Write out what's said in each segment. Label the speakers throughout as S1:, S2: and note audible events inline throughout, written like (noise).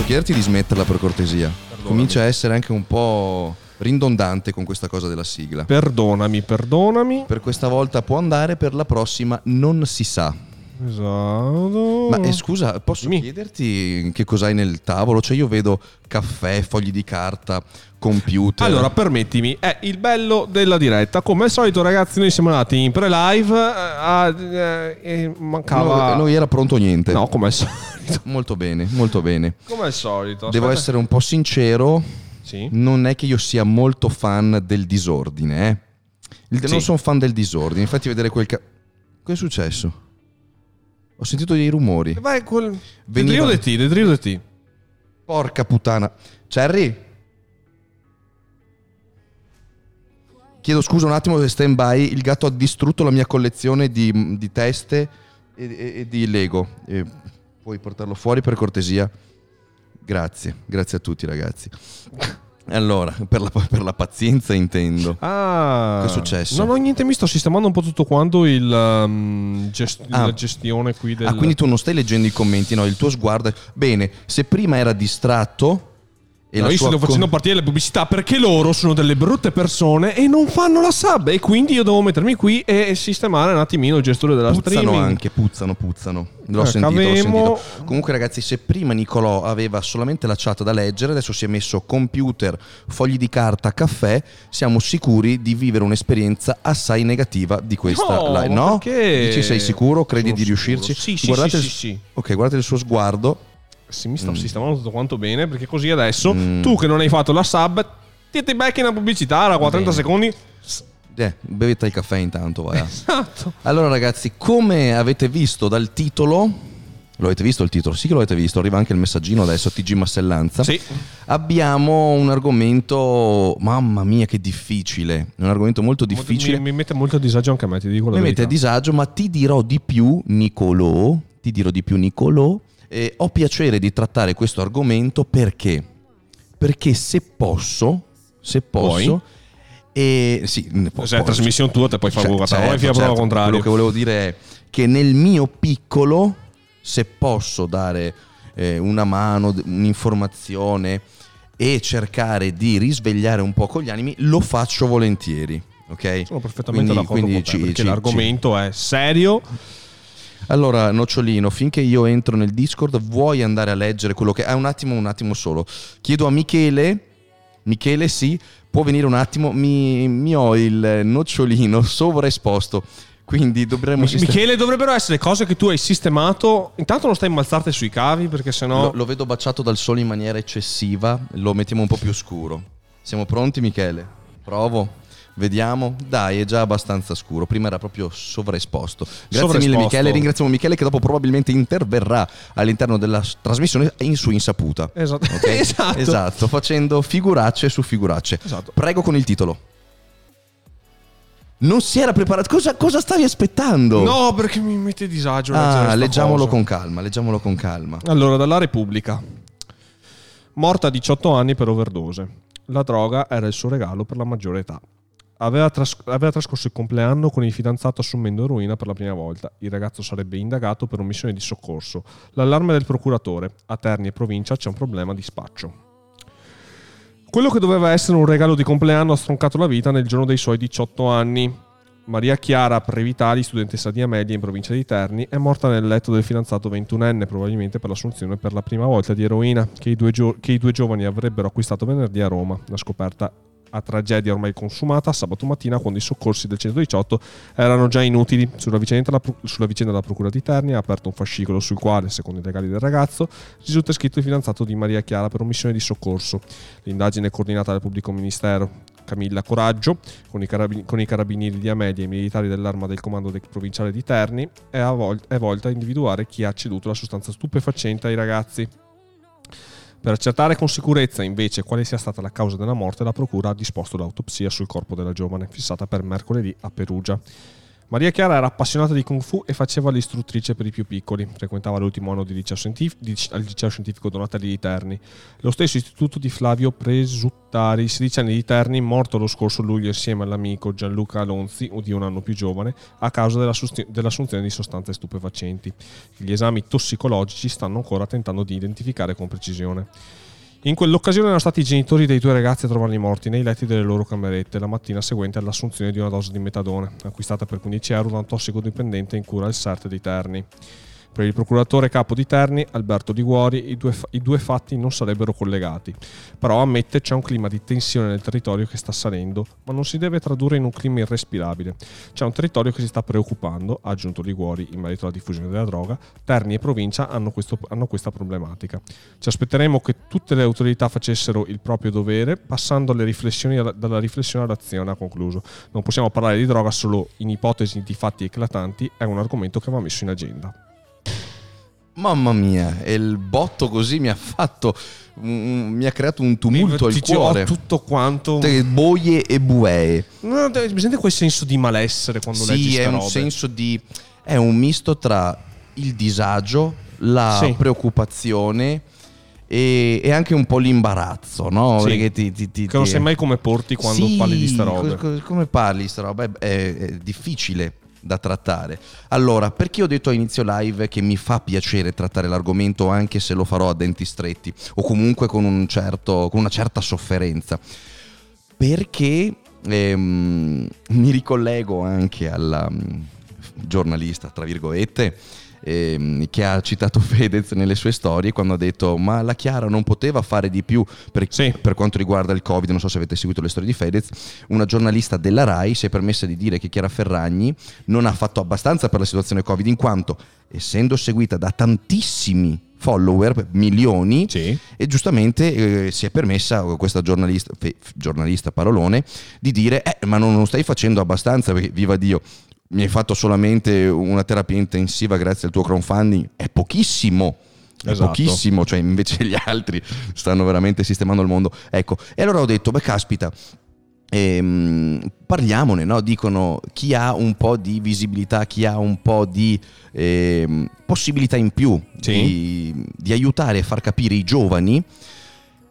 S1: Posso chiederti di smetterla per cortesia? Comincia a essere anche un po' ridondante con questa cosa della sigla.
S2: Perdonami, perdonami.
S1: Per questa volta può andare, per la prossima non si sa.
S2: Esatto.
S1: Ma eh, scusa, posso
S2: Dimmi.
S1: chiederti che cos'hai nel tavolo? Cioè io vedo caffè, fogli di carta, computer.
S2: Allora, permettimi, è il bello della diretta. Come al solito, ragazzi, noi siamo andati in pre-live. eh, a- eh, e mancava.
S1: no, non era pronto niente.
S2: No, come al solito. (laughs)
S1: Molto bene, molto bene.
S2: Come al solito.
S1: Devo
S2: Aspetta.
S1: essere un po' sincero,
S2: Sì.
S1: non è che io sia molto fan del disordine, eh. Il-
S2: Sì.
S1: Non sono fan del disordine, infatti vedere quel ca- Cosa è successo? Ho sentito dei rumori.
S2: Vai, quel.
S1: Veniva-
S2: di te, vedrio di te.
S1: Porca puttana. Cherry? Chiedo scusa un attimo, stand by. Il gatto ha distrutto la mia collezione di, di teste e, e- e di Lego. E puoi portarlo fuori per cortesia? Grazie, grazie a tutti ragazzi. Allora, per la, per la pazienza intendo.
S2: Ah.
S1: Che è successo?
S2: No, no, niente, mi sto sistemando un po' tutto quanto il, um, gest-
S1: Ah.
S2: la gestione qui del...
S1: Ah, quindi tu non stai leggendo i commenti, no? Il tuo sguardo è... Bene, se prima era distratto... E
S2: No,
S1: la
S2: io sto facendo partire le pubblicità perché loro sono delle brutte persone e non fanno la sub e quindi io devo mettermi qui e sistemare un attimino il gestore della
S1: Puzzano
S2: streaming.
S1: anche, puzzano, puzzano. L'ho
S2: Eh,
S1: sentito, l'ho sentito. Comunque ragazzi, se prima Nicolò aveva solamente la chat da leggere, adesso si è messo computer, fogli di carta, caffè, siamo sicuri di vivere un'esperienza assai negativa di questa
S2: No,
S1: live. No?
S2: perché?
S1: Dici sei sicuro? Credi
S2: Sono
S1: di
S2: sicuro.
S1: riuscirci?
S2: Sì, sì,
S1: guardate
S2: sì,
S1: il-
S2: sì, sì.
S1: Ok, guardate il suo sguardo.
S2: Sì, mi sto
S1: Mm.
S2: sistemando tutto quanto bene perché così adesso tu che non hai fatto la sub ti ti becchi una pubblicità qua 30
S1: Bene.
S2: secondi.
S1: Eh, bevete il caffè intanto, vai.
S2: Esatto.
S1: Allora ragazzi, come avete visto dal titolo, lo avete visto il titolo? Sì che lo avete visto, arriva anche il messaggino adesso, TG Massellanza.
S2: Sì.
S1: Abbiamo un argomento, mamma mia che difficile, un argomento molto difficile.
S2: Mi, mi mette molto a disagio anche a me, ti dico la
S1: Mi mette
S2: verità.
S1: a disagio, ma ti dirò di più, Nicolò, ti dirò di più, Nicolò, eh, ho piacere di trattare questo argomento perché? Perché se posso, se posso, e sì, po-
S2: Se è la
S1: posso.
S2: trasmissione tua te puoi fare
S1: Cioè, certo,
S2: a prova
S1: certo.
S2: contraria.
S1: Quello che volevo dire è che nel mio piccolo, se posso dare eh, una mano, un'informazione e cercare di risvegliare un po' con gli animi, lo faccio volentieri. Ok?
S2: Sono perfettamente
S1: Quindi-
S2: d'accordo
S1: quindi
S2: con te,
S1: ci- ci-
S2: l'argomento è serio.
S1: Allora, Nocciolino, finché io entro nel Discord, vuoi andare a leggere quello che... Ah, un attimo, un attimo solo. Chiedo a Michele, Michele sì, può venire un attimo, mi, mi ho il nocciolino sovraesposto, quindi dovremmo... sistem-
S2: Michele, dovrebbero essere cose che tu hai sistemato. Intanto non stai imbalzarti sui cavi perché sennò...
S1: Lo, lo vedo baciato dal sole in maniera eccessiva, lo mettiamo un po' più scuro. Siamo pronti Michele? Provo. Vediamo. Dai, è già abbastanza scuro. Prima era proprio sovraesposto. Grazie
S2: Sovraesposto.
S1: mille Michele. Ringraziamo Michele che dopo probabilmente interverrà all'interno della trasmissione in sua insaputa.
S2: Esatto.
S1: Ok? (laughs)
S2: Esatto.
S1: Esatto, facendo figuracce su figuracce.
S2: Esatto.
S1: Prego con il titolo. Non si era preparato. Cosa, cosa stavi aspettando?
S2: No, perché mi mette disagio.
S1: Ah, leggiamolo
S2: cosa.
S1: con calma, leggiamolo con calma.
S2: Allora, dalla Repubblica. Morta a 18 anni per overdose. La droga era il suo regalo per la maggiore età. Aveva, tras- aveva trascorso il compleanno con il fidanzato assumendo eroina per la prima volta. Il ragazzo sarebbe indagato per omissione di soccorso. L'allarme del procuratore. A Terni e provincia c'è un problema di spaccio. Quello che doveva essere un regalo di compleanno ha stroncato la vita nel giorno dei suoi 18 anni. Maria Chiara Previtali, studentessa di Amelia in provincia di Terni, è morta nel letto del fidanzato 21enne, probabilmente per l'assunzione per la prima volta di eroina che i due, gio- che i due giovani avrebbero acquistato venerdì a Roma. La scoperta a tragedia ormai consumata sabato mattina quando i soccorsi del 118 erano già inutili. Sulla vicenda, la, sulla vicenda la Procura di Terni ha aperto un fascicolo sul quale, secondo i legali del ragazzo, risulta scritto il fidanzato di Maria Chiara per omissione di soccorso. L'indagine coordinata dal pubblico ministero Camilla Coraggio con i, carabi- con i carabinieri di Amelia e i militari dell'arma del comando del provinciale di Terni è, vol- è volta a individuare chi ha ceduto la sostanza stupefacente ai ragazzi. Per accertare con sicurezza invece quale sia stata la causa della morte, la procura ha disposto l'autopsia sul corpo della giovane, fissata per mercoledì a Perugia. Maria Chiara era appassionata di Kung Fu e faceva l'istruttrice per i più piccoli. Frequentava l'ultimo anno di liceo scientifico, di, al liceo scientifico Donatelli di Terni. Lo stesso istituto di Flavio Presuttari, 16 anni di Terni, morto lo scorso luglio insieme all'amico Gianluca Alonzi, di un anno più giovane, a causa dell'assunzione di sostanze stupefacenti. Gli esami tossicologici stanno ancora tentando di identificare con precisione. In quell'occasione erano stati i genitori dei due ragazzi a trovarli morti nei letti delle loro camerette la mattina seguente all'assunzione di una dose di metadone, acquistata per 15 euro da un tossicodipendente in cura al SERT dei Terni. Per il procuratore capo di Terni, Alberto Di Guori, i due, i due fatti non sarebbero collegati, però ammette c'è un clima di tensione nel territorio che sta salendo, ma non si deve tradurre in un clima irrespirabile. C'è un territorio che si sta preoccupando, ha aggiunto Di Guori in merito alla diffusione della droga, Terni e provincia hanno, questo, hanno questa problematica. Ci aspetteremo che tutte le autorità facessero il proprio dovere, passando riflessioni, dalla riflessione all'azione, ha concluso. Non possiamo parlare di droga solo in ipotesi di fatti eclatanti, è un argomento che va messo in agenda.
S1: Mamma mia, e il botto così mi ha fatto. Mi ha creato un tumulto al cuore.
S2: tutto quanto.
S1: Boie e buee.
S2: No, mi sente quel senso di malessere quando
S1: sì,
S2: leggi
S1: è un
S2: robe.
S1: senso di. È un misto tra il disagio, la
S2: Sì.
S1: preoccupazione e, e anche un po' l'imbarazzo, no?
S2: Sì.
S1: Perché ti, ti- ti-
S2: Che non sai mai come porti quando
S1: Sì,
S2: parli di sta
S1: co- come parli di sta roba? È, è- è difficile da trattare. Allora, perché ho detto a inizio live che mi fa piacere trattare l'argomento anche se lo farò a denti stretti o comunque con, un certo, con una certa sofferenza? Perché ehm, mi ricollego anche alla mm, giornalista, tra virgolette, ehm, che ha citato (laughs) Fedez nelle sue storie quando ha detto ma la Chiara non poteva fare di più per,
S2: Sì.
S1: per quanto riguarda il Covid, non so se avete seguito le storie di Fedez, una giornalista della RAI si è permessa di dire che Chiara Ferragni non ha fatto abbastanza per la situazione Covid in quanto essendo seguita da tantissimi follower, milioni,
S2: Sì.
S1: e giustamente eh, si è permessa questa giornalista, fe- giornalista parolone di dire eh, ma non, non stai facendo abbastanza perché viva Dio mi hai fatto solamente una terapia intensiva grazie al tuo crowdfunding è pochissimo è
S2: Esatto.
S1: pochissimo cioè invece gli altri stanno veramente sistemando il mondo ecco e allora ho detto beh caspita ehm, parliamone, no? dicono chi ha un po' di visibilità, chi ha un po' di ehm, possibilità in più
S2: Sì.
S1: di, di aiutare a far capire i giovani,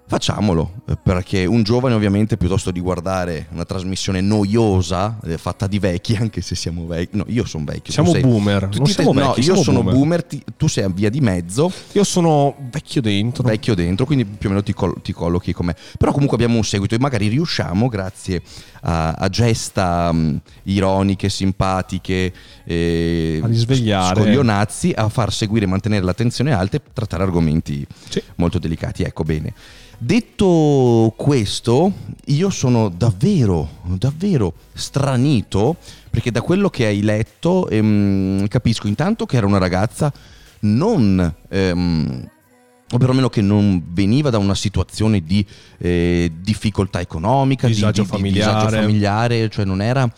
S1: facciamolo, eh, perché un giovane ovviamente piuttosto di guardare una trasmissione noiosa eh, fatta di vecchi, (laughs) anche se siamo vecchi, no io sono vecchio.
S2: Siamo
S1: sei-
S2: boomer. Non siamo
S1: no,
S2: vecchi,
S1: io
S2: siamo
S1: sono
S2: boomer.
S1: boomer, ti- tu sei a via di mezzo,
S2: Io sono vecchio dentro.
S1: vecchio dentro, quindi più o meno ti, col- ti collochi come. Però comunque abbiamo un seguito e magari riusciamo, grazie a, a gesta mh, ironiche, simpatiche, eh,
S2: A risvegliare.
S1: scoglionazzi, a far seguire e mantenere l'attenzione alta e trattare argomenti
S2: Sì.
S1: molto delicati. Ecco bene. Detto questo, io sono davvero, davvero stranito perché da quello che hai letto ehm, capisco intanto che era una ragazza non, ehm, o perlomeno che non veniva da una situazione di eh, difficoltà economica, di-
S2: Disagio
S1: di, di
S2: familiare.
S1: disagio familiare, cioè non era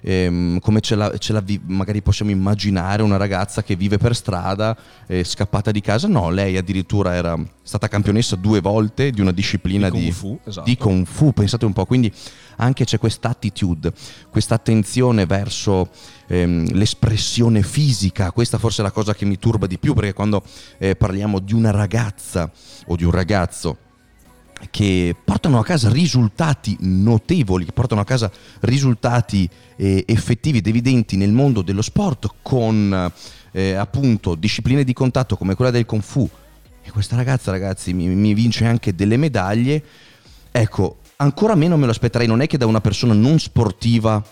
S1: ehm, come ce la, ce la vi- magari possiamo immaginare una ragazza che vive per strada, eh, scappata di casa. No, lei addirittura era stata campionessa due volte di una disciplina
S2: Di
S1: di,
S2: Kung Fu, esatto.
S1: di Kung Fu, pensate un po', quindi anche c'è questa attitude, questa attenzione verso ehm, l'espressione fisica, questa forse è la cosa che mi turba di più, perché quando eh, parliamo di una ragazza o di un ragazzo che portano a casa risultati notevoli, che portano a casa risultati eh, effettivi ed evidenti nel mondo dello sport con eh, appunto discipline di contatto come quella del Kung Fu. E questa ragazza, ragazzi, mi, mi vince anche delle medaglie. Ecco, ancora meno me lo aspetterei. Non è che da una persona non sportiva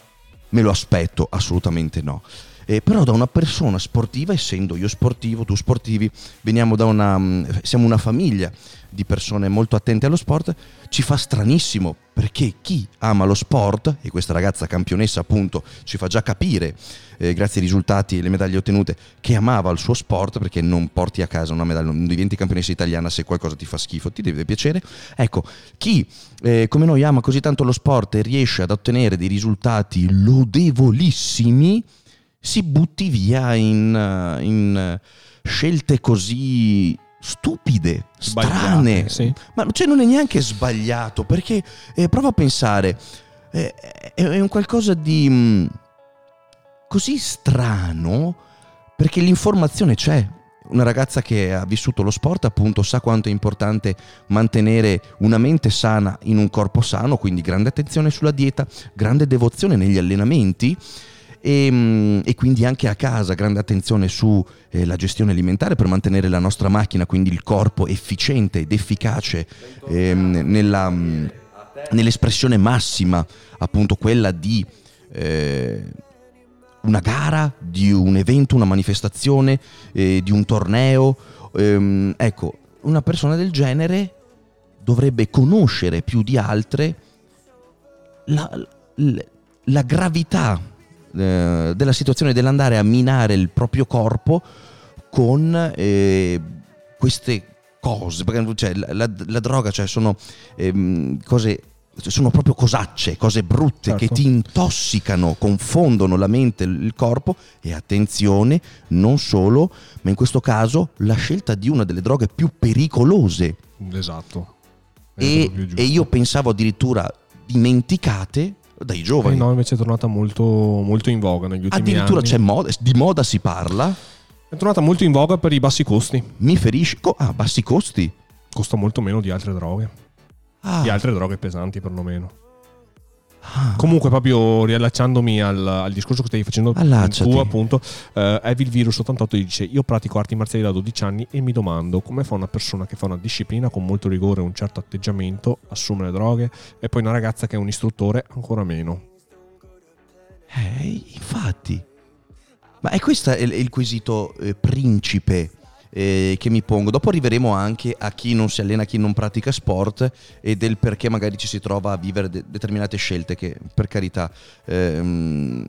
S1: me lo aspetto, assolutamente no. Eh, però da una persona sportiva, essendo io sportivo, tu sportivi, una, mm, siamo una famiglia di persone molto attente allo sport, ci fa stranissimo perché chi ama lo sport, e questa ragazza campionessa appunto ci fa già capire, eh, grazie ai risultati e le medaglie ottenute, che amava il suo sport, perché non porti a casa una medaglia, non diventi campionessa italiana se qualcosa ti fa schifo, ti deve piacere. Ecco, chi eh, come noi ama così tanto lo sport e riesce ad ottenere dei risultati lodevolissimi, si butti via in, eh, in eh, scelte così stupide, strane.
S2: sì.
S1: Ma cioè, non è neanche sbagliato, perché eh, prova a pensare, eh, è, un qualcosa di... mm, così strano perché l'informazione c'è. Una ragazza che ha vissuto lo sport appunto sa quanto è importante mantenere una mente sana in un corpo sano, quindi grande attenzione sulla dieta, grande devozione negli allenamenti e, mm, e quindi anche a casa grande attenzione sulla eh, gestione alimentare per mantenere la nostra macchina, quindi il corpo efficiente ed efficace ehm, nella, mm, nell'espressione massima, appunto quella di... Eh, una gara, di un evento, una manifestazione, eh, di un torneo. Ehm, ecco, una persona del genere dovrebbe conoscere più di altre la, la, la gravità eh, della situazione dell'andare a minare il proprio corpo con eh, queste cose, perché cioè, la, la, la, droga cioè, sono ehm, cose sono proprio cosacce, cose brutte certo. che ti intossicano, confondono la mente e il corpo e attenzione, non solo, ma in questo caso la scelta di una delle droghe più pericolose.
S2: Esatto.
S1: E, e, io pensavo addirittura dimenticate dai giovani.
S2: Eh no, invece è tornata molto, molto in voga negli ultimi
S1: addirittura anni. Addirittura c'è moda, di moda si parla.
S2: È tornata molto in voga per i bassi costi.
S1: Mi ferisce... Ah, bassi costi?
S2: Costa molto meno di altre droghe ah. di altre droghe pesanti perlomeno. Ah. Comunque, proprio riallacciandomi al, al, discorso che stai facendo tu, appunto, eh, Evil Virus 88 dice: Io pratico arti marziali da 12 anni e mi domando come fa una persona che fa una disciplina con molto rigore e un certo atteggiamento, assume le droghe, e poi una ragazza che è un istruttore ancora meno.
S1: Eh, infatti. Ma è questo il, il quesito eh, principe eh, che mi pongo. Dopo arriveremo anche a chi non si allena, a chi non pratica sport e del perché magari ci si trova a vivere de- determinate scelte che per carità... Ehm,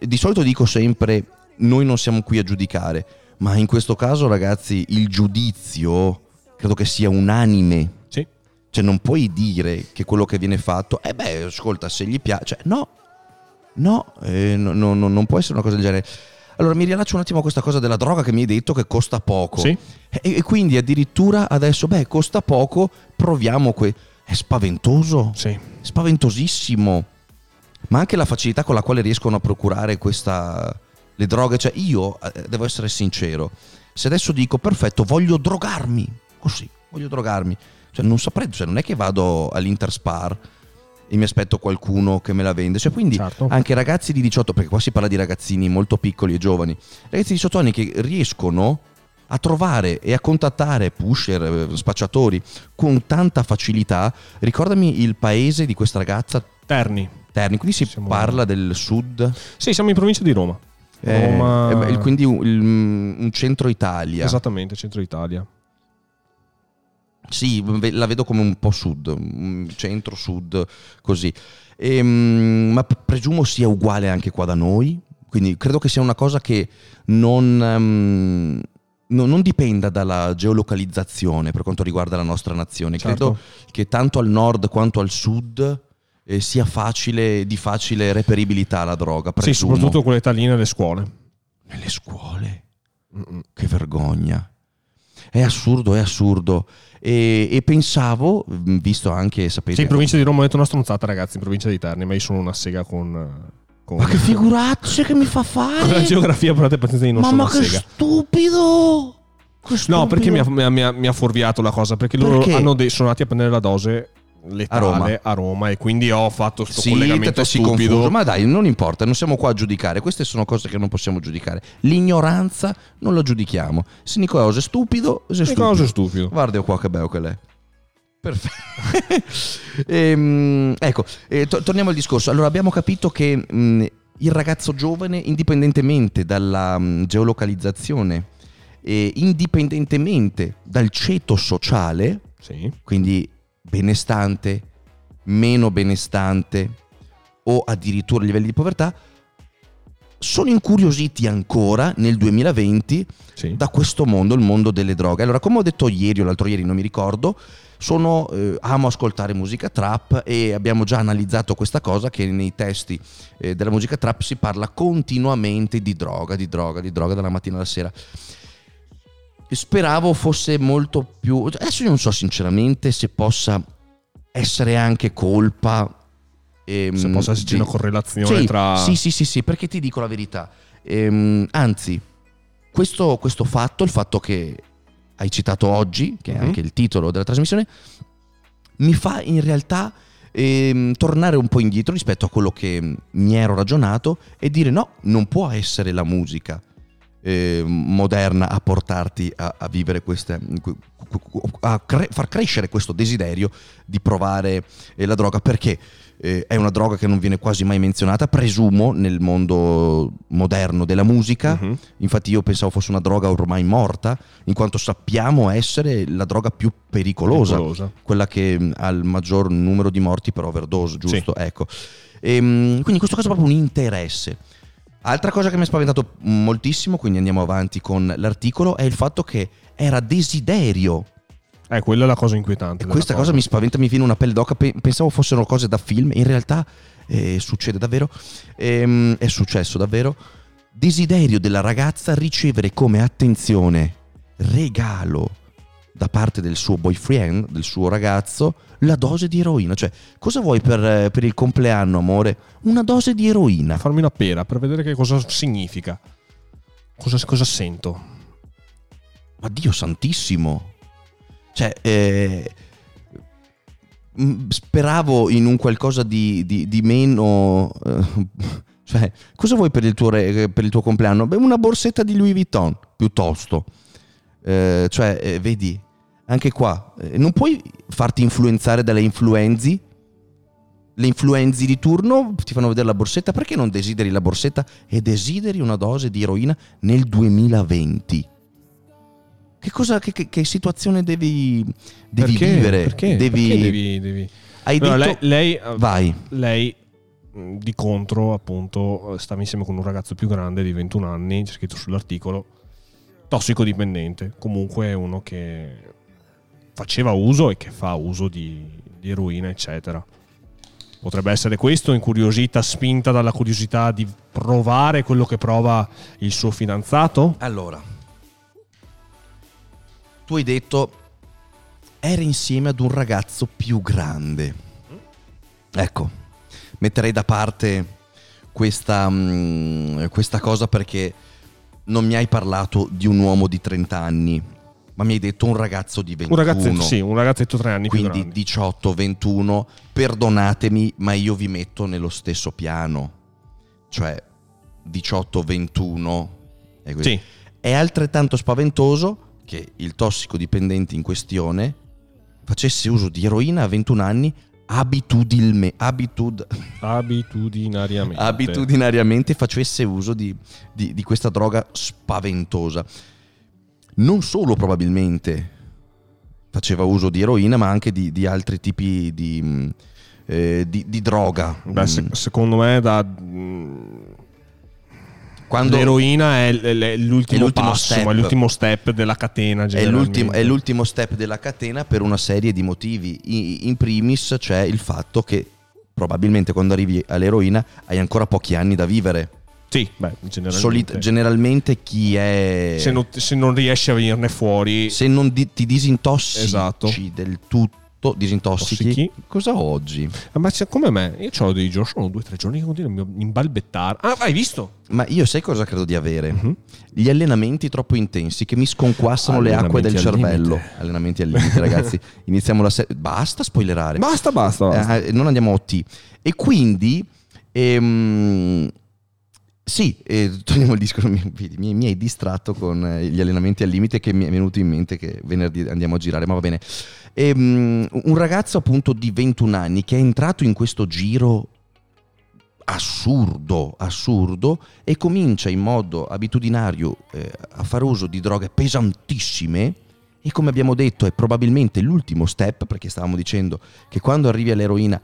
S1: di solito dico sempre noi non siamo qui a giudicare, ma in questo caso ragazzi il giudizio credo che sia unanime.
S2: Sì.
S1: Cioè non puoi dire che quello che viene fatto, eh beh, ascolta, se gli piace, cioè, no, no, eh, no, no, non può essere una cosa del genere. Allora mi riallaccio un attimo a questa cosa della droga che mi hai detto che costa poco.
S2: Sì.
S1: E, e quindi addirittura adesso, beh, costa poco, proviamo que... È spaventoso.
S2: Sì.
S1: Spaventosissimo. Ma anche la facilità con la quale riescono a procurare questa... le droghe. Cioè io, eh, devo essere sincero, se adesso dico, perfetto, voglio drogarmi, così, voglio drogarmi. Cioè non saprei, cioè non è che vado all'Interspar e mi aspetto qualcuno che me la vende. Cioè, quindi certo. anche ragazzi di 18, perché qua si parla di ragazzini molto piccoli e giovani, ragazzi di 18 anni che riescono a trovare e a contattare pusher, eh, spacciatori con tanta facilità. Ricordami il paese di questa ragazza.
S2: Terni.
S1: Terni, quindi si siamo... parla del sud?
S2: Sì, siamo in provincia di Roma.
S1: Eh, Roma... Eh, quindi un, un centro Italia.
S2: Esattamente, centro Italia.
S1: Sì, la vedo come un po' sud, centro-sud, così. E, ehm, ma presumo sia uguale anche qua da noi, quindi credo che sia una cosa che non, um, no, non dipenda dalla geolocalizzazione per quanto riguarda la nostra nazione. Certo. Credo che tanto al nord quanto al sud eh, sia facile, di facile reperibilità la droga. Presumo.
S2: Sì, soprattutto quell'età lì nelle scuole.
S1: Nelle scuole? Mm-mm. Che vergogna. È assurdo, è assurdo. E, e, pensavo, visto anche, sapete...
S2: Sì, in provincia di Roma ho detto una stronzata ragazzi, in provincia di Terni, ma io sono una sega con... con...
S1: Ma che figuracce che mi fa fare!
S2: Con la geografia, però pazienza di non
S1: Mamma che
S2: sega.
S1: stupido!
S2: No, perché mi ha, mi, ha, mi ha, fuorviato la cosa? Perché loro hanno dei, sono andati a prendere la dose letale a Roma. a Roma. e quindi ho fatto questo sì, collegamento stupido. Confuso,
S1: ma dai, non importa, non siamo qua a giudicare. Queste sono cose che non possiamo giudicare. L'ignoranza non la giudichiamo. Se Nicola è stupido, è stupido.
S2: Nicola è stupido.
S1: Guarda qua che bello che l'è. Perfetto. (laughs) ehm, ecco, eh, to- torniamo al discorso. Allora abbiamo capito che mh, il ragazzo giovane, indipendentemente dalla mh, geolocalizzazione, e indipendentemente dal ceto sociale,
S2: sì.
S1: quindi benestante, meno benestante o addirittura livelli di povertà, sono incuriositi ancora nel 2020
S2: sì.
S1: da questo mondo, il mondo delle droghe. Allora, come ho detto ieri o l'altro ieri, non mi ricordo, sono, eh, amo ascoltare musica trap e abbiamo già analizzato questa cosa che nei testi eh, della musica trap si parla continuamente di droga, di droga, di droga dalla mattina alla sera speravo fosse molto più... Adesso io non so sinceramente se possa essere anche colpa ehm,
S2: Se possa esserci
S1: di-
S2: una correlazione
S1: sì,
S2: tra...
S1: Sì, sì, sì, sì, perché ti dico la verità. Ehm, anzi, questo, questo fatto, il fatto che hai citato oggi, che è
S2: Mhm.
S1: anche il titolo della trasmissione, mi fa in realtà ehm, tornare un po' indietro rispetto a quello che mi ero ragionato e dire no, non può essere la musica eh, moderna a portarti a, a vivere queste a cre- far crescere questo desiderio di provare eh, la droga perché eh, è una droga che non viene quasi mai menzionata presumo nel mondo moderno della musica
S2: Mhm.
S1: infatti io pensavo fosse una droga ormai morta in quanto sappiamo essere la droga più pericolosa
S2: Pericolosa.
S1: quella che mh, ha il maggior numero di morti per overdose, giusto? Ecco. Ehm, quindi in questo caso è proprio un interesse. Altra cosa che mi ha spaventato moltissimo, quindi andiamo avanti con l'articolo, è il fatto che era desiderio.
S2: Eh, quella è la cosa inquietante.
S1: E questa cosa mi spaventa, mi viene una pelle d'oca. Pe- Pensavo fossero cose da film, in realtà eh, succede davvero. Ehm, è successo davvero. Desiderio della ragazza ricevere come attenzione, regalo da parte del suo boyfriend, del suo ragazzo, la dose di eroina. Cioè, cosa vuoi per, eh, per il compleanno, amore? Una dose di eroina.
S2: Farmi una pera per vedere che cosa significa. Cosa, cosa sento.
S1: Ma Dio santissimo. Cioè, eh, speravo in un qualcosa di, di- di meno... eh, (laughs) cioè, cosa vuoi per il, tuo per il tuo compleanno? Beh, una borsetta di Louis Vuitton, piuttosto. Eh, cioè, eh, vedi, anche qua, eh, non puoi farti influenzare dalle influenzi. Le influenzi di turno ti fanno vedere la borsetta, perché non desideri la borsetta e desideri una dose di eroina nel 2020? Che, cosa, che, che- che situazione devi, devi
S2: Perché?
S1: vivere?
S2: Perché?
S1: Devi,
S2: Perché devi, devi-
S1: Hai
S2: No,
S1: detto...
S2: lei, lei,
S1: Vai.
S2: lei, mh, di contro, appunto, stava insieme con un ragazzo più grande di 21 anni, c'è scritto sull'articolo, tossicodipendente, comunque uno che faceva uso e che fa uso di, di eroina, eccetera. Potrebbe essere questo, incuriosita, spinta dalla curiosità di provare quello che prova il suo fidanzato?
S1: Allora, tu hai detto era insieme ad un ragazzo più grande. Ecco, metterei da parte questa, mm, questa cosa perché non mi hai parlato di un uomo di 30 anni, ma mi hai detto un ragazzo di 21.
S2: Un ragazzetto, sì, un ragazzetto tre anni più
S1: Quindi
S2: grande.
S1: 18-21, perdonatemi, ma io vi metto nello stesso piano. Cioè 18-21 è, così.
S2: Sì,
S1: è altrettanto spaventoso che il tossicodipendente in questione facesse uso di eroina a 21 anni abitudilme- abitud-
S2: abitudinariamente.
S1: abitudinariamente facesse uso di, di- di questa droga spaventosa. Non solo probabilmente faceva uso di eroina, ma anche di, di altri tipi di, mh, eh, di- di droga.
S2: Beh, se-
S1: Mm.
S2: secondo me da...
S1: Quando
S2: L'eroina è, l- è l'ultimo,
S1: È
S2: passo,
S1: step.
S2: è l'ultimo step della catena.
S1: è l'ultimo, è l'ultimo step della catena per una serie di motivi. In primis c'è il fatto che probabilmente quando arrivi all'eroina hai ancora pochi anni da vivere.
S2: Sì, beh, generalmente.
S1: Solit- generalmente chi è...
S2: se, non, se non riesci a venirne fuori,
S1: se non di- ti disintossichi
S2: Esatto.
S1: del tutto, disintossichi,
S2: Tossichi.
S1: cosa ho oggi?
S2: Ah, ma c'è come me, io ho dei giorni, sono due o tre giorni che continuo a imbalbettare. Ah, hai visto?
S1: Ma io sai cosa credo di avere?
S2: Mhm.
S1: Gli allenamenti troppo intensi che mi sconquassano le acque del cervello.
S2: limite.
S1: Allenamenti al limite, ragazzi. (laughs) Iniziamo la serie. Basta spoilerare.
S2: Basta, basta.
S1: Eh, non andiamo a OT. E quindi, ehm, sì, eh, togliamo il disco, (laughs) mi, mi- hai distratto con eh, gli allenamenti al limite che mi è venuto in mente che venerdì andiamo a girare, ma va bene. Ehm, un ragazzo appunto di 21 anni che è entrato in questo giro assurdo, assurdo e comincia in modo abitudinario eh, a fare uso di droghe pesantissime e come abbiamo detto è probabilmente l'ultimo step perché stavamo dicendo che quando arrivi all'eroina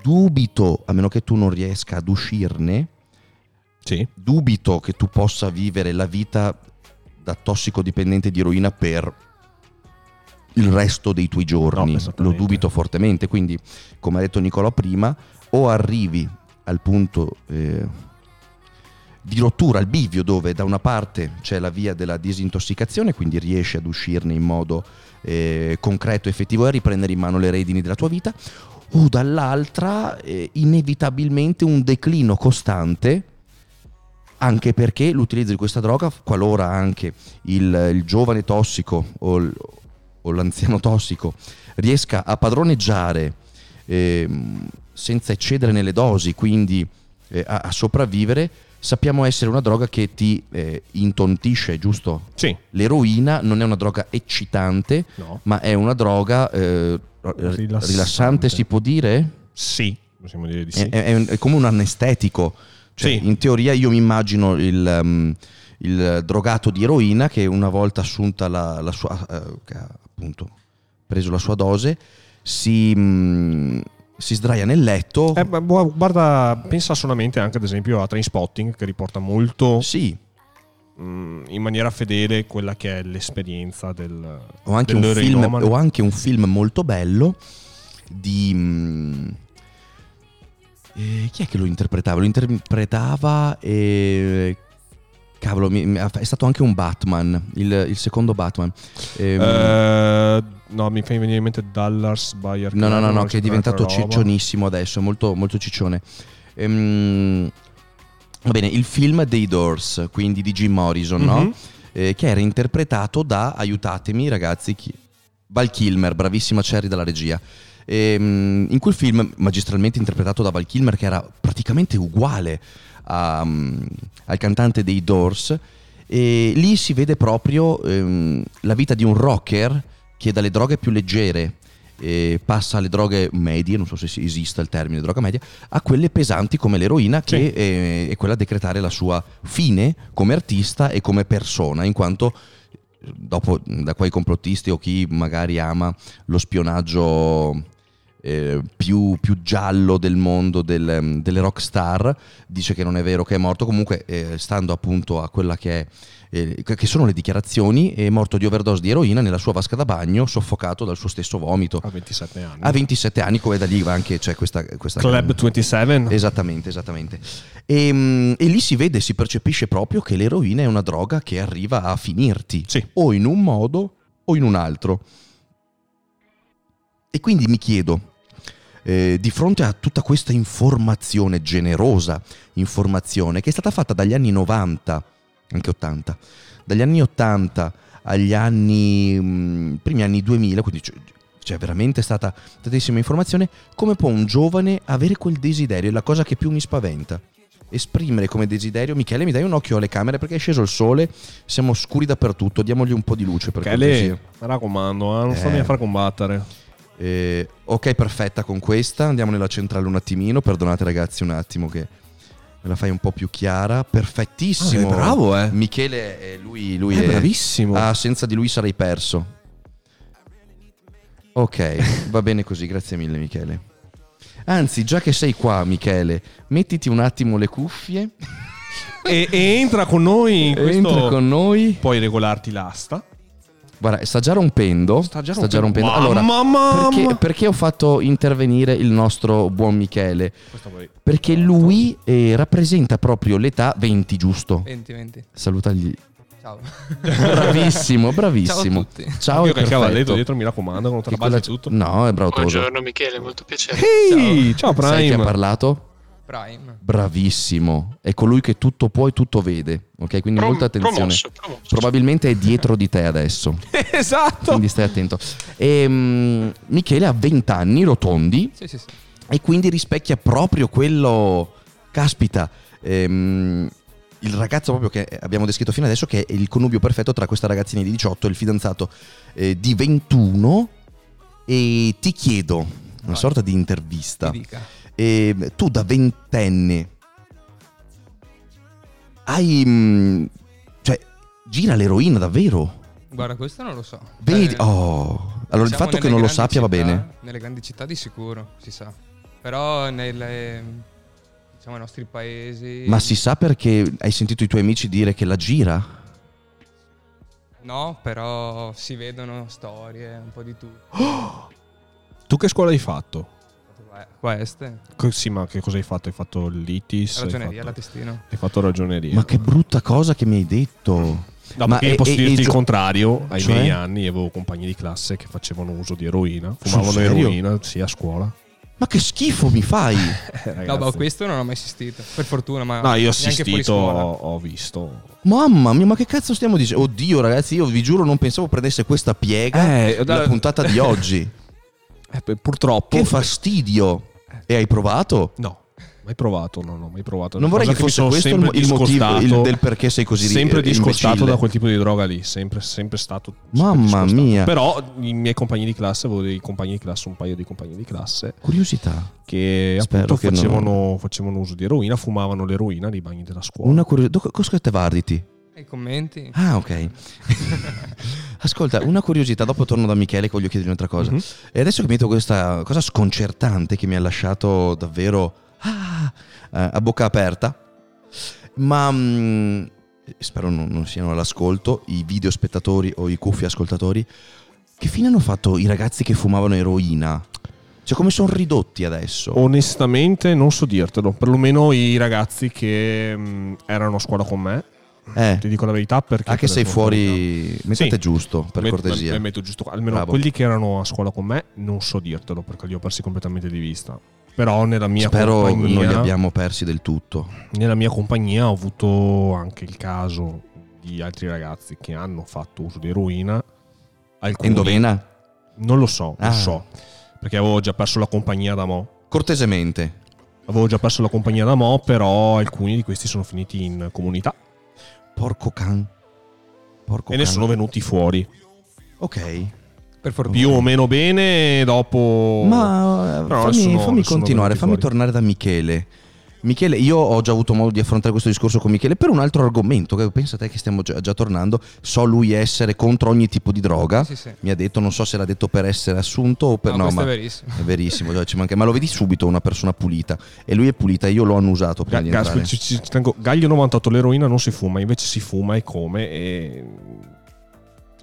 S1: dubito, a meno che tu non riesca ad uscirne,
S2: Sì.
S1: dubito che tu possa vivere la vita da tossicodipendente di eroina per il resto dei tuoi giorni.
S2: No,
S1: Lo dubito fortemente. Quindi, come ha detto Nicolò prima, o arrivi al punto eh, di rottura, al bivio, dove da una parte c'è la via della disintossicazione, quindi riesci ad uscirne in modo eh, concreto, effettivo e a riprendere in mano le redini della tua vita, o dall'altra eh, inevitabilmente un declino costante anche perché l'utilizzo di questa droga, qualora anche il, il giovane tossico o, l- o l'anziano tossico riesca a padroneggiare eh, senza eccedere nelle dosi, quindi eh, a, a, sopravvivere, sappiamo essere una droga che ti eh, intontisce, giusto?
S2: Sì.
S1: L'eroina non è una droga eccitante,
S2: No.
S1: ma è una droga eh, rilassante.
S2: Rilassante.
S1: si può dire?
S2: Sì. Possiamo dire di sì.
S1: è- è è come un anestetico. Cioè,
S2: Sì.
S1: In teoria io mi immagino il, um, il drogato di eroina che una volta assunta la, la sua, che ha appunto preso la sua dose, si, mm, si sdraia nel letto.
S2: Eh, guarda, pensa solamente anche ad esempio a Trainspotting che riporta molto
S1: sì,
S2: mh, in maniera fedele quella che è l'esperienza del
S1: ho anche, un film, ho anche un film molto bello di... mm, eh, chi è che lo interpretava? Lo interpretava... eh, cavolo, è stato anche un Batman, il, il secondo Batman. Ehm,
S2: Eh, no, mi fa venire in mente Dallas Bayer
S1: No, no, no, no, che è diventato ciccionissimo adesso, molto, molto ciccione. Ehm, va bene, il film dei Doors, quindi di Jim Morrison, no?
S2: Mhm.
S1: Eh, che era interpretato da, aiutatemi ragazzi, chi? Val Kilmer, bravissima Cherry dalla regia. Ehm, in quel film, magistralmente interpretato da Val Kilmer, che era praticamente uguale a, mm, al cantante dei Doors, e lì si vede proprio ehm, la vita di un rocker che dalle droghe più leggere eh, passa alle droghe medie, non so se si- esista il termine droga media, a quelle pesanti come l'eroina che
S2: Sì.
S1: eh, è quella a decretare la sua fine come artista e come persona, in quanto dopo da quei complottisti o chi magari ama lo spionaggio eh, più, più giallo del mondo del- delle rock star dice che non è vero che è morto comunque eh, stando appunto a quella che è eh, che sono le dichiarazioni è morto di overdose di eroina nella sua vasca da bagno soffocato dal suo stesso vomito
S2: A 27 anni.
S1: a 27 anni come da lì va anche c'è questa, questa
S2: Club 27.
S1: Esattamente, esattamente. E, mm, e lì si vede, si percepisce proprio che l'eroina è una droga che arriva a finirti,
S2: Sì.
S1: o in un modo o in un altro. E quindi mi chiedo, eh, di fronte a tutta questa informazione, generosa informazione, che è stata fatta dagli anni 90, anche 80, dagli anni 80 agli anni, mm, primi anni 2000, quindi c'è, c'è veramente stata tantissima informazione, come può un giovane avere quel desiderio? È la cosa che più mi spaventa. Esprimere come desiderio, Michele, mi dai un occhio alle camere perché è sceso il sole, siamo scuri dappertutto, diamogli un po' di luce cortesia.
S2: mi raccomando, eh, non
S1: Eh.
S2: mica a far combattere.
S1: Eh, ok, perfetta con questa. Andiamo nella centrale un attimino. Perdonate, ragazzi, un attimo che me la fai un po' più chiara. Perfettissimo.
S2: Ah, bravo, eh.
S1: Michele, è lui, lui
S2: È
S1: è
S2: bravissimo.
S1: Ah, senza di lui sarei perso. Ok, (laughs) va bene così. Grazie mille, Michele. Anzi, già che sei qua, Michele, mettiti un attimo le cuffie.
S2: e, e entra con noi in questo...
S1: Entra con noi.
S2: Puoi regolarti l'asta.
S1: Guarda, sta già rompendo.
S2: Sta già
S1: rompendo.
S2: rompendo.
S1: Allora,
S2: Mamma,
S1: perché,
S2: mamma.
S1: perché ho fatto intervenire il nostro buon Michele? Perché lui eh, rappresenta proprio l'età 20, giusto?
S3: 20, 20.
S1: Salutagli.
S3: Ciao.
S1: Bravissimo, (laughs) bravissimo.
S3: Ciao a tutti.
S1: Ciao,
S2: Io dietro, mi raccomando, non traballi
S1: quella-
S2: tutto.
S1: No, è bravo.
S4: Buongiorno Michele, molto piacere.
S2: Ehi, ciao
S1: Sai chi ha
S2: Prime.
S1: parlato?
S3: Prime.
S1: Bravissimo. È colui che tutto può e tutto vede. Ok, quindi
S4: Prom-
S1: molta attenzione.
S4: promosso, promosso.
S1: Probabilmente è dietro di te adesso. (laughs)
S2: esatto.
S1: Quindi stai attento. Ehm, Michele ha 20 anni, rotondi,
S3: Sì, sì, sì.
S1: e quindi rispecchia proprio quello. Caspita. ehm, il ragazzo proprio che abbiamo descritto fino adesso, che è il connubio perfetto tra questa ragazzina di 18 e il fidanzato eh, di 21. E ti chiedo una
S3: Vai.
S1: sorta di intervista.
S3: Mi dica.
S1: E tu da ventenne hai... mm, cioè, gira l'eroina davvero?
S3: Guarda, questo non lo so.
S1: Vedi?
S3: Eh,
S1: Oh. Allora il fatto che non lo sappia va
S3: città-
S1: bene.
S3: Nelle grandi città di sicuro, si sa. Però nelle... Diciamo, nei nostri paesi...
S1: Ma si sa perché hai sentito i tuoi amici dire che la gira?
S3: No, però si vedono storie, un po' di tutto.
S2: Tu che scuola hai fatto?
S3: Queste.
S2: Co- Sì, ma che cosa hai fatto? Hai fatto l'ITIS? hai
S3: Ragioneria,
S2: fatto-
S3: la testina.
S2: Hai fatto ragioneria.
S1: Ma che brutta cosa che mi hai detto.
S2: No,
S1: Ma
S2: perché posso
S1: e-
S2: dirti
S1: e
S2: il contrario. Ai
S1: Cioè?
S2: miei anni avevo compagni di classe che facevano uso di eroina, fumavano eroina, sì, a scuola.
S1: Ma che schifo mi fai? (laughs)
S2: Eh,
S3: No, ma questo non ho mai assistito. Per fortuna, ma.
S2: No, io ho assistito, ho, ho visto.
S1: Mamma mia, ma che cazzo stiamo dicendo? Oddio, ragazzi, io vi giuro non pensavo prendesse questa piega
S2: Eh,
S1: la
S2: da-
S1: puntata di oggi. (laughs)
S2: Eh, purtroppo.
S1: Che fastidio. E hai provato?
S2: No, mai provato, no, no, mai provato.
S1: Non vorrei che
S2: mi
S1: fosse questo il, motivo il- del perché sei così
S2: sempre
S1: eh,
S2: discostato
S1: imbecille.
S2: da quel tipo di droga lì, sempre, sempre stato.
S1: Mamma
S2: discostato.
S1: mia.
S2: Però i miei compagni di classe, avevo dei compagni di classe, un paio di compagni di classe
S1: Curiosità.
S2: che
S1: Spero
S2: appunto
S1: che non-
S2: facevano, facevano uso di eroina, fumavano l'eroina nei bagni della scuola.
S1: Una curiosità. Cosa te varditi?
S3: E i commenti?
S1: Ah, ok. (laughs) Ascolta, una curiosità, dopo torno da Michele che voglio chiedergli un'altra cosa.
S2: Mhm.
S1: E adesso che mi detto questa cosa sconcertante che mi ha lasciato davvero ah, eh, a bocca aperta, ma mm, spero non, non siano all'ascolto i video spettatori o i cuffi ascoltatori, che fine hanno fatto i ragazzi che fumavano eroina? Cioè come sono ridotti adesso?
S2: Onestamente non so dirtelo, perlomeno i ragazzi che mh, erano a scuola con me,
S1: Eh,
S2: ti dico la verità perché...
S1: ah che sei fuori... Mettete
S2: Sì.
S1: giusto, per
S2: Met-
S1: cortesia.
S2: me- metto giusto, almeno
S1: Bravo.
S2: quelli che erano a scuola con me non so dirtelo perché li ho persi completamente di vista. Però nella mia
S1: Spero
S2: compagnia
S1: non li abbiamo persi del tutto.
S2: nella mia compagnia ho avuto anche il caso di altri ragazzi che hanno fatto uso di eroina. Alcuni,
S1: Endovena?
S2: Non lo so,
S1: Ah.
S2: lo so. Perché avevo già perso la compagnia da mo'.
S1: Cortesemente.
S2: Avevo già perso la compagnia da mo', però alcuni di questi sono finiti in comunità
S1: Porco can. Porco
S2: e ne
S1: can.
S2: sono venuti fuori.
S1: Ok.
S3: Per fortuna.
S2: Più o meno bene dopo...
S1: Ma
S2: Però
S1: fammi,
S2: sono-
S1: fammi
S2: sono
S1: continuare, fammi
S2: fuori.
S1: tornare da Michele. Michele, io ho già avuto modo di affrontare questo discorso con Michele per un altro argomento, che pensa te che stiamo già, già tornando. So lui essere contro ogni tipo di droga.
S3: Sì, sì.
S1: Mi ha detto, non so se l'ha detto per essere assunto o per
S3: No,
S1: no,
S3: questo
S1: ma
S3: è verissimo.
S1: è verissimo, cioè, ci manca- ma lo vedi subito una persona pulita e lui è pulita, io l'ho annusato prima
S2: Ga-
S1: di entrare.
S2: Gaglio 98 l'eroina non si fuma, invece si fuma e come e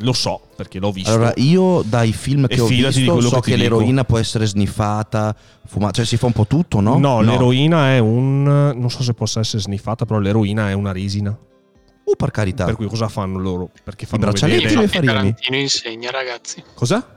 S2: lo so perché l'ho visto.
S1: Allora, io dai film che
S2: E
S1: ho visto so
S2: che ti
S1: che,
S2: dico.
S1: l'eroina può essere sniffata, fumata, cioè si fa un po' tutto, no?
S2: no, l'eroina è un non so se possa essere sniffata, però l'eroina è una resina.
S1: Uh, per carità.
S2: Per cui cosa fanno loro? Perché fanno
S1: braccialetti
S2: vedere
S1: le
S4: Che
S1: farini.
S4: Tarantino insegna, ragazzi.
S2: Cosa?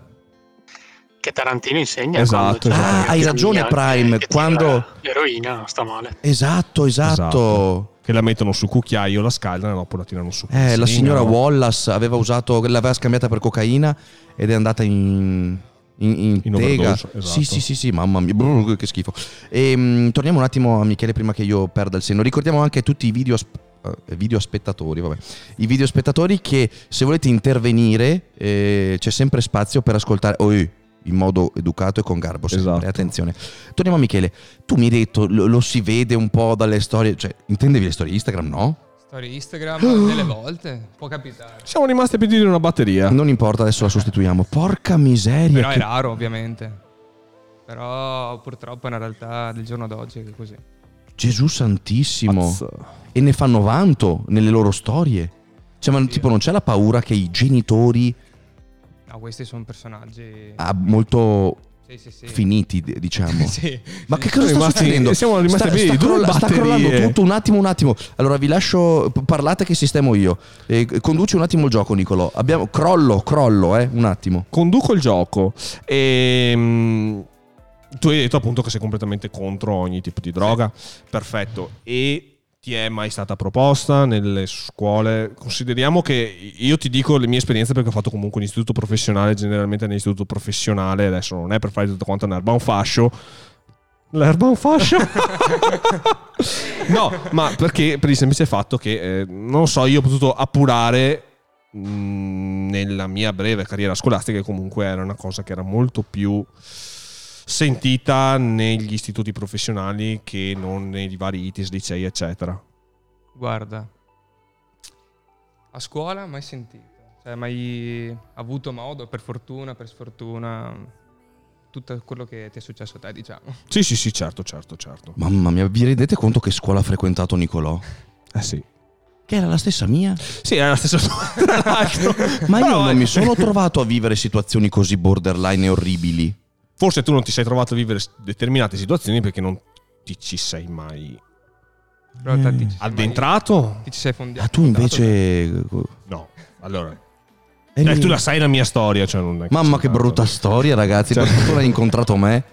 S4: Che Tarantino insegna.
S2: Esatto, esatto.
S1: Ah, hai ragione, Prime, quando-
S4: L'eroina sta male.
S1: Esatto, esatto.
S2: Esatto. Che la mettono sul cucchiaio, la scaldano e dopo la tirano su.
S1: Eh, la signora
S2: no?
S1: Wallace aveva usato, l'aveva scambiata per cocaina ed è andata in, in, in
S2: In
S1: tega.
S2: esatto.
S1: Sì, sì, sì, sì, mamma mia, brr, che schifo. E, torniamo un attimo a Michele prima che io perda il senno. Ricordiamo anche tutti i video, eh, video spettatori, vabbè. I video spettatori che se volete intervenire eh, c'è sempre spazio per ascoltare. Oh, in modo educato e con garbo sempre,
S2: Esatto.
S1: attenzione. Torniamo a Michele. Tu mi hai detto, lo, lo si vede un po' dalle storie, cioè, intendevi le storie Instagram, no?
S3: Storie Instagram, delle (gasps) volte. Può capitare.
S2: Siamo rimasti a piedi di una batteria.
S1: Non importa, adesso la sostituiamo. Porca miseria.
S3: Però è
S1: che-
S3: raro, ovviamente. Però purtroppo è una realtà del giorno d'oggi che è così.
S1: Gesù santissimo.
S2: Mazza.
S1: E ne fanno vanto nelle loro storie. Cioè, ma tipo, non c'è la paura che i genitori
S3: No, questi sono personaggi.
S1: ah, molto
S3: Sì, sì, sì.
S1: finiti, diciamo. (laughs)
S3: sì.
S1: Ma che cosa sta
S2: rimasti-
S1: succedendo?
S2: siamo rimasti
S1: sta, sta, crolla- sta crollando tutto. Un attimo, un attimo. Allora vi lascio. Parlate che sistemo io. Eh, conduci un attimo il gioco, Nicolo. Abbiamo, crollo, crollo, eh. Un attimo.
S2: Conduco il gioco e tu hai detto appunto che sei completamente contro ogni tipo di droga. Perfetto. E ti è mai stata proposta nelle scuole? Consideriamo che io ti dico le mie esperienze perché ho fatto comunque un istituto professionale, generalmente nell'istituto professionale, adesso non è per fare tutto quanto un'erba un fascio. L'erba un fascio? (laughs) no, ma perché per il semplice fatto che, eh, non so, io ho potuto appurare mh, nella mia breve carriera scolastica che comunque era una cosa che era molto più sentita negli istituti professionali che non nei vari ITIS, licei, eccetera.
S3: Guarda, a scuola mai sentito. Cioè, mai avuto modo, per fortuna, per sfortuna, tutto quello che ti è successo a te, diciamo.
S2: Sì, sì, sì, certo, certo, certo.
S1: Mamma mia, vi rendete conto che scuola ha frequentato Nicolò?
S2: Eh sì.
S1: Che era la stessa mia?
S2: Sì, è la stessa tra l'altro. (laughs)
S1: Ma io
S2: Però,
S1: non mi sono trovato a vivere situazioni così borderline e orribili.
S2: Forse tu non ti sei trovato a vivere determinate situazioni perché non ti ci sei mai
S3: Però te ti ci sei mai-
S2: addentrato?
S3: Ti ci sei fondiato.
S1: Ah, tu invece.
S2: No. Allora,
S1: Eh,
S2: eh, tu la sai la mia storia, cioè non è
S1: Mamma che
S2: c'è tanto.
S1: brutta storia, ragazzi.
S2: Cioè-
S1: Per fortuna hai incontrato me.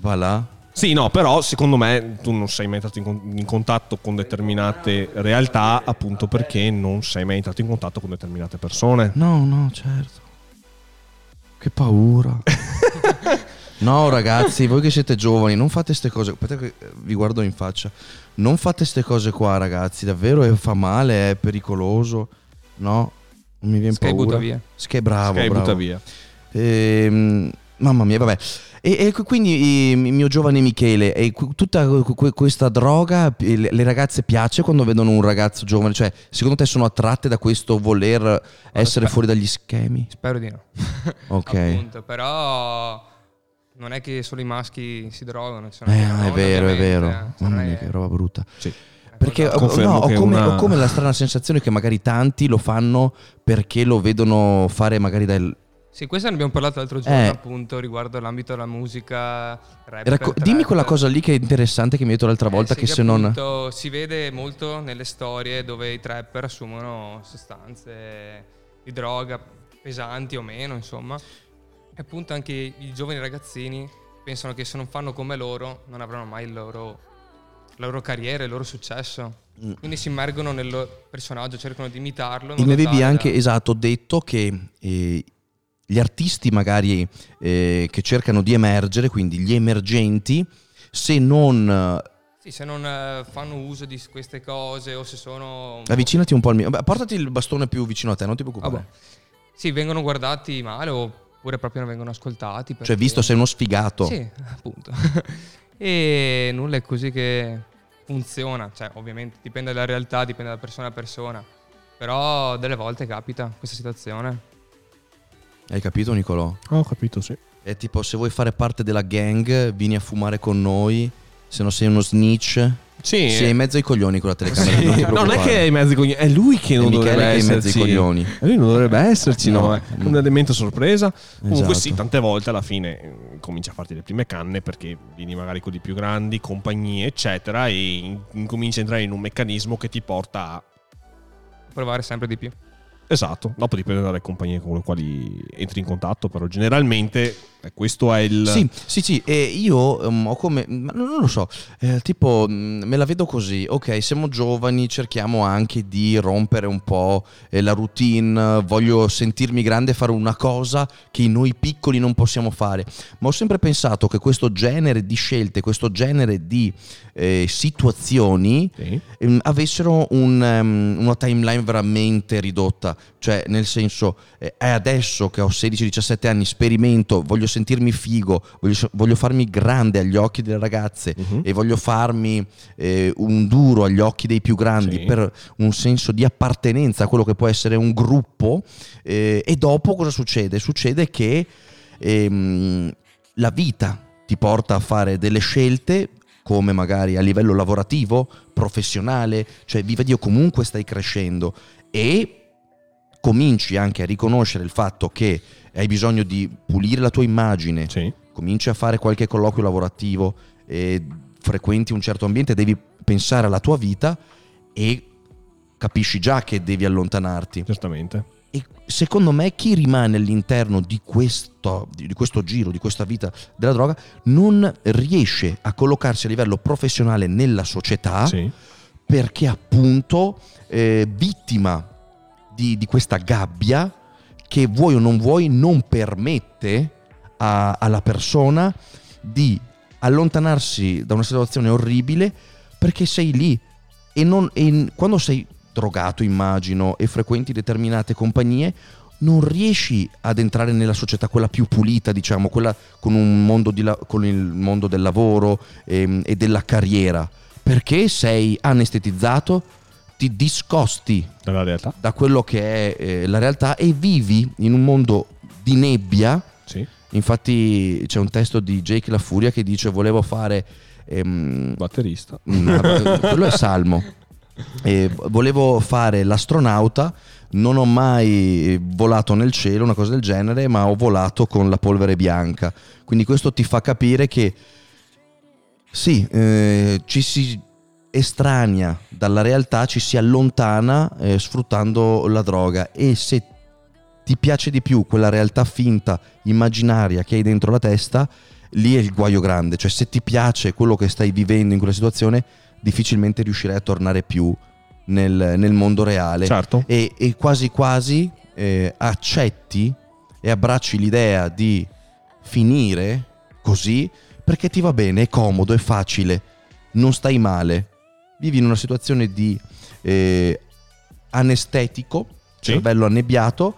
S1: va là.
S2: Sì, no, però secondo me tu non sei mai entrato in, con- in contatto con determinate realtà appunto perché non sei mai entrato in contatto con determinate persone.
S1: No, no, certo. Che paura. (laughs) no, ragazzi, voi che siete giovani, non fate queste cose. Aspetta che eh, vi guardo in faccia. Non fate queste cose qua, ragazzi. Davvero eh, fa male, è pericoloso. No, non mi viene
S3: Sky
S1: paura.
S3: butta via.
S1: Sky bravo,
S2: Sky
S1: bravo.
S2: butta via.
S1: Ehm, mamma mia, vabbè. E, e quindi, eh, mio giovane Michele, e tutta que- questa droga, le ragazze piace quando vedono un ragazzo giovane? Cioè, secondo te sono attratte da questo voler essere
S3: spe-
S1: fuori dagli schemi?
S3: Spero di no.
S1: Ok. (laughs)
S3: Appunto, però non è che solo i maschi si drogano. ci sono
S1: Eh, no, è vero, è vero.
S3: eh. Cioè,
S1: Mamma mia,
S3: è-
S1: che roba brutta.
S2: Sì.
S1: Perché ho, no, ho
S2: che
S1: come,
S2: una-
S1: ho come la strana sensazione che magari tanti lo fanno perché lo vedono fare magari dal...
S3: Sì, questo ne abbiamo parlato l'altro giorno,
S1: Eh.
S3: appunto, riguardo l'ambito della musica. Rapper,
S1: Racco- dimmi quella cosa lì che è interessante che mi hai detto l'altra volta
S3: Eh, sì,
S1: che se non...
S3: si vede molto nelle storie dove i trapper assumono sostanze di droga pesanti o meno, insomma. E appunto anche i giovani ragazzini pensano che se non fanno come loro non avranno mai il loro, la loro carriera, il loro successo.
S1: Mm.
S3: Quindi si immergono nel personaggio, cercano di imitarlo. modo
S1: avevi anche, esatto, detto che eh, gli artisti magari eh, che cercano di emergere, quindi gli emergenti, se non... eh,
S3: Sì, se non eh, fanno uso di queste cose o se sono...
S1: avvicinati un po' al mio... Beh, portati il bastone più vicino a te, non ti preoccupare.
S3: Vabbè. Sì, vengono guardati male oppure proprio non vengono ascoltati.
S1: Cioè,
S3: perché-
S1: visto sei uno sfigato.
S3: Sì, (laughs) appunto. (laughs) e nulla è così che funziona. Cioè, ovviamente dipende dalla realtà, dipende da persona a persona. Però delle volte capita questa situazione.
S1: Hai capito, Nicolò?
S2: Ho capito, sì.
S1: È tipo, se vuoi fare parte della gang, vieni a fumare con noi. Se no sei uno snitch.
S2: Sì,
S1: Sei in mezzo ai coglioni con la telecamera.
S2: sì.
S1: non
S2: No, non è che è in mezzo ai coglioni, è lui che
S1: È
S2: non
S1: Michele
S2: dovrebbe
S1: che è in mezzo ai coglioni.
S2: Lui non dovrebbe esserci, no?
S1: No.
S2: È un elemento sorpresa. Comunque
S1: Esatto.
S2: sì, tante volte alla fine eh, cominci a farti le prime canne perché vieni magari con i più grandi, compagnie, eccetera, e in- incominci a entrare in un meccanismo che ti porta a...
S3: Provare sempre di più.
S2: Esatto, dopo dipende dalle compagnie con le quali entri in contatto, però generalmente questo è il...
S1: Sì, sì, sì, e io ehm, ho come, ma non lo so, eh, tipo me la vedo così, ok, siamo giovani, cerchiamo anche di rompere un po' eh, la routine, voglio sentirmi grande e fare una cosa che noi piccoli non possiamo fare, ma ho sempre pensato che questo genere di scelte, questo genere di eh, situazioni
S2: Sì.
S1: ehm, avessero un, ehm, una timeline veramente ridotta. Cioè, nel senso, eh, è adesso che ho 16-17 anni, sperimento, voglio sentirmi figo, voglio, voglio farmi grande agli occhi delle ragazze
S2: Mhm.
S1: e voglio farmi eh, un duro agli occhi dei più grandi
S2: Sì.
S1: per un senso di appartenenza a quello che può essere un gruppo. eh, e dopo cosa succede? Succede che ehm, la vita ti porta a fare delle scelte come magari a livello lavorativo, professionale, cioè viva Dio comunque stai crescendo e cominci anche a riconoscere il fatto che hai bisogno di pulire la tua immagine,
S2: Sì.
S1: cominci a fare qualche colloquio lavorativo, frequenti un certo ambiente, devi pensare alla tua vita e capisci già che devi allontanarti.
S2: Certamente.
S1: E secondo me chi rimane all'interno di questo, di questo giro, di questa vita della droga, non riesce a collocarsi a livello professionale nella società
S2: Sì.
S1: perché appunto eh, vittima di, di questa gabbia che vuoi o non vuoi non permette a- alla persona di allontanarsi da una situazione orribile perché sei lì. E, non, e quando sei drogato immagino e frequenti determinate compagnie non riesci ad entrare nella società quella più pulita diciamo quella con, la- con il mondo del lavoro ehm, e della carriera. Perché sei anestetizzato ti discosti
S2: Dalla realtà.
S1: da quello che è eh, la realtà e vivi in un mondo di nebbia
S2: Sì.
S1: infatti c'è un testo di Jake La Furia che dice volevo fare ehm,
S2: Batterista.
S1: Mm, (laughs) quello è Salmo. E volevo fare l'astronauta, non ho mai volato nel cielo, una cosa del genere, ma ho volato con la polvere bianca. Quindi questo ti fa capire che sì, eh, ci si estranea dalla realtà, ci si allontana eh, sfruttando la droga e se ti piace di più quella realtà finta, immaginaria che hai dentro la testa, lì è il guaio grande. Cioè, se ti piace quello che stai vivendo in quella situazione, difficilmente riuscirai a tornare più nel, nel mondo reale.
S2: Certo.
S1: E, e quasi quasi eh, accetti e abbracci l'idea di finire così perché ti va bene, è comodo, è facile, non stai male. Vivi in una situazione di eh, anestetico,
S2: Sì.
S1: cervello annebbiato.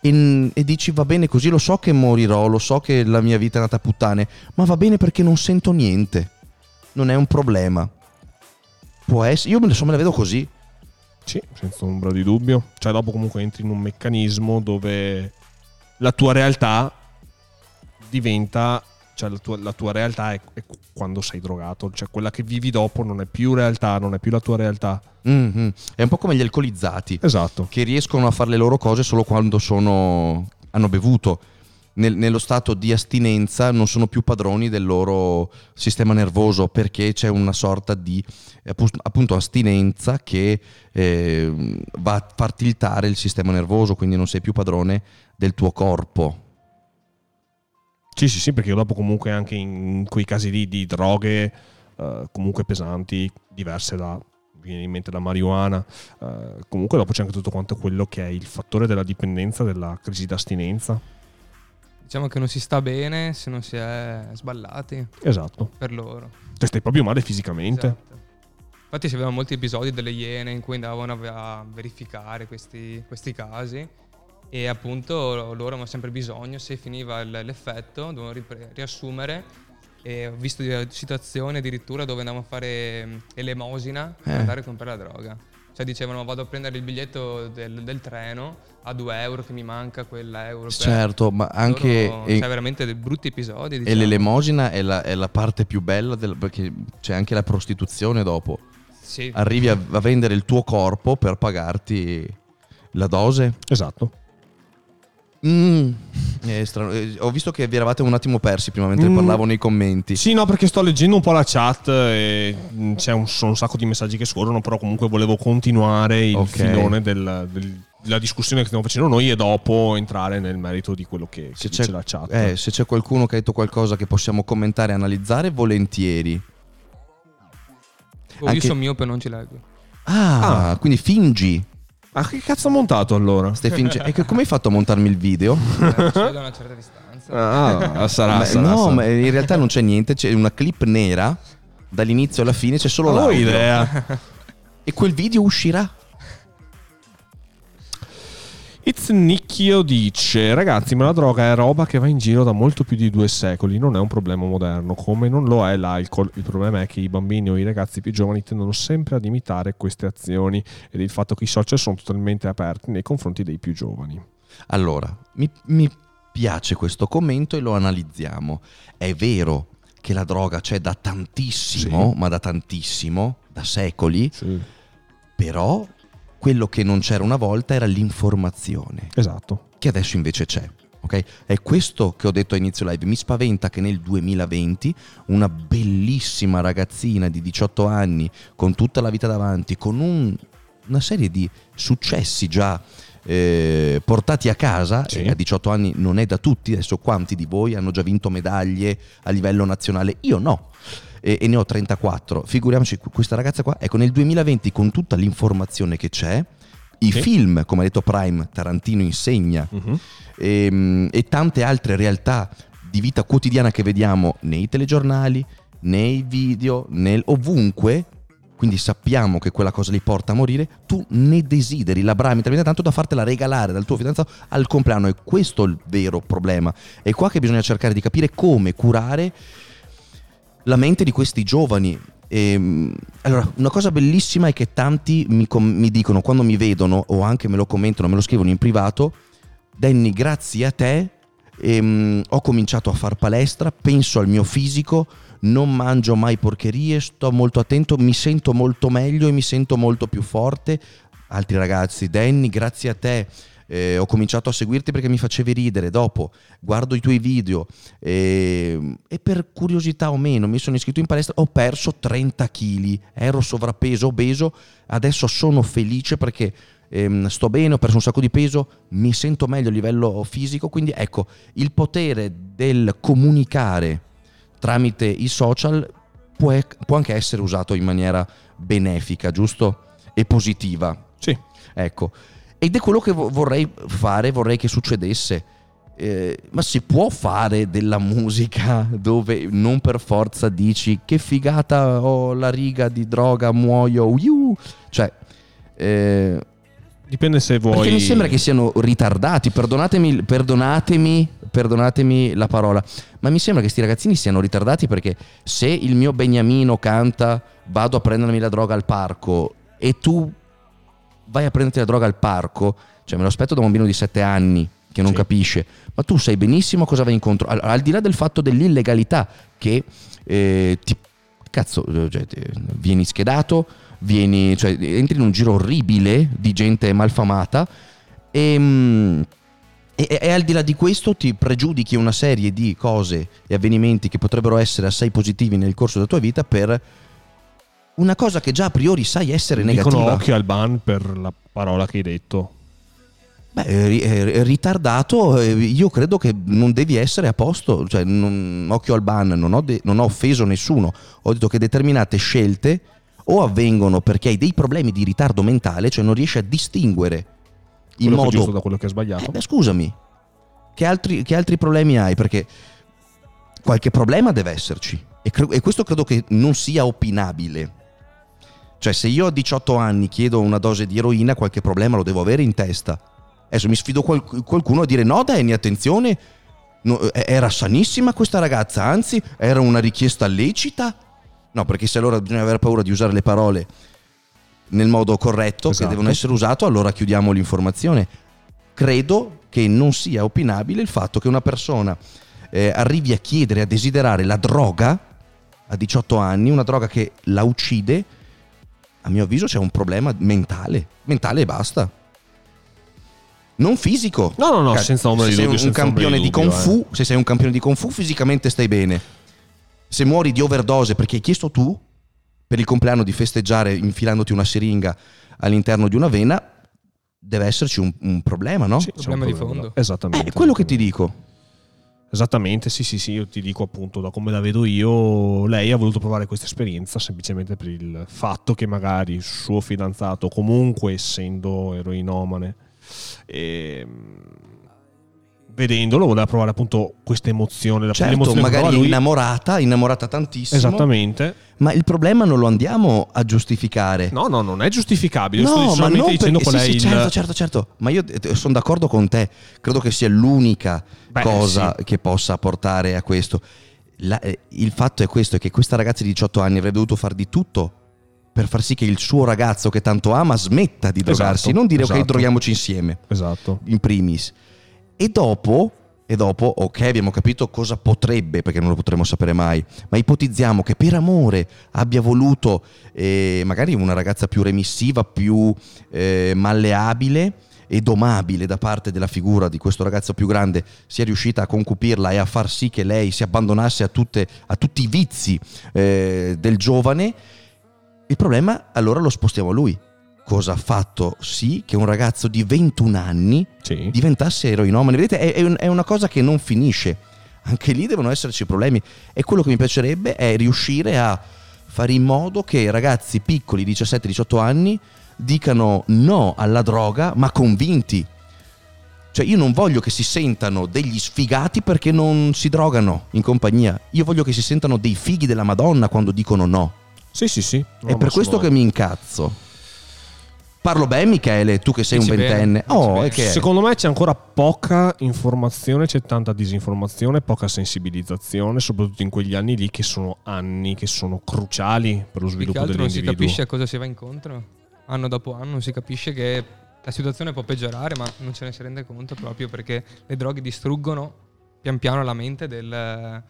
S1: E, e dici va bene così, lo so che morirò, lo so che la mia vita è andata a puttane, ma va bene perché non sento niente. Non è un problema. Può essere, io me me la vedo così.
S2: Sì, senza ombra di dubbio. Cioè, dopo comunque entri in un meccanismo dove la tua realtà diventa. Cioè, la tua, la tua realtà è, è quando sei drogato. Cioè, quella che vivi dopo non è più realtà, non è più la tua realtà.
S1: Mhm. È un po' come gli alcolizzati.
S2: Esatto.
S1: che riescono a fare le loro cose solo quando sono, hanno bevuto. Nel- nello stato di astinenza non sono più padroni del loro sistema nervoso perché c'è una sorta di appu- appunto astinenza che eh, va a far tiltare il sistema nervoso, quindi non sei più padrone del tuo corpo.
S2: Sì, sì, sì, perché dopo comunque anche in quei casi lì di droghe eh, comunque pesanti, diverse da, viene in mente la marijuana, eh, comunque dopo c'è anche tutto quanto quello che è il fattore della dipendenza, della crisi d'astinenza.
S3: Diciamo che non si sta bene se non si è sballati
S2: Esatto.
S3: per loro.
S2: Cioè stai proprio male fisicamente.
S3: Esatto. Infatti si avevano molti episodi delle Iene in cui andavano a verificare questi, questi casi e appunto loro avevano sempre bisogno, se finiva l- l'effetto, dovevano ripre- riassumere e ho visto situazioni addirittura dove andavano a fare elemosina per
S1: Eh.
S3: andare a comprare la droga. Cioè dicevano vado a prendere il biglietto del, del treno a 2 euro che mi manca quell'euro. per-"
S1: Certo, ma anche...
S3: Loro-
S1: e-
S3: Cioè veramente dei brutti episodi.
S1: E
S3: Diciamo.
S1: l'elemosina è la, è la parte più bella del- perché c'è anche la prostituzione dopo.
S3: Sì,
S1: Arrivi a, a vendere il tuo corpo per pagarti la dose.
S2: Esatto.
S1: Mm, è strano. Eh, Ho visto che vi eravate un attimo persi prima mentre
S2: Mm.
S1: parlavo nei commenti.
S2: Sì, no, perché sto leggendo un po' la chat e mm, c'è un, sono un sacco di messaggi che scorrono, però comunque volevo continuare il
S1: Ok.
S2: filone del- del- della discussione che stiamo facendo noi e dopo entrare nel merito di quello che,
S1: Se
S2: dice
S1: c'è,
S2: la chat.
S1: eh, se c'è qualcuno che ha detto qualcosa che possiamo commentare e analizzare, volentieri.
S3: Oh,
S1: anche-
S3: Io sono miope, non ci leggo.
S1: Ah, quindi fingi.
S2: Ma che cazzo ha montato allora?
S1: Stai finge- e che- come hai fatto a montarmi il video?
S3: Eh, ci vedo a una certa distanza.
S2: Ah, sarà,
S1: Ma-
S2: sarà,
S1: no,
S2: sarà.
S1: ma in realtà non c'è niente, c'è una clip nera dall'inizio alla fine, c'è solo
S2: Non ho
S1: l'audio.
S2: idea.
S1: E quel video uscirà.
S2: It's Nicchio dice: Ragazzi, ma la droga è roba che va in giro da molto più di due secoli. Non è un problema moderno, come non lo è l'alcol. Il problema è che i bambini o i ragazzi più giovani tendono sempre ad imitare queste azioni ed il fatto che i social sono totalmente aperti nei confronti dei più giovani.
S1: Allora, mi, mi piace questo commento e lo analizziamo. È vero che la droga c'è da tantissimo,
S2: Sì.
S1: ma da tantissimo, da secoli,
S2: Sì.
S1: però quello che non c'era una volta era l'informazione,
S2: Esatto.
S1: che adesso invece c'è. ok? È questo che ho detto a inizio live. Mi spaventa che nel 2020 una bellissima ragazzina di 18 anni, con tutta la vita davanti, con un- una serie di successi già eh, portati a casa,
S2: Sì.
S1: e a 18 anni non è da tutti, adesso quanti di voi hanno già vinto medaglie a livello nazionale? Io no. E, e ne ho 34. Figuriamoci, questa ragazza qua, ecco, nel 2020 con tutta l'informazione che c'è, i
S2: Sì.
S1: film, come ha detto Prime, Tarantino insegna,
S2: Mhm.
S1: e, e tante altre realtà di vita quotidiana che vediamo nei telegiornali, nei video, nel, ovunque, quindi sappiamo che quella cosa li porta a morire, tu ne desideri la brami talmente tanto da fartela regalare dal tuo fidanzato al compleanno. E questo è il vero problema. È qua che bisogna cercare di capire come curare la mente di questi giovani. Ehm, allora, una cosa bellissima è che tanti mi, com- mi dicono quando mi vedono o anche me lo commentano, me lo scrivono in privato, Danny, grazie a te ehm, ho cominciato a far palestra, penso al mio fisico, non mangio mai porcherie, sto molto attento, mi sento molto meglio e mi sento molto più forte. Altri ragazzi, Danny, grazie a te eh, ho cominciato a seguirti perché mi facevi ridere. Dopo guardo i tuoi video ehm, e per curiosità o meno mi sono iscritto in palestra, ho perso 30 kg, ero sovrappeso, obeso, adesso sono felice perché ehm, sto bene, ho perso un sacco di peso, mi sento meglio a livello fisico, quindi ecco, il potere del comunicare tramite i social può, può anche essere usato in maniera benefica, giusto? E positiva.
S2: Sì.
S1: Ecco. Ed è quello che vo- vorrei fare, vorrei che succedesse. Eh, ma si può fare della musica dove non per forza dici che figata ho la riga di droga, muoio, uiu. cioè eh,
S2: Dipende se vuoi.
S1: perché mi sembra che siano ritardati, perdonatemi, perdonatemi, perdonatemi la parola, ma mi sembra che sti ragazzini siano ritardati perché se il mio beniamino canta vado a prendermi la droga al parco e tu vai a prenderti la droga al parco, cioè me lo aspetto da un bambino di 7 anni che non
S2: Sì.
S1: capisce, ma tu sai benissimo cosa vai incontro, al, al di là del fatto dell'illegalità che eh, ti cazzo, cioè, ti- vieni schedato, vieni, cioè, entri in un giro orribile di gente malfamata e, mm, e- e al di là di questo ti pregiudichi una serie di cose e avvenimenti che potrebbero essere assai positivi nel corso della tua vita per una cosa che già a priori sai essere
S2: Dicono
S1: negativa.
S2: occhio al ban per la parola che hai detto.
S1: Beh, eh, eh, ritardato, eh, io credo che non devi essere a posto, cioè non- occhio al ban, non ho, de- non ho offeso nessuno, ho detto che determinate scelte o avvengono perché hai dei problemi di ritardo mentale, cioè non riesci a distinguere in
S2: Quello è giusto
S1: modo...
S2: da quello che hai sbagliato.
S1: Eh, beh, scusami, che altri, che altri problemi hai? Perché qualche problema deve esserci e, cre- e questo credo che non sia opinabile. Cioè se io a 18 anni chiedo una dose di eroina, qualche problema lo devo avere in testa. Adesso mi sfido qual- qualcuno a dire no Danny, attenzione, no, eh, era sanissima questa ragazza, anzi era una richiesta lecita. No, perché se allora bisogna avere paura di usare le parole nel modo corretto
S2: Esatto.
S1: che devono essere usate, allora chiudiamo l'informazione. Credo che non sia opinabile il fatto che una persona eh, arrivi a chiedere, a desiderare la droga a 18 anni, una droga che la uccide, a mio avviso c'è un problema mentale, mentale e basta. Non fisico.
S2: No, no, no,
S1: Ca-
S2: senza ombra
S1: se
S2: di
S1: sei
S2: dubbio,
S1: un
S2: senza ombra
S1: campione
S2: di dubbio,
S1: Kung Fu, se sei un campione di Kung Fu, fisicamente stai bene. Se muori di overdose perché hai chiesto tu per il compleanno di festeggiare infilandoti una siringa all'interno di una vena, deve esserci un, un problema, no?
S2: Sì, c'è
S3: Problema
S2: un
S3: di fondo.
S2: Esattamente.
S1: Eh, è quello che ti dico.
S2: Esattamente, sì, sì, sì, io ti dico appunto da come la vedo io, lei ha voluto provare questa esperienza semplicemente per il fatto che magari il suo fidanzato, comunque essendo eroinomane, ehm, vedendolo voleva provare appunto questa emozione, la
S1: Certo,
S2: l'emozione che
S1: magari
S2: lui.
S1: innamorata, innamorata tantissimo.
S2: Esattamente.
S1: Ma il problema non lo andiamo a giustificare.
S2: No, no, non è giustificabile.
S1: No,
S2: sto
S1: ma
S2: solamente
S1: non
S2: dicendo
S1: perché-
S2: qual
S1: sì,
S2: è
S1: sì,
S2: il...
S1: certo, certo, certo. Ma io sono d'accordo con te. Credo che sia l'unica
S2: Beh,
S1: cosa che possa portare a questo. La- eh, il fatto è questo: è che questa ragazza di 18 anni avrebbe dovuto far di tutto per far sì che il suo ragazzo che tanto ama smetta di drogarsi.
S2: Esatto,
S1: non dire ok,
S2: esatto.
S1: droghiamoci insieme
S2: Esatto.
S1: in primis. E dopo, e dopo, ok, abbiamo capito cosa potrebbe, perché non lo potremo sapere mai, ma ipotizziamo che per amore abbia voluto eh, magari una ragazza più remissiva, più eh, malleabile e domabile da parte della figura di questo ragazzo più grande sia riuscita a concupirla e a far sì che lei si abbandonasse a, tutte- a tutti i vizi eh, del giovane, il problema allora lo spostiamo a lui. Cosa ha fatto sì che un ragazzo di 21 anni
S2: Sì.
S1: diventasse eroinomane. Vedete, è, è un- è una cosa che non finisce. Anche lì devono esserci problemi. E quello che mi piacerebbe è riuscire a fare in modo che ragazzi piccoli, 17-18 anni, dicano no alla droga, ma convinti. Cioè, io non voglio che si sentano degli sfigati perché non si drogano in compagnia. Io voglio che si sentano dei fighi della Madonna quando dicono no.
S2: Sì, sì, sì.
S1: è per questo che mi incazzo. Parlo bene, Michele, tu che sei
S3: Dici
S1: un ventenne. Oh?
S2: Secondo me c'è ancora poca informazione, c'è tanta disinformazione, poca sensibilizzazione, soprattutto in quegli anni lì che sono anni che sono cruciali per lo sviluppo
S3: altro non si
S2: dell'individuo.
S3: capisce a cosa si va incontro. Anno dopo anno si capisce che la situazione può peggiorare, ma non ce ne si rende conto proprio perché le droghe distruggono pian piano la mente del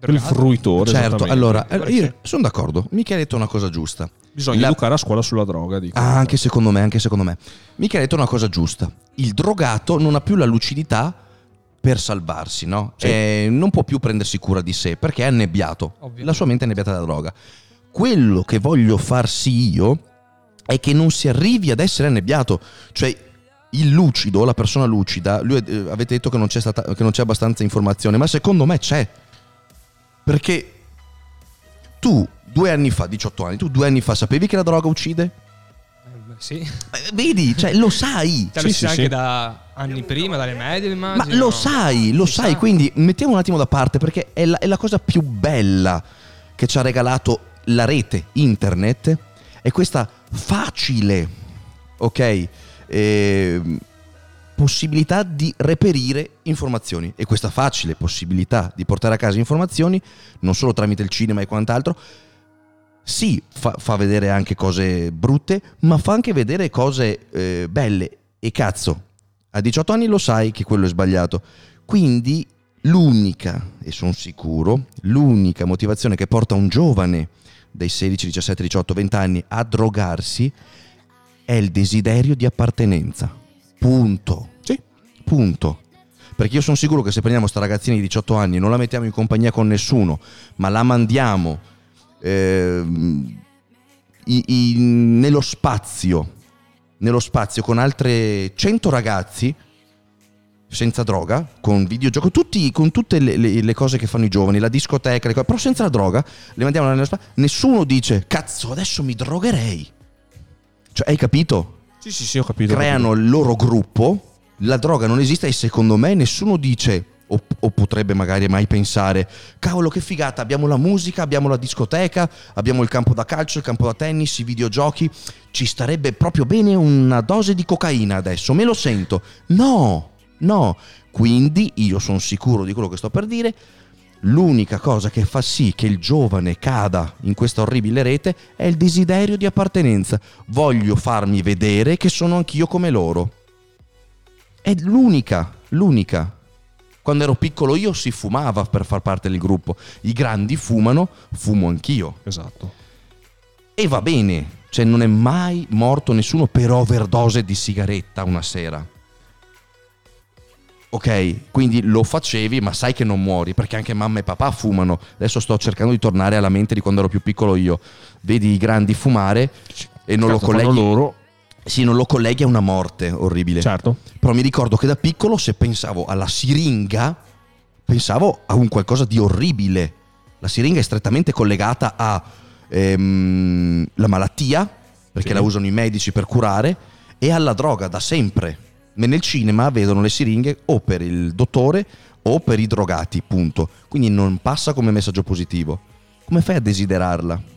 S2: il
S3: drogato.
S2: fruitore.
S1: Certo, allora, allora, io sono d'accordo. Michele ha detto una cosa giusta.
S2: Bisogna
S1: la-
S2: educare a scuola sulla droga, dico.
S1: Ah, anche secondo me, anche secondo me. Michele ha detto una cosa giusta. Il drogato non ha più la lucidità per salvarsi, no?
S2: Sì.
S1: Eh, non può più prendersi cura di sé perché è annebbiato.
S3: Ovvio.
S1: La sua mente è annebbiata dalla droga. Quello che voglio far sì io è che non si arrivi ad essere annebbiato. Cioè, il lucido, la persona lucida, lui, eh, avete detto che non, c'è stata, che non c'è abbastanza informazione, ma secondo me c'è. Perché tu due anni fa, 18 anni, tu due anni fa sapevi che la droga uccide?
S3: Eh, sì.
S1: Eh, Vedi, cioè lo sai.
S3: Cioè,
S2: Sì,
S3: lo
S2: sì, sì.
S3: anche da anni prima, dalle medie,
S1: Ma
S3: immagino.
S1: lo sai, lo sai,
S3: sa.
S1: quindi mettiamo un attimo da parte perché è la, è la cosa più bella che ci ha regalato la rete, internet, è questa facile, ok, ehm, possibilità di reperire informazioni e questa facile possibilità di portare a casa informazioni, non solo tramite il cinema e quant'altro, sì, fa, fa vedere anche cose brutte, ma fa anche vedere cose eh, belle. E cazzo, a 18 anni lo sai che quello è sbagliato. Quindi l'unica, e sono sicuro, l'unica motivazione che porta un giovane dai 16, 17, 18, 20 anni a drogarsi è il desiderio di appartenenza. Punto.
S2: Sì.
S1: Punto. Perché io sono sicuro che se prendiamo sta ragazzina di 18 anni, non la mettiamo in compagnia con nessuno, ma la mandiamo ehm, i- i- nello spazio, nello spazio con altre 100 ragazzi senza droga, con videogioco, tutti, con tutte le, le- le cose che fanno i giovani, la discoteca, le cose, però senza la droga, le mandiamo nello spazio, nessuno dice cazzo adesso mi drogherei. Cioè, hai capito?
S2: Sì, sì, sì, ho capito.
S1: creano il loro gruppo, la droga non esiste e secondo me nessuno dice o, o potrebbe magari mai pensare cavolo che figata abbiamo la musica, abbiamo la discoteca, abbiamo il campo da calcio, il campo da tennis, i videogiochi, ci starebbe proprio bene una dose di cocaina adesso, me lo sento. No, no, quindi io sono sicuro di quello che sto per dire. L'unica cosa che fa sì che il giovane cada in questa orribile rete è il desiderio di appartenenza. Voglio farmi vedere che sono anch'io come loro. È l'unica, l'unica. Quando ero piccolo io si fumava per far parte del gruppo. I grandi fumano, fumo anch'io.
S2: Esatto.
S1: E va bene, cioè non è mai morto nessuno per overdose di sigaretta una sera. Ok, quindi lo facevi, ma sai che non muori, perché anche mamma e papà fumano. Adesso sto cercando di tornare alla mente di quando ero più piccolo io. Vedi i grandi fumare e non lo
S2: Cazzo, fanno
S1: colleghi.
S2: loro.
S1: Sì, non lo colleghi a una morte orribile.
S2: Certo.
S1: Però mi ricordo che da piccolo se pensavo alla siringa, pensavo a un qualcosa di orribile. La siringa è strettamente collegata a ehm, la malattia, perché
S2: Sì.
S1: la usano i medici per curare, e alla droga da sempre. Ma nel cinema vedono le siringhe o per il dottore o per i drogati, punto. Quindi non passa come messaggio positivo. Come fai a desiderarla?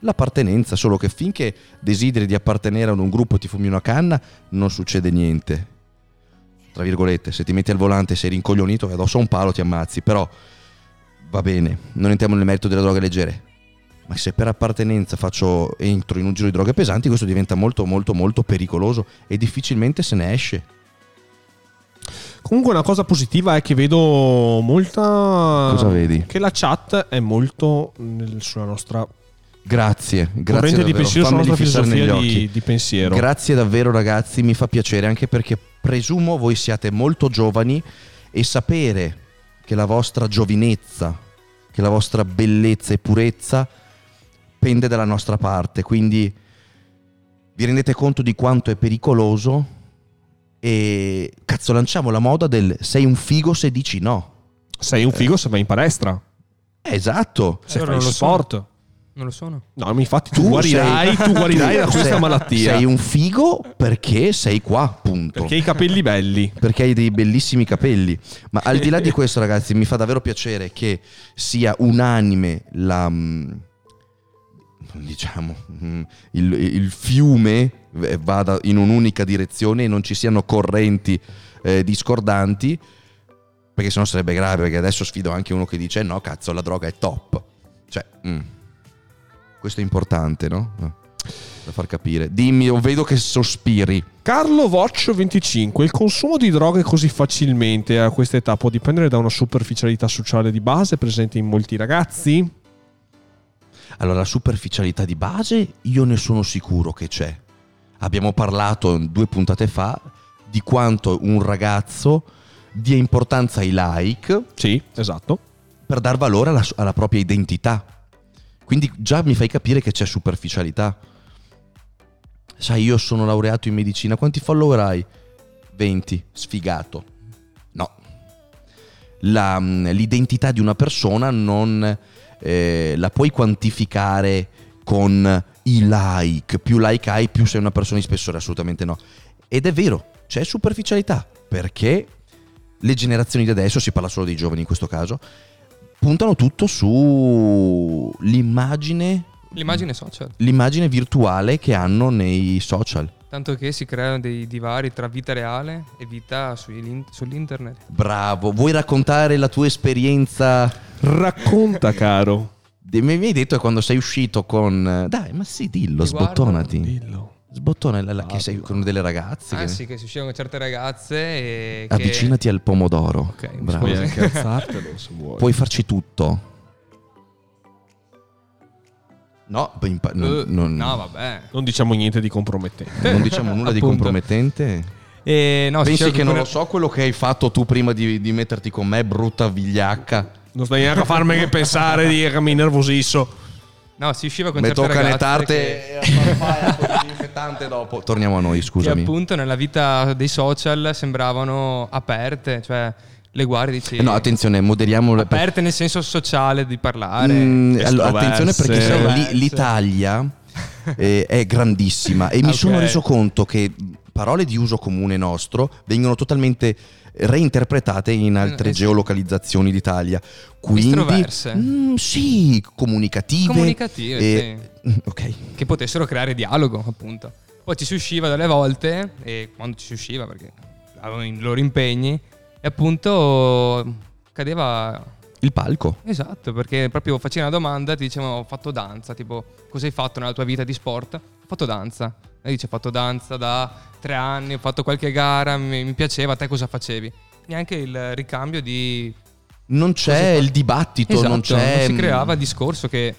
S1: L'appartenenza, solo che finché desideri di appartenere ad un gruppo e ti fumi una canna, non succede niente. Tra virgolette, se ti metti al volante e sei rincoglionito e addosso a un palo ti ammazzi, però va bene, non entriamo nel merito delle droghe leggere. Ma se per appartenenza faccio entro in un giro di droghe pesanti, questo diventa molto molto molto pericoloso e difficilmente se ne esce.
S2: Comunque una cosa positiva è che vedo molta...
S1: Cosa vedi?
S2: Che la chat è molto nel- sulla nostra
S1: Grazie, grazie
S2: di pensiero, sulla
S1: fissare negli
S2: filosofia di, di pensiero.
S1: Grazie davvero ragazzi, mi fa piacere anche perché presumo voi siate molto giovani e sapere che la vostra giovinezza, che la vostra bellezza e purezza pende dalla nostra parte, quindi vi rendete conto di quanto è pericoloso e cazzo lanciamo la moda del sei un figo se dici no.
S2: Sei un figo se vai in palestra,
S1: Eh, esatto.
S2: se
S3: Allora
S2: fai
S3: non lo
S2: sport.
S3: Non lo sono.
S2: No, infatti tu,
S1: Tu
S2: guarirai,
S1: sei-
S2: tu guarirai da questa
S1: sei-
S2: malattia.
S1: Sei un figo perché sei qua, punto.
S2: Perché hai i capelli belli.
S1: perché hai dei bellissimi capelli. Ma al di là di questo, ragazzi, mi fa davvero piacere che sia unanime la. mm, diciamo mm, il, il fiume vada in un'unica direzione e non ci siano correnti eh, discordanti. Perché sennò sarebbe grave. Perché adesso sfido anche uno che dice: No, cazzo, la droga è top. Cioè, mm. questo è importante, no? Eh, Da far capire. Dimmi, vedo che sospiri.
S2: Carlo Voccio 25. Il consumo di droghe così facilmente a questa età può dipendere da una superficialità sociale di base presente in molti ragazzi?
S1: Allora, la superficialità di base io ne sono sicuro che c'è. Abbiamo parlato due puntate fa di quanto un ragazzo dia importanza ai like
S2: Sì, esatto.
S1: per dar valore alla, alla propria identità. Quindi già mi fai capire che c'è superficialità. Sai, io sono laureato in medicina, quanti follower hai? 20, sfigato. No. la- l'identità di una persona non eh, la puoi quantificare con i like. Più like hai, più sei una persona di spessore. Assolutamente no. Ed è vero, c'è superficialità perché le generazioni di adesso, si parla solo dei giovani in questo caso, puntano tutto sull'immagine
S3: L'immagine social.
S1: l'immagine virtuale che hanno nei social.
S3: Tanto che si creano dei divari tra vita reale e vita sull'internet.
S1: Bravo, vuoi raccontare la tua esperienza?
S2: Racconta, caro.
S1: Mi hai detto che quando sei uscito con... Dai, ma sì, dillo,
S3: Ti guardo.
S1: sbottonati.
S2: Dillo.
S1: Sbottona la- la- che sei con delle ragazze.
S3: Ah
S1: che-
S3: sì, che si uscivano con certe ragazze e che...
S1: Avvicinati al pomodoro.
S3: Ok,
S1: Bravo.
S2: Puoi anche alzartelo se vuoi.
S1: Puoi farci tutto. No, impa- non,
S3: Eh,
S1: non-
S3: no, vabbè.
S2: Non diciamo niente di compromettente.
S1: non diciamo nulla di compromettente.
S3: E, no, si
S1: Pensi che non lo so quello che hai fatto tu prima di, di metterti con me, brutta vigliacca?
S2: Non stai neanche a farmi che pensare di che mi nervosisso.
S3: No, si usciva con
S1: Mi
S3: certe
S1: tocca
S3: ragazze
S1: nettarti
S3: che,
S1: e a disinfettante dopo. Torniamo a noi,
S3: che
S1: scusami.
S3: appunto nella vita dei social sembravano aperte, cioè le guardi dici...
S1: Eh No, attenzione, moderiamo la-
S3: aperte nel senso sociale di parlare.
S1: Mm, allora, attenzione perché lì- l'Italia eh, è grandissima e mi (laughs)
S3: Ok.
S1: sono reso conto che parole di uso comune nostro vengono totalmente reinterpretate in altre
S3: Eh, sì.
S1: geolocalizzazioni d'Italia. Quindi,
S3: Estroverse.
S1: mm, sì, comunicative.
S3: Comunicative,
S1: e- mm, Ok.
S3: che potessero creare dialogo, appunto. Poi ci si usciva dalle volte, e quando ci si usciva, perché avevano i loro impegni, e appunto cadeva.
S1: Il palco.
S3: Esatto, perché proprio facevi una domanda ti dicevano ho fatto danza, tipo cosa hai fatto nella tua vita di sport? Ho fatto danza. E dice ho fatto danza da tre anni, ho fatto qualche gara, mi, mi piaceva, te cosa facevi? Neanche il ricambio di...
S1: Non c'è il dibattito,
S3: Esatto,
S1: non c'è.
S3: si
S1: mm,
S3: creava il discorso che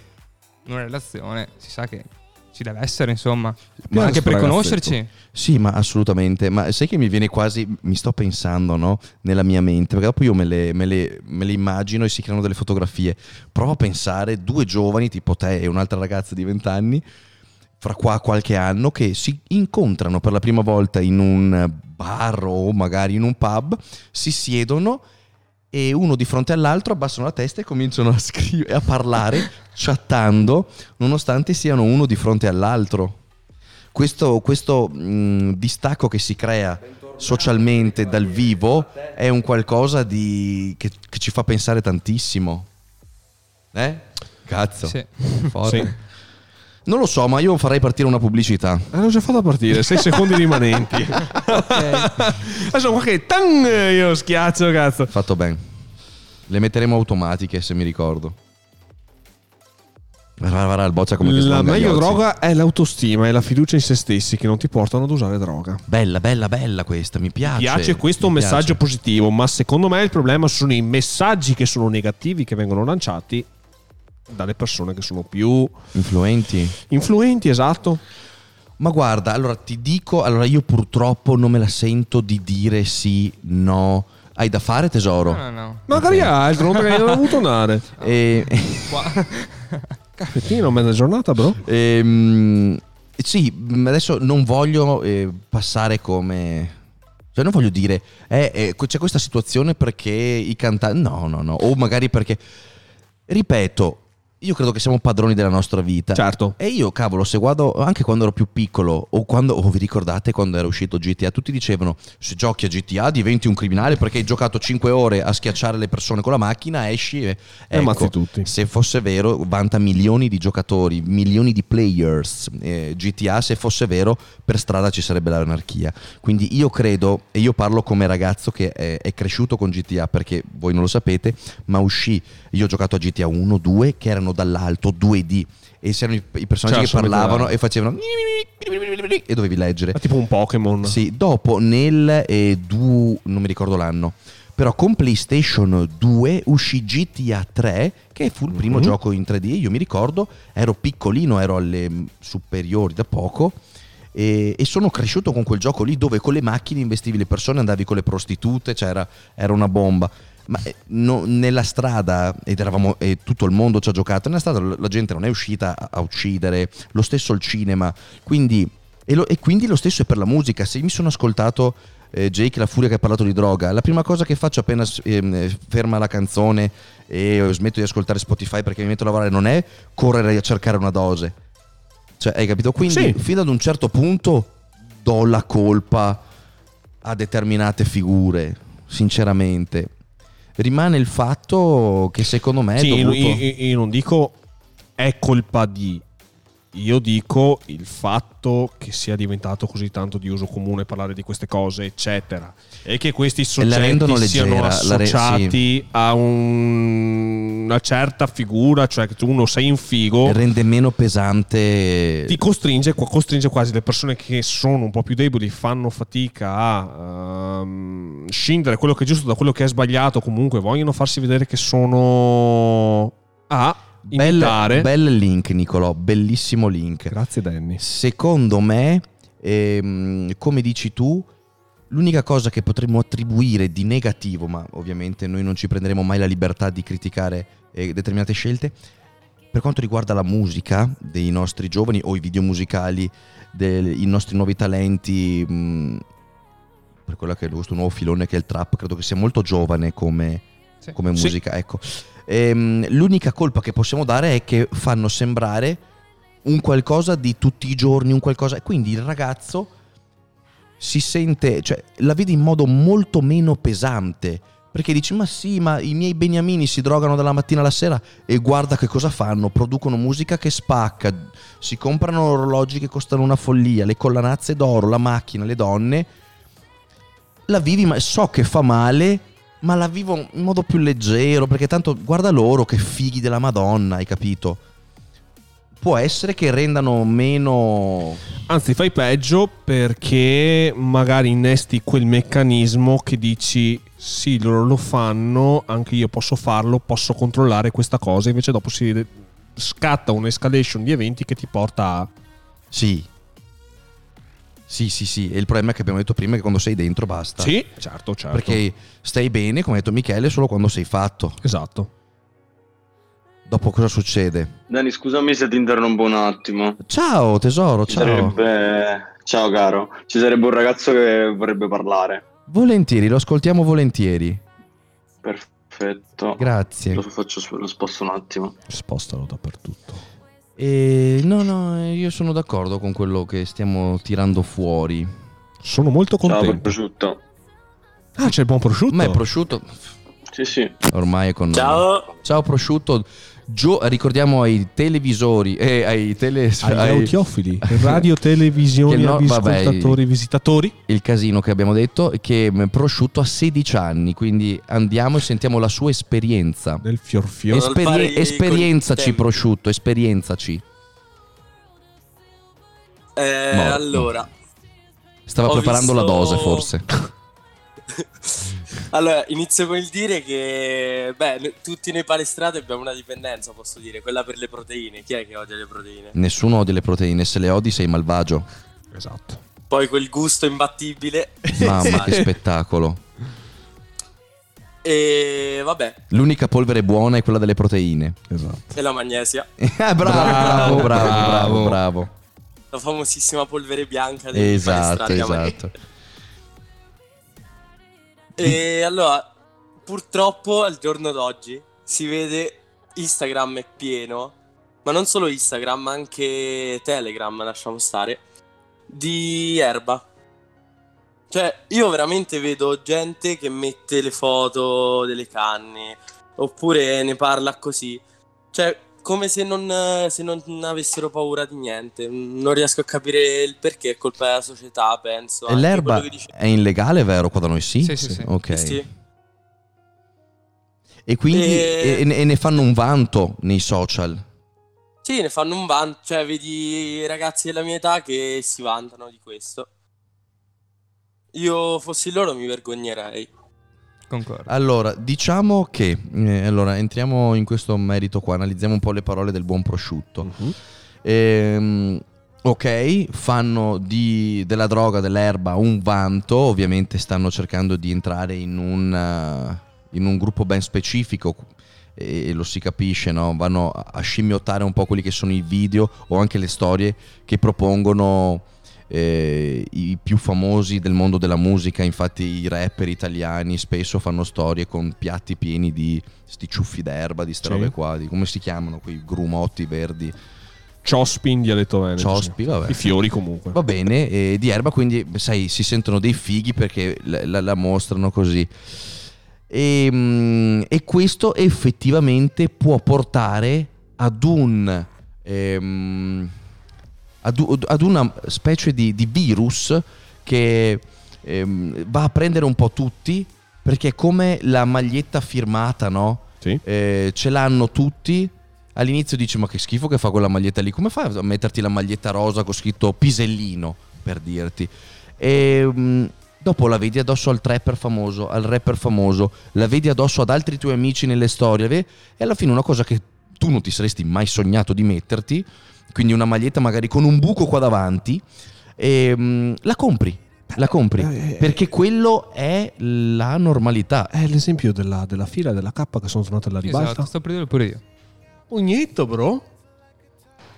S3: in una relazione si sa che ci deve essere, insomma, ma anche per conoscerci.
S1: Sì, ma assolutamente. Ma sai che mi viene quasi, mi sto pensando, no? Nella mia mente, perché dopo io me le, me le- me le immagino e si creano delle fotografie. Provo a pensare due giovani, tipo te e un'altra ragazza di 20 anni, fra qua qualche anno, che si incontrano per la prima volta in un bar o magari in un pub, si siedono e uno di fronte all'altro abbassano la testa e cominciano a scrivere, a parlare, (laughs) chattando, nonostante siano uno di fronte all'altro questo, questo, mh, distacco che si crea socialmente dal vivo è un qualcosa di, che, che ci fa pensare tantissimo. Eh? Cazzo.
S3: Sì.
S1: Forte.
S2: Sì.
S1: Non lo so, ma io farei partire una pubblicità.
S2: Eh, l'ho già fatta partire, 6 secondi (laughs) rimanenti. Adesso qua che tan, io schiaccio, cazzo.
S1: Fatto bene. Le metteremo automatiche se mi ricordo. Guarda, guarda il boccia come
S2: La meglio droga è l'autostima e la fiducia in se stessi che non ti portano ad usare droga.
S1: Bella, bella, bella questa, mi piace.
S2: piace questo
S1: mi
S2: messaggio
S1: piace.
S2: positivo, ma secondo me il problema sono i messaggi che sono negativi che vengono lanciati dalle persone che sono più
S1: Influenti.
S2: influenti, esatto.
S1: Ma guarda, allora ti dico, allora io purtroppo non me la sento di dire sì, no. Hai da fare tesoro?
S3: No, no, no.
S2: Magari altro, non hai dovuto andare. (laughs)
S1: E,
S3: Qua. (laughs)
S2: Caffettino, mezza giornata, bro.
S1: ehm, sì, adesso non voglio eh, passare come... Cioè non voglio dire, eh, eh, c'è questa situazione perché i cantanti... No, no, no. O magari perché... Ripeto, io credo che siamo padroni della nostra vita.
S2: Certo.
S1: E io, cavolo, se guardo anche quando ero più piccolo, o quando, o vi ricordate quando era uscito GTA, tutti dicevano: se giochi a GTA diventi un criminale perché hai giocato 5 ore a schiacciare le persone con la macchina, esci e.
S2: E ammazzi tutti.
S1: Se fosse vero, vanta milioni di giocatori, milioni di players. eh, GTA, se fosse vero, per strada ci sarebbe l'anarchia. Quindi io credo, e io parlo come ragazzo che è, è cresciuto con GTA, perché voi non lo sapete, ma uscì. Io ho giocato a GTA 1, 2, che erano dall'alto 2D. E c'erano i, i personaggi
S2: Cioè,
S1: che parlavano e facevano. E dovevi leggere.
S2: È tipo un Pokémon.
S1: Sì, dopo nel eh, du- non mi ricordo l'anno, però con PlayStation 2 uscì GTA 3, che fu il primo
S2: Mhm.
S1: gioco in 3D. Io mi ricordo, ero piccolino, ero alle superiori da poco. E, e sono cresciuto con quel gioco lì dove con le macchine investivi le persone, andavi con le prostitute, cioè era, era una bomba. Ma eh, no- nella strada, ed eravamo, e tutto il mondo ci ha giocato, nella strada la gente non è uscita a, uccidere, lo stesso il cinema. Quindi e, lo- e quindi lo stesso è per la musica. Se mi sono ascoltato eh, Jake la furia che ha parlato di droga, la prima cosa che faccio appena ehm, eh, ferma la canzone e smetto di ascoltare Spotify perché mi metto a lavorare non è correre a cercare una dose. Cioè, hai capito? Quindi
S2: Sì.
S1: fino ad un certo punto do la colpa a determinate figure, sinceramente. Rimane il fatto che secondo me
S2: Sì, io,
S1: dovuto...
S2: io- io non dico è colpa di. Io dico il fatto che sia diventato così tanto di uso comune parlare di queste cose, eccetera, e che questi soggetti siano
S1: leggera, la re-
S2: associati a un- una certa figura, cioè che tu uno sei in figo,
S1: rende meno pesante
S2: ti costringe, costringe quasi le persone che sono un po' più deboli, fanno fatica a ehm, scindere quello che è giusto da quello che è sbagliato, comunque vogliono farsi vedere che sono a imitare.
S1: bel link Nicolò, bellissimo link.
S2: Grazie Danny.
S1: Secondo me, ehm, come dici tu, l'unica cosa che potremmo attribuire di negativo, ma ovviamente noi non ci prenderemo mai la libertà di criticare eh, determinate scelte, per quanto riguarda la musica dei nostri giovani o i video musicali, dei nostri nuovi talenti, mh, per quello che è questo nuovo filone che è il trap, credo che sia molto giovane come,
S3: Sì.
S1: come
S2: Sì.
S1: musica. Ecco. Ehm, l'unica colpa che possiamo dare è che fanno sembrare un qualcosa di tutti i giorni, un qualcosa. Quindi il ragazzo si sente, cioè la vede in modo molto meno pesante. Perché dici, ma sì, ma i miei beniamini si drogano dalla mattina alla sera e guarda che cosa fanno, producono musica che spacca, si comprano orologi che costano una follia, le collanazze d'oro, la macchina, le donne. La vivi, ma so che fa male, ma la vivo in modo più leggero, perché tanto guarda loro che fighi della Madonna, hai capito? Può essere che rendano meno...
S2: Anzi, fai peggio perché magari innesti quel meccanismo che dici sì, loro lo fanno, anche io posso farlo, posso controllare questa cosa, invece dopo si scatta un'escalation di eventi che ti porta a...
S1: Sì. Sì, sì, sì. E il problema è che abbiamo detto prima che quando sei dentro basta.
S2: Sì, certo, certo.
S1: Perché stai bene, come ha detto Michele, solo quando sei fatto.
S2: Esatto.
S1: Dopo cosa succede?
S5: Dani, scusami se ti interrompo un attimo.
S1: Ciao tesoro,
S5: Ci
S1: ciao.
S5: sarebbe... Ciao caro, ci sarebbe un ragazzo che vorrebbe parlare.
S1: Volentieri, lo ascoltiamo volentieri.
S5: Perfetto.
S1: Grazie.
S5: Lo faccio, lo sposto un attimo.
S2: Spostalo dappertutto.
S1: E no, no, io sono d'accordo con quello che stiamo tirando fuori.
S2: Sono molto
S5: Ciao,
S2: contento.
S5: prosciutto.
S2: ah, c'è il buon prosciutto.
S1: Ma è prosciutto.
S5: Sì, sì.
S1: Ormai è con noi.
S4: Ciao.
S1: Ciao prosciutto. Gio- ricordiamo ai televisori e ai tele
S2: Agli
S1: ai-
S2: audiofili, (laughs) radio, televisioni,
S1: no, vabbè,
S2: ascoltatori, visitatori.
S1: il casino che abbiamo detto che prosciutto ha 16 anni, quindi andiamo e sentiamo la sua esperienza.
S2: Del fior fior.
S4: Es- fare i-
S1: esperienzaci prosciutto, esperienzaci.
S4: Eh, allora,
S1: Stava
S4: Ho
S1: preparando la
S4: visto-
S1: dose forse. (laughs) (laughs)
S4: allora, inizio con il dire che, beh, tutti noi palestrati abbiamo una dipendenza, posso dire, quella per le proteine. Chi è che odia le proteine?
S1: Nessuno odia le proteine, se le odi sei malvagio.
S2: Esatto.
S4: Poi quel gusto imbattibile. (laughs)
S1: Mamma che spettacolo.
S4: E vabbè,
S1: L'unica polvere buona è quella delle proteine.
S2: Esatto.
S4: e la magnesia, (laughs)
S1: Ah, bravo, bravo, bravo, bravo,
S2: Bravo.
S4: la famosissima polvere bianca dei
S1: Esatto, esatto.
S4: E allora, purtroppo al giorno d'oggi si vede Instagram è pieno, ma non solo Instagram, ma anche Telegram, lasciamo stare, di erba. Cioè, io veramente vedo gente che mette le foto delle canne, oppure ne parla così. Cioè, come se non, se non avessero paura di niente. Non riesco a capire il perché, è colpa della società, penso.
S1: E l'erba
S4: quello che dice-
S1: è illegale, vero? Qua da noi sì?
S3: Sì, sì, sì.
S1: Ok.
S4: Sì.
S1: E quindi
S4: E-
S1: e- e ne fanno un vanto nei social.
S4: Sì, ne fanno un vanto, cioè vedi ragazzi della mia età che si vantano di questo. Io fossi loro mi vergognerei.
S3: Concordo.
S1: Allora, diciamo che eh, allora entriamo in questo merito qua, analizziamo un po' le parole del buon prosciutto.
S2: Mhm.
S1: Ehm, ok, fanno di- della droga, dell'erba un vanto, ovviamente stanno cercando di entrare in un, eh, in un gruppo ben specifico e lo si capisce, no? vanno a a scimmiottare un po' quelli che sono i video o anche le storie che propongono eh, i più famosi del mondo della musica, infatti i rapper italiani spesso fanno storie con piatti pieni di sti ciuffi d'erba, di ste
S2: Sì.
S1: robe qua, di come si chiamano, quei grumotti verdi,
S2: Ciospi in dialetto veneto.
S1: ciospi, vabbè.
S2: I fiori comunque.
S1: Va bene, e di erba, quindi sai, si sentono dei fighi perché la, la- la mostrano così. E, mm, e questo effettivamente può portare ad un ehm, ad, ad una specie di, di virus che ehm, va a prendere un po' tutti perché è come la maglietta firmata, no?
S2: Sì.
S1: Eh, ce l'hanno tutti. All'inizio dici: Ma che schifo che fa quella maglietta lì. Come fai a metterti la maglietta rosa con scritto Pisellino per dirti? E mm, dopo la vedi addosso al trapper famoso, al rapper famoso, la vedi addosso ad altri tuoi amici nelle storie. E alla fine una cosa che tu non ti saresti mai sognato di metterti, quindi una maglietta magari con un buco qua davanti, e, mm, la compri. La compri
S2: Eh, eh,
S1: perché quello è la normalità.
S2: È l'esempio della, della fila della K che sono tornate alla ribalta.
S3: Esatto, sto dirlo pure io.
S2: Pugnetto, bro.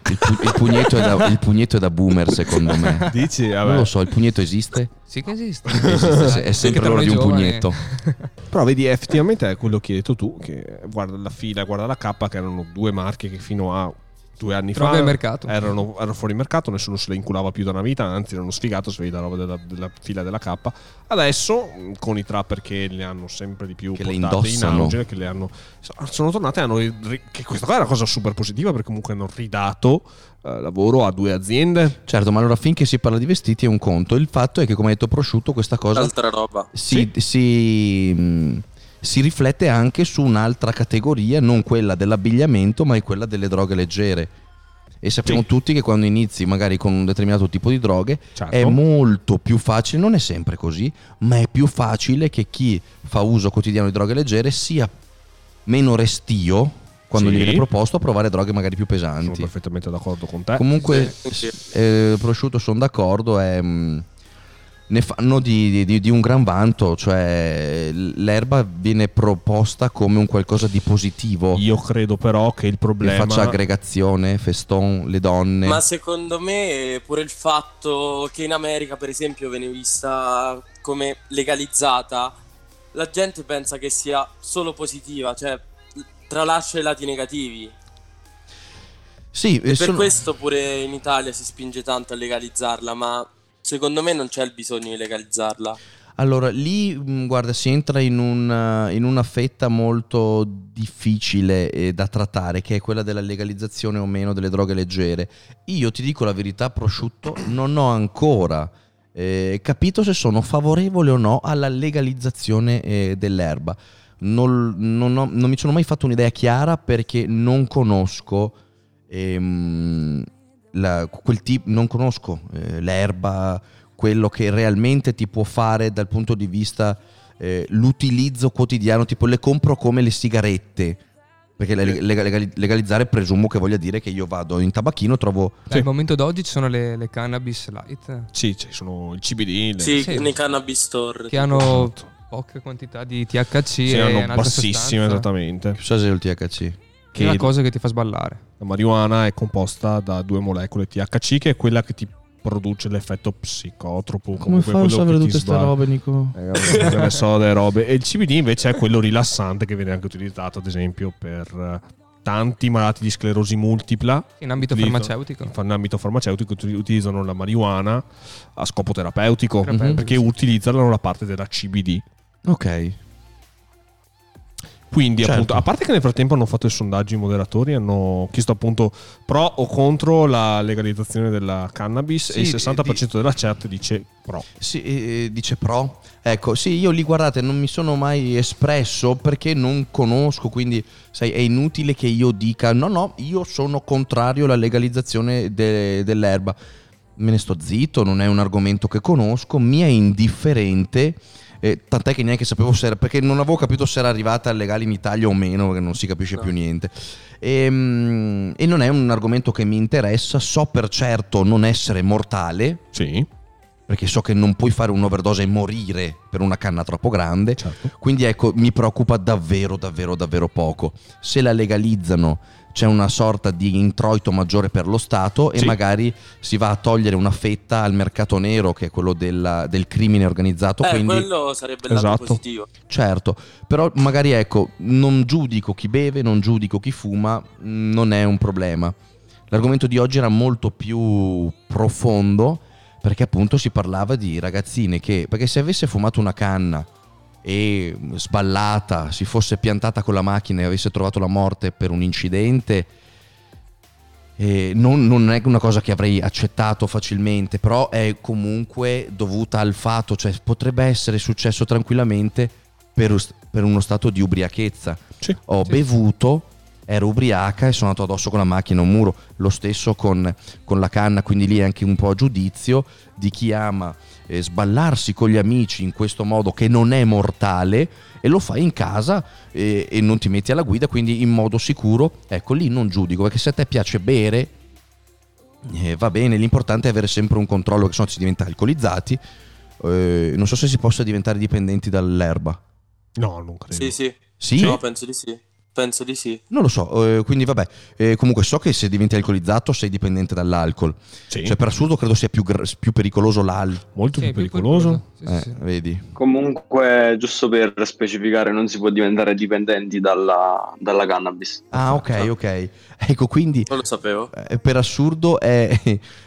S1: Il, pu- il pugnetto è da, (laughs) il pugnetto è da boomer, secondo me.
S2: Dici,
S1: Non lo so, il pugnetto esiste?
S3: Sì che esiste.
S1: Esiste, è sempre l'ora di un pugnetto. (laughs)
S2: Però vedi, effettivamente è quello che hai detto tu, che guarda la fila, guarda la K, che erano due marche che fino a due anni
S3: Roba
S2: fa
S3: mercato.
S2: Erano, erano fuori mercato, nessuno se le inculava più da una vita, anzi erano sfigato se vedi la roba della, della fila della K. Adesso, mh, con i trapper che le hanno sempre di più
S1: Che le
S2: portate in
S1: indossano.
S2: auge, che le hanno, sono tornate, hanno, che questa qua è una cosa super positiva perché comunque hanno ridato eh, lavoro a due aziende.
S1: Certo, ma allora finché si parla di vestiti è un conto. Il fatto è che, come ha detto Prosciutto, questa cosa
S4: Altra roba.
S1: si, si, mh, si riflette anche su un'altra categoria, non quella dell'abbigliamento, ma è quella delle droghe leggere. E sappiamo
S2: Sì.
S1: tutti che quando inizi magari con un determinato tipo di droghe
S2: Certo.
S1: è molto più facile, non è sempre così, ma è più facile che chi fa uso quotidiano di droghe leggere sia meno restio quando
S2: Sì.
S1: gli viene proposto a provare droghe magari più
S2: Sono
S1: pesanti.
S2: perfettamente d'accordo con te.
S1: Comunque,
S4: Sì,
S1: eh, prosciutto sono d'accordo, è, mm, ne fanno di, di- di un gran vanto, cioè l'erba viene proposta come un qualcosa di positivo,
S2: Io credo però che il
S1: che
S2: problema...
S1: faccia aggregazione, feston, le donne.
S4: Ma secondo me pure il fatto che in America, per esempio, viene vista come legalizzata, la gente pensa che sia solo positiva, cioè tralascia i lati negativi.
S1: sì, eh,
S4: Per
S1: sono-
S4: questo pure in Italia si spinge tanto a legalizzarla, ma secondo me non c'è il bisogno di legalizzarla.
S1: Allora, lì guarda, si entra in, un, in una fetta molto difficile eh, da trattare, che è quella della legalizzazione o meno delle droghe leggere. Io ti dico la verità, prosciutto, non ho ancora eh, capito se sono favorevole o no alla legalizzazione eh, dell'erba. Non, non ho- non mi sono mai fatto un'idea chiara perché non conosco ehm, la- quel tipo, non conosco eh, l'erba, quello che realmente ti può fare dal punto di vista eh, l'utilizzo quotidiano, tipo le compro come le sigarette. Perché le- lega- legali- legalizzare presumo che voglia dire che io vado in tabacchino, trovo
S3: Beh, Al momento d'oggi ci sono le, le cannabis light
S2: Sì, ci sono il CBD, le-
S4: Sì,
S3: Sì.
S4: nei cannabis store.
S3: che hanno poche quantità di THC
S2: sì,
S3: e
S2: hanno bassissime
S3: sostanza,
S2: esattamente.
S1: chissà se è il THC.
S3: Che è
S2: Che
S3: la cosa che ti fa sballare.
S2: la marijuana è composta da due molecole THC, che è quella che ti produce l'effetto psicotropo.
S1: Come
S2: comunque
S1: fa a
S2: quello
S1: sapere
S2: che ti
S1: tutte queste robe, Nico?
S2: Eh, ne so delle robe. E il CBD invece è quello rilassante che viene anche utilizzato, ad esempio, per eh, tanti malati di sclerosi multipla.
S3: In ambito farmaceutico.
S2: In ambito farmaceutico uti- utilizzano la marijuana a scopo terapeutico
S3: Terapeutico,
S2: perché
S3: sì.
S2: utilizzano la parte della CBD.
S1: Ok.
S2: Quindi,
S1: Certo.
S2: appunto, a parte che nel frattempo hanno fatto i sondaggi moderatori, hanno chiesto appunto pro o contro la legalizzazione della cannabis
S1: Sì,
S2: e il 60%
S1: di-
S2: della chat dice pro.
S1: Sì, dice pro. Ecco, sì, io lì guardate, non mi sono mai espresso perché non conosco, quindi sai, è inutile che io dica no, no, io sono contrario alla legalizzazione de- dell'erba. Me ne sto zitto, non è un argomento che conosco, mi è indifferente. Eh, tant'è che neanche sapevo se era perché non avevo capito se era arrivata legale in Italia o meno, perché non si capisce
S4: No.
S1: più niente. Ehm, E, non è un argomento che mi interessa. So per certo non essere mortale,
S2: Sì.
S1: perché so che non puoi fare un'overdose e morire per una canna troppo grande.
S2: Certo.
S1: Quindi ecco, mi preoccupa davvero, davvero, davvero poco. Se la legalizzano c'è una sorta di introito maggiore per lo Stato e
S2: Sì.
S1: magari si va a togliere una fetta al mercato nero, che è quello della- del crimine organizzato.
S4: Eh,
S1: quindi,
S4: quello sarebbe il lato
S2: Esatto.
S4: positivo.
S1: certo, però magari ecco, non giudico chi beve, non giudico chi fuma, mh, non è un problema. L'argomento di oggi era molto più profondo perché appunto si parlava di ragazzine che, perché se avesse fumato una canna e sballata, si fosse piantata con la macchina e avesse trovato la morte per un incidente, eh, non, non è una cosa che avrei accettato facilmente, però è comunque dovuta al fatto, cioè potrebbe essere successo tranquillamente per, per uno stato di ubriachezza.
S2: Sì.
S1: Ho
S3: Sì.
S1: bevuto, ero ubriaca e sono andato addosso con la macchina a un muro. Lo stesso con, con la canna, quindi lì è anche un po' a giudizio di chi ama eh, sballarsi con gli amici in questo modo che non è mortale e lo fai in casa eh, e non ti metti alla guida, quindi in modo sicuro. Ecco, lì non giudico, perché se a te piace bere, eh, va bene, l'importante è avere sempre un controllo, che se no si diventa alcolizzati. Eh, non so se si possa diventare dipendenti dall'erba.
S2: No, non credo.
S4: Sì, sì.
S1: Sì?
S4: No, penso di sì. Penso di sì.
S1: Non lo so, eh, quindi vabbè. Eh, comunque so che se diventi alcolizzato sei dipendente dall'alcol.
S2: Sì.
S1: Cioè per assurdo credo sia più, gra- più pericoloso l'alcol.
S2: Molto
S3: Sì,
S2: più
S3: più
S2: pericoloso.
S3: Sì, sì,
S1: Eh,
S3: sì.
S1: vedi?
S5: Comunque, giusto per specificare, non si può diventare dipendenti dalla, dalla cannabis.
S1: Ah, ok, ok. Ecco, quindi
S4: Non lo sapevo.
S1: eh, per assurdo è,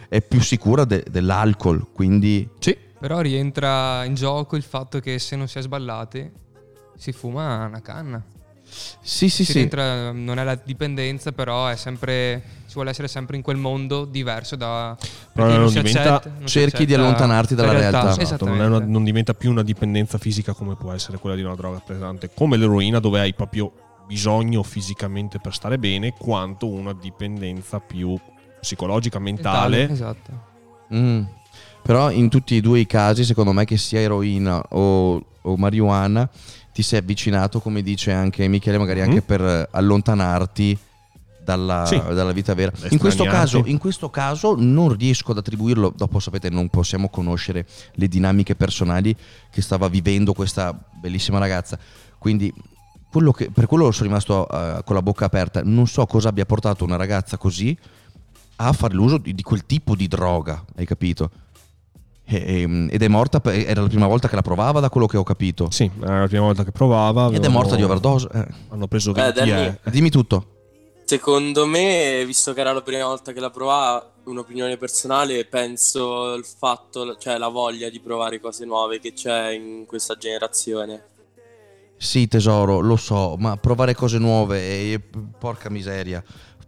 S1: è più sicura de- dell'alcol, quindi...
S2: Sì.
S3: Però rientra in gioco il fatto che se non si è sballati si fuma una canna.
S1: Sì, sì,
S3: Si
S1: sì.
S3: rientra- non è la dipendenza, però è sempre, si vuole essere sempre in quel mondo diverso da...
S2: Però non
S3: si
S2: diventa-
S3: accetta- non
S1: cerchi di allontanarti dalla
S3: la
S1: realtà.
S2: Esatto, non,
S3: Esattamente.
S2: è una- non diventa più una dipendenza fisica come può essere quella di una droga pesante, come l'eroina dove hai proprio bisogno fisicamente per stare bene, quanto una dipendenza più psicologica, mentale.
S3: Esatto.
S1: Mm. Però in tutti e due i casi, secondo me, che sia eroina o, o marijuana, ti sei avvicinato, come dice anche Michele, magari anche per eh, allontanarti dalla,
S2: Sì.
S1: dalla vita vera. In questo, caso, in questo caso non riesco ad attribuirlo, dopo sapete non possiamo conoscere le dinamiche personali che stava vivendo questa bellissima ragazza, quindi quello che- per quello sono rimasto eh, con la bocca aperta, non so cosa abbia portato una ragazza così a fare l'uso di, di quel tipo di droga, hai capito? E- e- ed è morta, era la prima volta che la provava da quello che ho capito.
S2: Sì, era la prima volta che provava.
S1: Ed è morta di overdose. eh.
S2: Hanno preso
S4: Eh,
S2: 20
S4: Danny.
S2: eh.
S1: Dimmi tutto.
S4: Secondo me, visto che era la prima volta che la provava, un'opinione personale, penso il fatto, cioè la voglia di provare cose nuove che c'è in questa generazione.
S1: Sì, tesoro, lo so, ma provare cose nuove, e, porca miseria.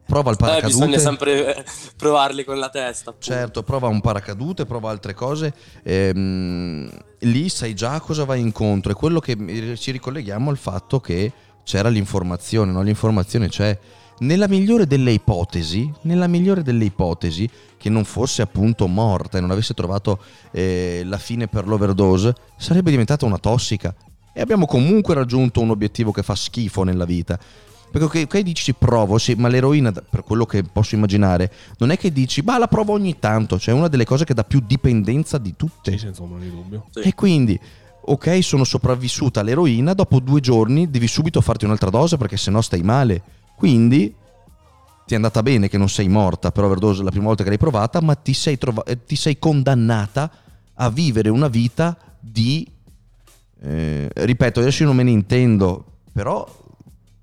S1: Prova il
S4: Eh,
S1: paracadute.
S4: bisogna sempre eh, provarli con la testa. appunto.
S1: Certo, prova un paracadute, prova altre cose. ehm, lì sai già cosa vai incontro. È quello che ci ricolleghiamo al fatto che c'era l'informazione, no? L'informazione c'è. Nella migliore delle ipotesi, nella migliore delle ipotesi, che non fosse appunto morta e non avesse trovato eh, la fine per l'overdose, sarebbe diventata una tossica. E abbiamo comunque raggiunto un obiettivo che fa schifo nella vita. Perché ok, ok, dici ci provo, sì, ma l'eroina, per quello che posso immaginare, non è che dici, ma la provo ogni tanto, cioè è una delle cose che dà più dipendenza di tutte.
S2: Sì, senza ombra di dubbio.
S4: Sì.
S1: E quindi, ok, sono sopravvissuta all'eroina, dopo due giorni devi subito farti un'altra dose perché sennò stai male. Quindi ti è andata bene che non sei morta per overdose la prima volta che l'hai provata, ma ti sei, trova- eh, ti sei condannata a vivere una vita di... eh, ripeto, adesso io non me ne intendo, però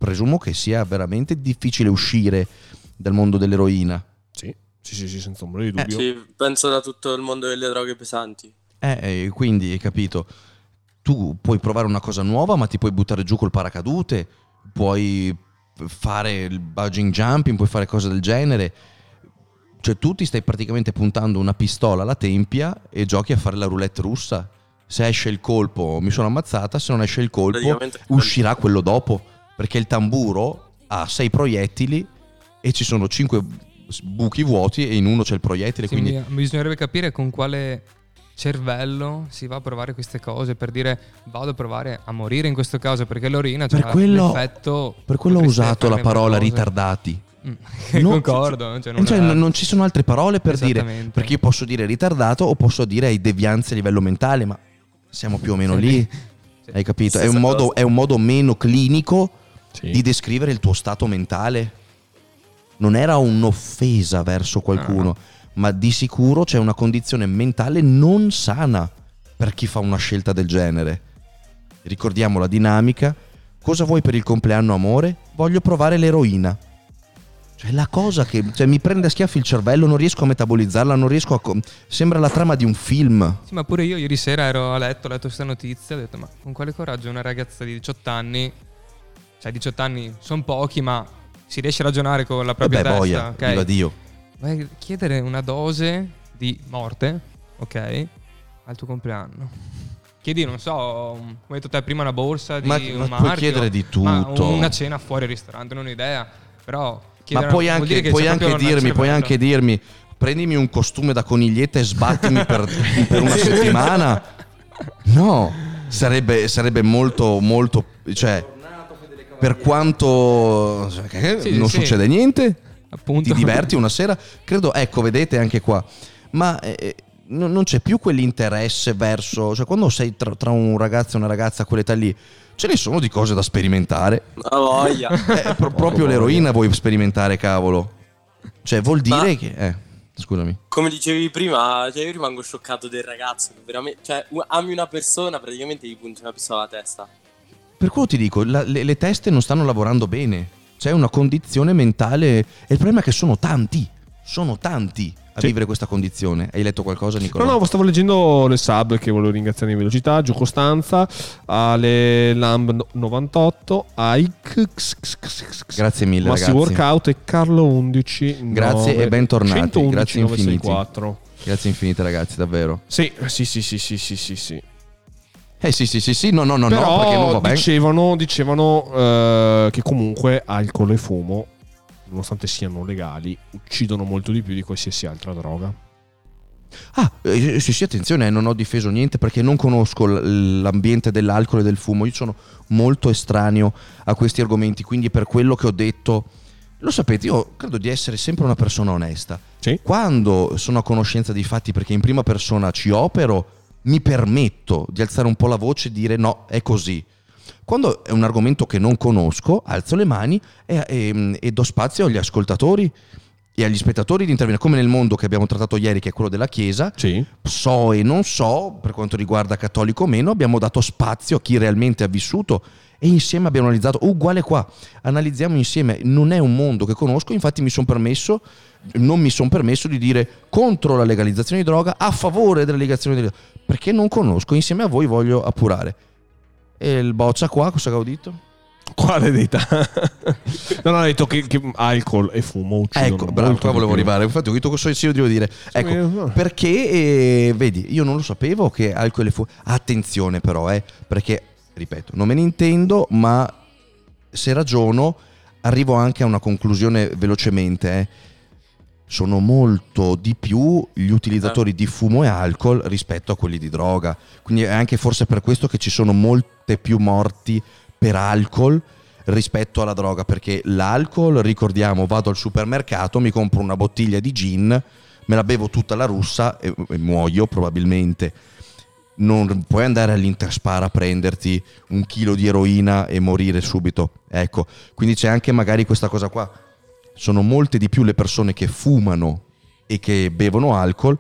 S1: presumo che sia veramente difficile uscire dal mondo dell'eroina.
S2: Sì, sì, sì, sì, senza ombra di dubbio.
S4: Sì, penso da tutto il mondo delle droghe pesanti.
S1: Eh, eh, quindi hai capito, tu puoi provare una cosa nuova, ma ti puoi buttare giù col paracadute, puoi fare il bungee jumping, puoi fare cose del genere. Cioè tu ti stai praticamente puntando una pistola alla tempia e giochi a fare la roulette russa. Se esce il colpo mi sono ammazzata, se non esce il colpo uscirà quello dopo. Perché il tamburo ha sei proiettili e ci sono cinque buchi vuoti e in uno c'è il proiettile.
S3: Sì,
S1: quindi
S3: mi- bisognerebbe capire con quale cervello si va a provare queste cose per dire vado a provare a morire in questo caso perché l'orina
S1: Per
S3: c'ha
S1: quello-
S3: l'effetto
S1: Per quello ho usato la parola
S3: qualcosa.
S1: ritardati.
S3: Mm. (laughs)
S1: No,
S3: Concordo. Cioè, non
S1: Cioè,
S3: è-
S1: non, non ci sono altre parole per dire. Perché io posso dire ritardato o posso dire hai devianze a livello mentale, ma siamo più o meno lì. (laughs) Hai capito? È un, modo, è un modo meno clinico
S2: Sì.
S1: di descrivere il tuo stato mentale. Non era un'offesa verso qualcuno,
S3: No.
S1: ma di sicuro c'è una condizione mentale non sana per chi fa una scelta del genere. Ricordiamo la dinamica. Cosa vuoi per il compleanno, amore? Voglio provare l'eroina. Cioè, la cosa che cioè, mi prende a schiaffi il cervello, non riesco a metabolizzarla, non riesco a. co- Sembra la trama di un film.
S3: Sì, ma pure io ieri sera ero a letto, ho letto questa notizia, ho detto ma con quale coraggio una ragazza di 18 anni, cioè 18 anni sono pochi ma si riesce a ragionare con la propria
S1: Vabbè,
S3: testa,
S1: boia,
S3: ok?
S1: viva Dio.
S3: Vai chiedere una dose di morte, ok? Al tuo compleanno. Chiedi, non so, come hai detto te prima, una borsa di
S1: Ma-
S3: un
S1: ma
S3: marchio.
S1: puoi chiedere di tutto.
S3: una cena fuori al ristorante, non ho idea. Però
S1: Ma puoi
S3: vuol
S1: anche, puoi anche
S3: una
S1: dirmi, puoi anche dirmi, prendimi un costume da coniglietta e sbattimi (laughs) per, per una settimana. No, sarebbe, sarebbe molto, molto, cioè, per quanto cioè,
S3: Sì,
S1: non
S3: sì.
S1: succede niente,
S3: Appunto.
S1: ti diverti una sera, credo, ecco, vedete anche qua, ma eh, non non c'è più quell'interesse verso, cioè quando sei tra, tra un ragazzo e una ragazza a quell'età lì, ce ne sono di cose da sperimentare.
S4: Ma voglia.
S1: Eh, pro- proprio l'eroina vuoi sperimentare, cavolo. Cioè, vuol dire
S4: Ma-
S1: che. Eh, scusami.
S4: Come dicevi prima, cioè io rimango scioccato del ragazzo. cioè, ami una persona, praticamente gli punti una pistola alla testa.
S1: Per quello ti dico, la- le, le teste non stanno lavorando bene. C'è una condizione mentale. E il problema è che sono tanti. Sono tanti a
S2: Sì.
S1: vivere questa condizione. Hai letto qualcosa, Nicola?
S2: No, no, stavo leggendo le sub che volevo ringraziare in velocità. Gio Costanza, Ale Lamb 98, Ike,
S1: Grazie mille,
S2: Massi
S1: ragazzi.
S2: Workout e Carlo 11.
S1: Grazie e bentornati,
S2: 111,
S1: grazie infiniti.
S2: 964.
S1: Grazie infinite, ragazzi, davvero.
S2: Sì, sì, sì, sì, sì, sì, sì, sì.
S1: Eh sì, sì, sì, sì. No, no, no,
S2: Però
S1: no, perché non va bene.
S2: dicevano, dicevano eh, che comunque alcol e fumo, nonostante siano legali, uccidono molto di più di qualsiasi altra droga.
S1: Ah, eh, sì, sì, attenzione, eh, non ho difeso niente perché non conosco l'ambiente dell'alcol e del fumo. Io sono molto estraneo a questi argomenti, quindi per quello che ho detto, lo sapete, io credo di essere sempre una persona onesta.
S2: Sì.
S1: Quando sono a conoscenza dei fatti, perché in prima persona ci opero, mi permetto di alzare un po' la voce e dire no, è così. Quando è un argomento che non conosco, alzo le mani e, e- e do spazio agli ascoltatori e agli spettatori di intervenire, come nel mondo che abbiamo trattato ieri, che è quello della Chiesa,
S2: Sì.
S1: so e non so, per quanto riguarda cattolico o meno, abbiamo dato spazio a chi realmente ha vissuto e insieme abbiamo analizzato, uguale qua, analizziamo insieme, non è un mondo che conosco, infatti mi sono permesso, non mi sono permesso di dire contro la legalizzazione di droga, a favore della legalizzazione di droga, perché non conosco, insieme a voi voglio appurare. E il boccia qua, cosa ho detto?
S2: Quale dei tanti? (laughs) non ha detto che, che alcol e fumo uccidono
S1: Ecco, bravo, qua volevo arrivare. Infatti, ho detto cosa io devo dire. Ecco,
S2: eh,
S1: perché eh, vedi, io non lo sapevo che alcol e fumo. Attenzione, però, eh, perché ripeto, non me ne intendo, ma se ragiono, arrivo anche a una conclusione velocemente. eh. Sono molto di più gli utilizzatori di fumo e alcol rispetto a quelli di droga. Quindi è anche forse per questo che ci sono molte più morti per alcol rispetto alla droga, perché l'alcol, ricordiamo, vado al supermercato, mi compro una bottiglia di gin, me la bevo tutta la russa e, e muoio probabilmente. Non puoi andare all'Interspar a prenderti un chilo di eroina e morire subito. Ecco, quindi c'è anche magari questa cosa qua. Sono molte di più le persone che fumano e che bevono alcol,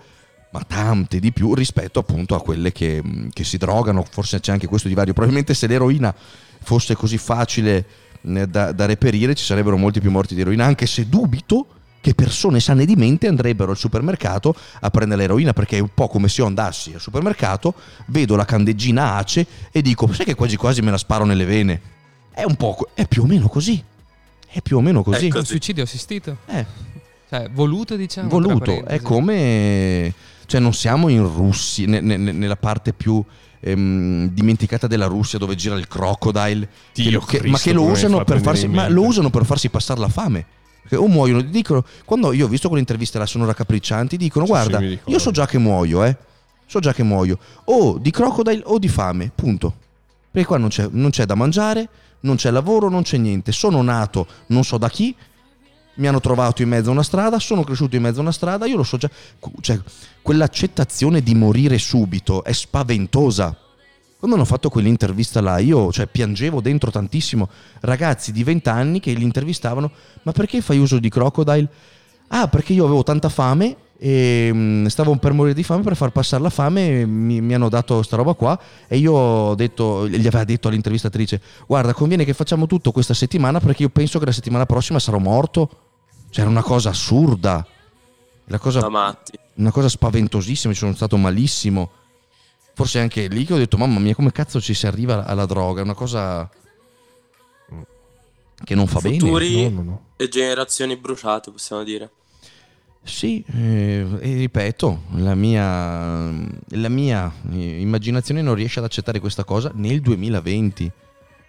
S1: ma tante di più rispetto appunto a quelle che, che si drogano. Forse c'è anche questo divario. Probabilmente se l'eroina fosse così facile da, da reperire ci sarebbero molti più morti di eroina, anche se dubito che persone sane di mente andrebbero al supermercato a prendere l'eroina perché è un po' come se io andassi al supermercato, vedo la candeggina ace e dico sai che quasi quasi me la sparo nelle vene. È un po' è più o meno così. È più o meno così.
S4: Ecco.
S3: Un suicidio assistito?
S1: Eh,
S3: Cioè, voluto, diciamo.
S1: voluto, è come cioè non siamo in Russia ne- ne- ne- nella parte più ehm, dimenticata della Russia dove gira il crocodile
S2: Dio
S1: che- che- ma
S2: Cristo,
S1: che lo usano per farsi lo usano per farsi passare la fame Perché o muoiono dicono quando io ho visto quelle interviste là sono raccapriccianti dicono
S2: Sì,
S1: guarda
S2: sì,
S1: io so già che muoio eh. So già che muoio. O di crocodile o di fame punto. Perché qua non c'è, non c'è da mangiare non c'è lavoro non c'è niente. Sono nato non so da chi. Mi hanno trovato in mezzo a una strada, sono cresciuto in mezzo a una strada, io lo so già, cioè, quell'accettazione di morire subito è spaventosa. Quando hanno fatto quell'intervista là, io cioè, piangevo dentro tantissimo. Ragazzi di 20 anni che li intervistavano, ma perché fai uso di crocodile? Ah, perché io avevo tanta fame e stavo per morire di fame per far passare la fame mi, mi, hanno dato sta roba qua. E io ho detto, gli aveva detto all'intervistatrice guarda conviene che facciamo tutto questa settimana perché io penso che la settimana prossima sarò morto. Cioè era una cosa assurda. Una cosa, una cosa spaventosissima ci sono stato malissimo forse anche lì che ho detto mamma mia come cazzo ci si arriva alla droga è una cosa che non fa
S4: Futuri
S1: bene
S4: no, no, no. e generazioni bruciate possiamo dire
S1: sì, eh, e ripeto, la mia, la mia, immaginazione non riesce ad accettare questa cosa nel 2020.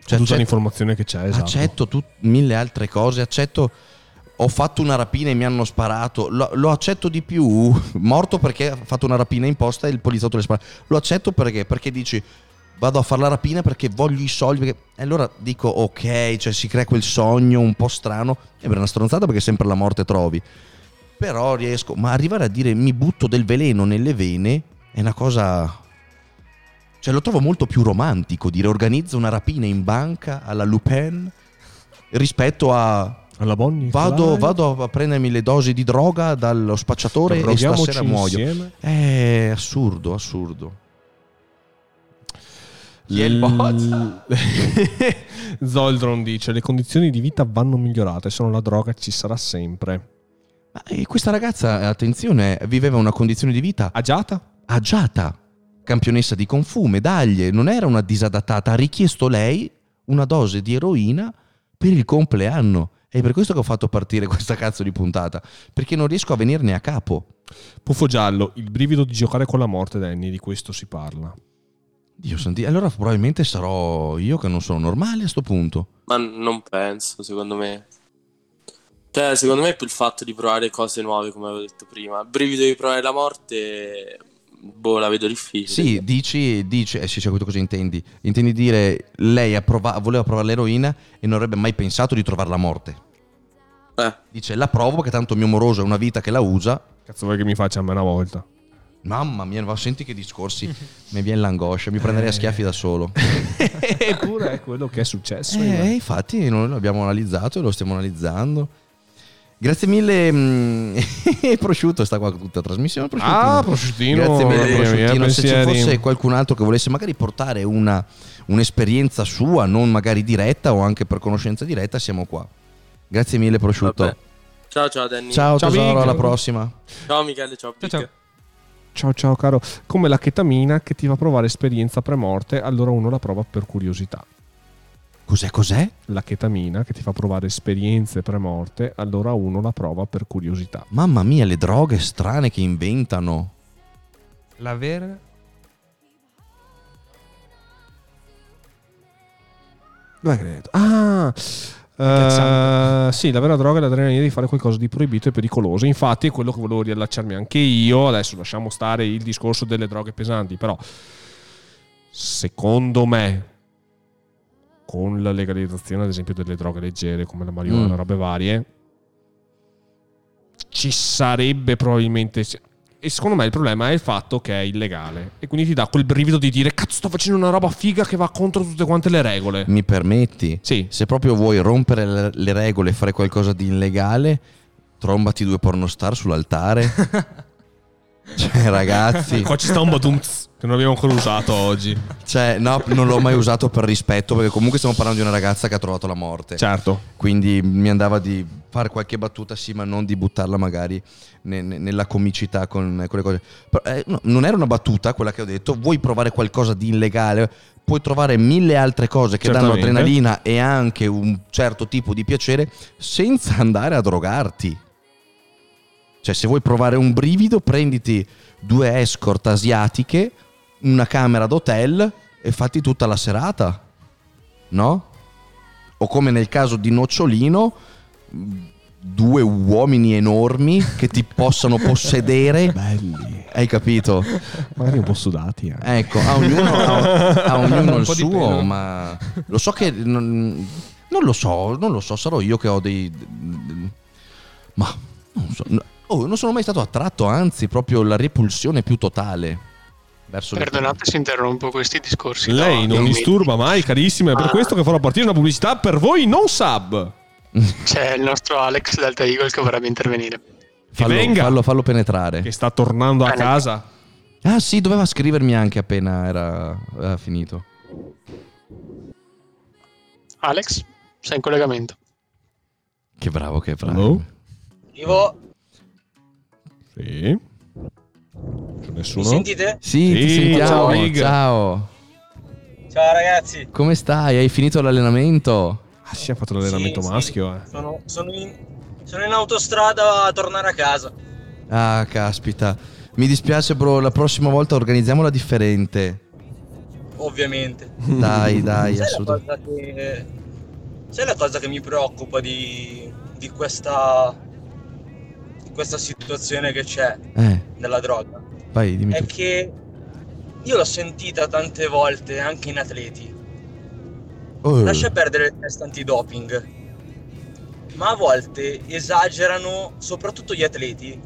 S2: Cioè, tutta l'informazione che c'è, esatto.
S1: Accetto tut, mille altre cose, accetto... Ho fatto una rapina e mi hanno sparato. Lo, lo, accetto di più. Morto perché ha fatto una rapina in posta e il poliziotto le spara. Lo accetto perché? Perché dici vado a fare la rapina perché voglio i soldi. Perché... E allora dico ok, cioè si crea quel sogno un po' strano. È una stronzata perché sempre la morte trovi però riesco, ma arrivare a dire mi butto del veleno nelle vene è una cosa... Cioè lo trovo molto più romantico dire organizzo una rapina in banca alla Lupin rispetto a...
S2: Alla Bonnie
S1: vado, vado, a prendermi le dosi di droga dallo spacciatore e stasera muoio. Insieme. È assurdo, assurdo.
S2: L- (laughs) Zoldron dice le condizioni di vita vanno migliorate, se no la droga ci sarà sempre.
S1: E questa ragazza, attenzione, viveva una condizione di vita
S2: agiata?
S1: Agiata, campionessa di Fu, medaglie, non era una disadattata, ha richiesto lei una dose di eroina per il compleanno. È per questo che ho fatto partire (laughs) questa cazzo di puntata, perché non riesco a venirne a capo.
S2: Puffo giallo, il brivido di giocare con la morte, Danny, di questo si parla.
S1: Dio santi, allora probabilmente sarò io che non sono normale a sto punto.
S4: Ma non penso, secondo me. Cioè, secondo me è più il fatto di provare cose nuove, come avevo detto prima. Il brivido di provare la morte, boh, la vedo difficile.
S1: Sì, dici, dici eh sì, c'è cosa intendi. Intendi dire, lei prova- voleva provare l'eroina e non avrebbe mai pensato di trovare la morte.
S4: Eh.
S1: Dice, la provo perché tanto mio moroso è una vita che la usa.
S2: Cazzo vuoi che mi faccia a me una volta?
S1: Mamma mia, senti che discorsi, mi viene l'angoscia, mi prenderei a schiaffi da solo. (laughs)
S2: Eppure è quello che è successo.
S1: Eh, infatti noi l'abbiamo analizzato e lo stiamo analizzando. Grazie mille, mm, (laughs) prosciutto sta qua tutta la trasmissione.
S2: Prosciuttino. Ah, prosciuttino.
S1: Grazie mille, prosciuttino. Se ci fosse qualcun altro che volesse magari portare una, un'esperienza sua, non magari diretta o anche per conoscenza diretta, siamo qua. Grazie mille, prosciutto. Vabbè.
S4: Ciao, ciao, Danny.
S1: Ciao, ciao tesoro, alla prossima.
S4: Ciao, Michele. Ciao, ciao, ciao.
S2: Ciao ciao caro, come la chetamina che ti fa provare esperienza premorte, allora uno la prova per curiosità.
S1: Cos'è, cos'è?
S2: La chetamina che ti fa provare esperienze premorte, allora uno la prova per curiosità.
S1: Mamma mia, le droghe strane che inventano.
S3: La vera?
S2: Dove credo? Ah! Uh, sì, la vera droga è l'adrenalina di fare qualcosa di proibito e pericoloso. Infatti, è quello che volevo riallacciarmi anche io. Adesso lasciamo stare il discorso delle droghe pesanti, però secondo me con la legalizzazione ad esempio delle droghe leggere come la marijuana, mm. robe varie, ci sarebbe probabilmente... E secondo me il problema è il fatto che è illegale. E quindi ti dà quel brivido di dire cazzo sto facendo una roba figa che va contro tutte quante le regole.
S1: Mi permetti?
S2: Sì.
S1: Se proprio vuoi rompere le regole e fare qualcosa di illegale, trombati due pornostar sull'altare. (laughs) cioè ragazzi...
S2: Qua ci sta un badumz. Che non abbiamo ancora usato oggi.
S1: Cioè, no, non l'ho mai usato per rispetto, perché comunque stiamo parlando di una ragazza che ha trovato la morte.
S2: Certo.
S1: Quindi mi andava di fare qualche battuta, sì, ma non di buttarla magari ne, ne, nella comicità con quelle cose. Però, eh, no, non era una battuta quella che ho detto. Vuoi provare qualcosa di illegale? Puoi trovare mille altre cose che Certamente. danno adrenalina e anche un certo tipo di piacere senza andare a drogarti. Cioè, se vuoi provare un brivido, prenditi due escort asiatiche una camera d'hotel e fatti tutta la serata, no? O come nel caso di Nocciolino, due uomini enormi che ti possano possedere. (laughs)
S2: Belli.
S1: Hai capito?
S2: Magari un po' sudati. Eh.
S1: Ecco, a ognuno, a, (laughs) a ognuno il suo, ma lo so che... Non, non, lo so, non lo so, sarò io che ho dei... Ma non so, oh, non sono mai stato attratto, anzi, proprio la repulsione più totale verso
S6: Perdonate se interrompo questi discorsi.
S2: Lei
S6: no,
S2: non
S6: mi-
S2: disturba mai, carissimo, è per
S6: Ah.
S2: questo che farò partire una pubblicità per voi non sub. (laughs)
S6: C'è il nostro Alex Delta Eagle che vorrebbe intervenire.
S1: Fallo,
S2: venga.
S1: fallo, fallo penetrare.
S2: Che sta tornando a casa.
S1: Ah sì, doveva scrivermi anche appena era, era finito.
S6: Alex, sei in collegamento.
S1: Che bravo che è bravo.
S2: Hello?
S7: Ivo,
S2: Sì. C'è
S7: mi
S2: nessuno?
S7: sentite?
S1: Sì, ti
S2: Sì,
S1: sentiamo.
S2: ciao,
S1: Ciao.
S7: Ciao ragazzi.
S1: Come stai? Hai finito l'allenamento?
S2: Ah, sì, ha fatto l'allenamento
S7: Sì, sì.
S2: maschio, eh.
S7: Sono, sono in, sono in autostrada a tornare a casa.
S1: Ah, caspita. Mi dispiace, bro. La prossima volta organizziamola differente.
S7: Ovviamente.
S1: Dai, dai, assolutamente.
S7: cosa che, sai la cosa che mi preoccupa di, di questa, questa situazione che c'è
S1: Eh,
S7: della droga?
S1: vai, dimmi
S7: È
S1: tu.
S7: che io l'ho sentita tante volte anche in atleti.
S1: Oh,
S7: Lascia perdere il test antidoping. Ma a volte esagerano, soprattutto gli atleti,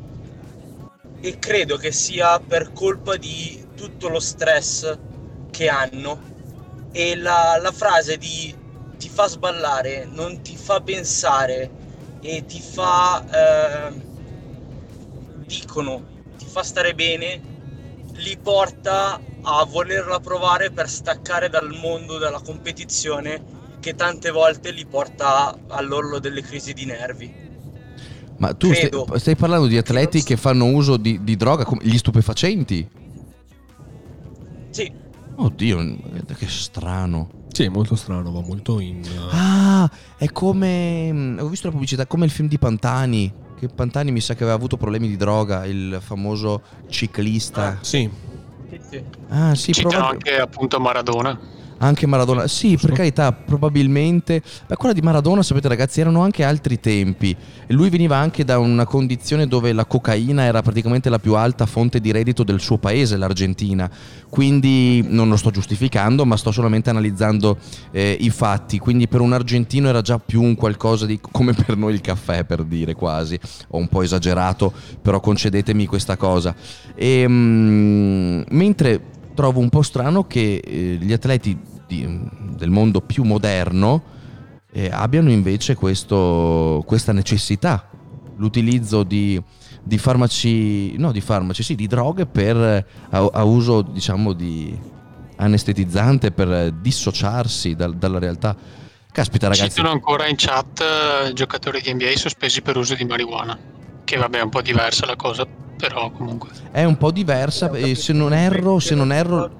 S7: e credo che sia per colpa di tutto lo stress che hanno. E la, la frase di ti fa sballare, non ti fa pensare e ti fa, eh, dicono, ti fa stare bene, li porta a volerla provare per staccare dal mondo della competizione che tante volte li porta all'orlo delle crisi di nervi.
S1: Ma tu stai, stai parlando di atleti che fanno uso di, di droga come gli stupefacenti?
S7: Sì,
S1: Oddio, che strano.
S2: Sì, è molto strano, va molto in...
S1: Ah, è come. mm, Ho visto la pubblicità, come il film di Pantani. Che Pantani mi sa che aveva avuto problemi di droga, il famoso ciclista.
S2: Sì,
S7: sì, sì.
S1: Ah, sì,
S6: Citano
S1: probab-
S6: anche appunto Maradona.
S1: Anche Maradona, sì, per carità, probabilmente. Beh, quella di Maradona, sapete, ragazzi, erano anche altri tempi. Lui veniva anche da una condizione dove la cocaina era praticamente la più alta fonte di reddito del suo paese, l'Argentina. Quindi non lo sto giustificando, ma sto solamente analizzando eh, i fatti. Quindi per un argentino era già più un qualcosa di come per noi il caffè, per dire quasi. Ho un po' esagerato, però concedetemi questa cosa. E, mm, mentre trovo un po' strano che eh, gli atleti di- del mondo più moderno eh, abbiano invece questo- questa necessità, l'utilizzo di, di farmaci, no di farmaci, sì, di droghe per, a, a uso diciamo di anestetizzante per dissociarsi dal- dalla realtà. Caspita ragazzi,
S6: Citano ancora in chat eh, giocatori di NBA sospesi per uso di marijuana. Che vabbè è un po' diversa la cosa, però comunque.
S1: è un po' diversa e se non erro, se non erro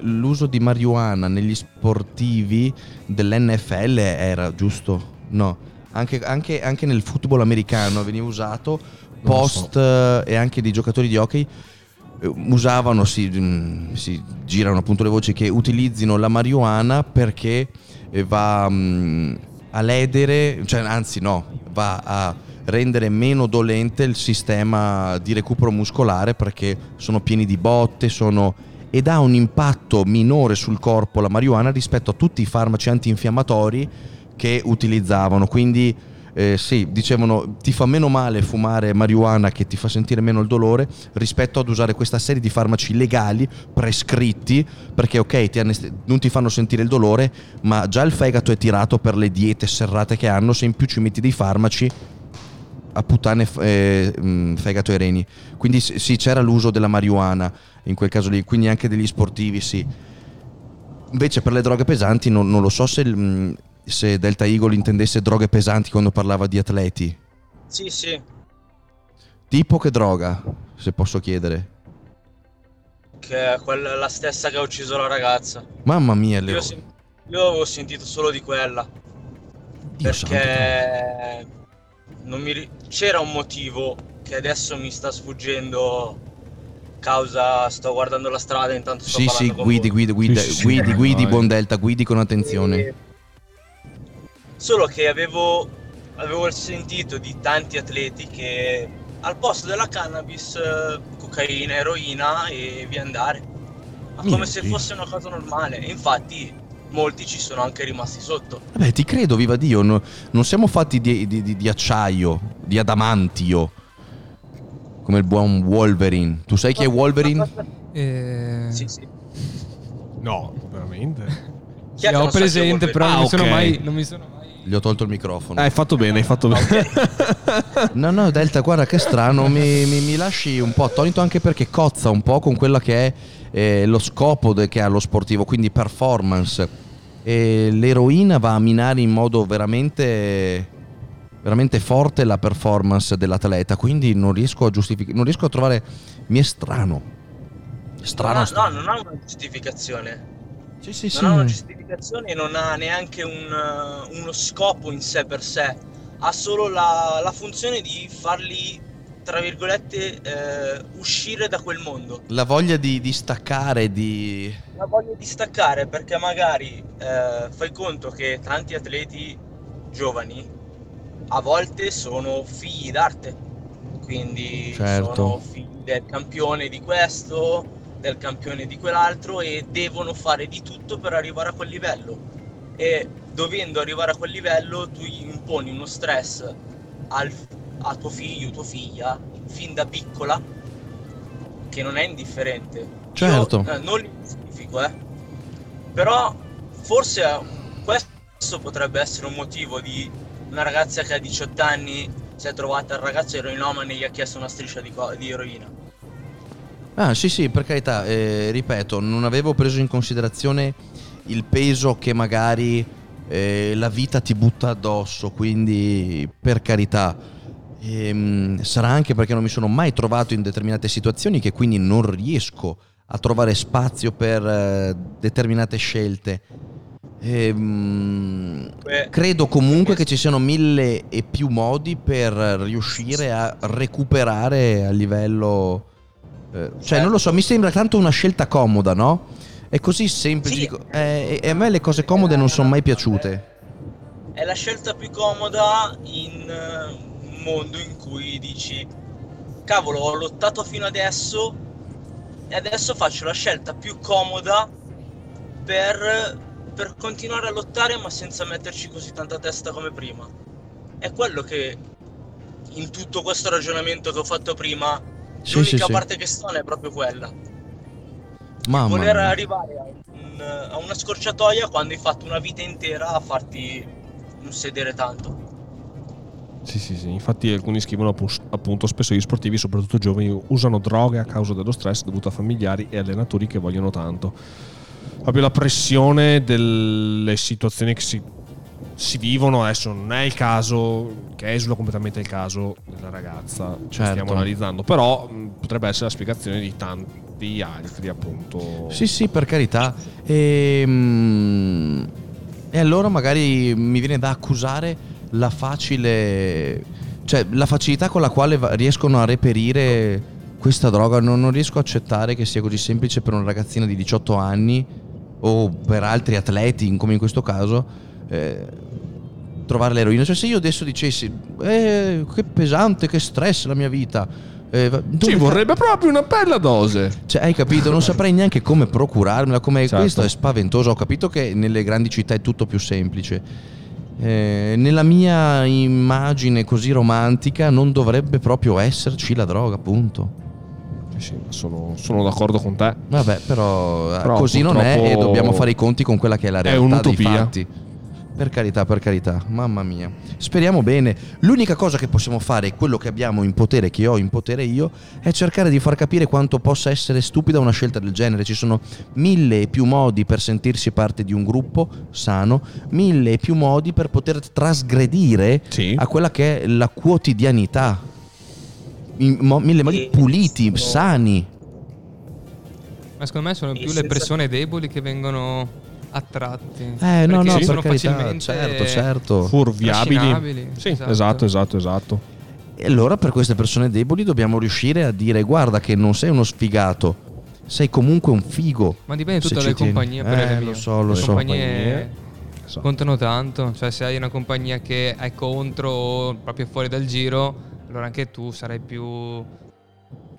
S1: l'uso di marijuana negli sportivi dell'NFL era giusto? No, anche, anche- anche nel football americano veniva usato post eh, e anche dei giocatori di hockey eh, usavano, si, mm, si girano appunto le voci che utilizzino la marijuana perché eh, va mm, a ledere, cioè anzi no, va a rendere meno dolente il sistema di recupero muscolare perché sono pieni di botte, sono ed ha un impatto minore sul corpo la marijuana rispetto a tutti i farmaci antinfiammatori che utilizzavano. Quindi eh, sì, dicevano ti fa meno male fumare marijuana che ti fa sentire meno il dolore rispetto ad usare questa serie di farmaci legali prescritti perché ok ti anest- non ti fanno sentire il dolore ma già il fegato è tirato per le diete serrate che hanno se in più ci metti dei farmaci a puttane eh, mh, fegato e reni. Quindi sì, c'era l'uso della marijuana in quel caso lì, quindi anche degli sportivi, sì. Invece per le droghe pesanti non, non lo so se, mh, se Delta Eagle intendesse droghe pesanti quando parlava di atleti.
S7: Sì, sì.
S1: Tipo che droga, se posso chiedere.
S7: Che è quella, la stessa che ha ucciso la ragazza.
S1: Mamma mia,
S7: Io,
S1: Leo.
S7: sen- io avevo sentito solo di quella.
S1: Dio.
S7: Perché mi ri- c'era un motivo che adesso mi sta sfuggendo. Causa, sto guardando la strada intanto sto
S1: Sì,
S7: parlando
S1: sì,
S7: con
S1: guidi, guidi, guidi,
S2: Sì, sì,
S1: guidi, guidi,
S2: vai.
S1: buon Delta, guidi con attenzione.
S7: E- Solo che avevo, avevo sentito di tanti atleti che al posto della cannabis, eh, cocaina, eroina e via andare. Ma come
S1: Mio
S7: se fosse una cosa normale. E infatti molti ci sono anche rimasti sotto.
S1: Vabbè, ti credo, viva Dio, no- non siamo fatti di, di- di- di acciaio, di adamantio, come il buon Wolverine. Tu sai chi è Wolverine?
S3: Eh,
S7: Sì, sì.
S2: No, veramente. (laughs)
S7: Chi che
S3: ho
S7: non
S3: presente, però non,
S2: Ah,
S3: mi sono
S2: ok.
S3: mai, non mi sono mai...
S1: Gli ho tolto il microfono.
S2: Eh, hai fatto bene, hai fatto bene. (laughs)
S1: No, no, Delta, guarda che strano, mi, mi- mi lasci un po' attonito anche perché cozza un po' con quella che è eh, lo scopo de- che ha lo sportivo, quindi performance. E l'eroina va a minare in modo veramente, veramente forte la performance dell'atleta, quindi non riesco a giustificare, non riesco a trovare, mi è strano. Strano.
S7: Ha-
S1: strano.
S7: no, non ha una giustificazione.
S1: Sì, sì, sì.
S7: Non ha una giustificazione e non ha neanche un, uno scopo in sé per sé. Ha solo la, la funzione di farli, tra virgolette, eh, uscire da quel mondo.
S1: La voglia di, di staccare, di...
S7: La voglio distaccare perché magari eh, fai conto che tanti atleti giovani a volte sono figli d'arte, quindi
S1: Certo.
S7: sono figli del campione di questo, del campione di quell'altro e devono fare di tutto per arrivare a quel livello. E dovendo arrivare a quel livello tu gli imponi uno stress al- a tuo figlio, tua figlia, fin da piccola, che non è indifferente.
S1: Certo.
S7: Io, eh, non li giustifico, eh. Però forse eh, questo potrebbe essere un motivo di una ragazza che ha 18 anni si è trovata il ragazzo eroinomane e gli ha chiesto una striscia di, co- di eroina.
S1: Ah, sì, sì, per carità, eh, ripeto, non avevo preso in considerazione il peso che magari eh, la vita ti butta addosso, quindi per carità. Ehm, sarà anche perché non mi sono mai trovato in determinate situazioni che quindi non riesco a trovare spazio per eh, determinate scelte. Ehm,
S7: Beh,
S1: credo comunque che ci siano mille e più modi per riuscire a recuperare a livello... eh, cioè, non lo so, mi sembra tanto una scelta comoda, no? È così semplice.
S7: Sì.
S1: eh, e a me le cose comode non sono mai piaciute.
S7: è la scelta più comoda in mondo in cui dici cavolo ho lottato fino adesso e adesso faccio la scelta più comoda per, per continuare a lottare ma senza metterci così tanta testa come prima è quello che in tutto questo ragionamento che ho fatto prima
S1: Sì,
S7: l'unica
S1: sì, sì.
S7: parte che sta è proprio quella
S1: Mamma
S7: voler
S1: mia.
S7: arrivare a, un- a una scorciatoia quando hai fatto una vita intera a farti non sedere tanto.
S2: Sì, sì, sì. Infatti alcuni scrivono appu- appunto spesso gli sportivi, soprattutto giovani, usano droghe a causa dello stress dovuto a familiari e allenatori che vogliono tanto. Proprio la pressione delle situazioni che si, si vivono adesso non è il caso, che esula completamente il caso della ragazza che
S1: Certo.
S2: stiamo analizzando, però potrebbe essere la spiegazione di tanti altri appunto.
S1: Sì, sì, per carità. Ehm, E, allora magari mi viene da accusare la facile... Cioè, la facilità con la quale riescono a reperire questa droga. Non, non riesco a accettare che sia così semplice per una ragazzina di 18 anni o per altri atleti, come in questo caso, eh, trovare l'eroina. Cioè, se io adesso dicessi, eh, che pesante, che stress la mia vita. eh,
S2: Ci vorrebbe proprio una bella dose.
S1: cioè, hai capito? Non saprei neanche come procurarmela. Come...
S2: Certo.
S1: Questo è spaventoso. Ho capito che nelle grandi città è tutto più semplice. Eh, nella mia immagine così romantica non dovrebbe proprio esserci la droga, appunto.
S2: Sì, sì, sono, sono d'accordo con te.
S1: Vabbè, però, eh,
S2: Però
S1: così non è e dobbiamo fare i conti con quella che è la
S2: è
S1: realtà dei
S2: un'utopia.
S1: fatti. Per carità, per carità, mamma mia. Speriamo bene. L'unica cosa che possiamo fare, quello che abbiamo in potere, che ho in potere io, è cercare di far capire quanto possa essere stupida una scelta del genere. Ci sono mille e più modi per sentirsi parte di un gruppo sano, mille e più modi per poter trasgredire
S2: Sì.
S1: a quella che è la quotidianità. In mo- mille modi puliti, sani.
S3: Ma secondo me sono più le persone deboli che vengono attratti.
S1: Eh, no,
S3: Perché
S1: no, per
S3: sono
S1: carità,
S3: facilmente
S1: certo, certo.
S2: Furviabili. Sì, esatto, esatto, esatto.
S1: E allora per queste persone deboli dobbiamo riuscire a dire guarda che non sei uno sfigato, sei comunque un figo.
S3: Ma dipende tutto dalle compagnie. Per
S1: Eh,
S3: le
S1: lo so, lo
S3: Le
S1: so.
S3: compagnie
S2: Esatto.
S3: contano tanto. Cioè, se hai una compagnia che è contro o proprio fuori dal giro, allora anche tu sarai più.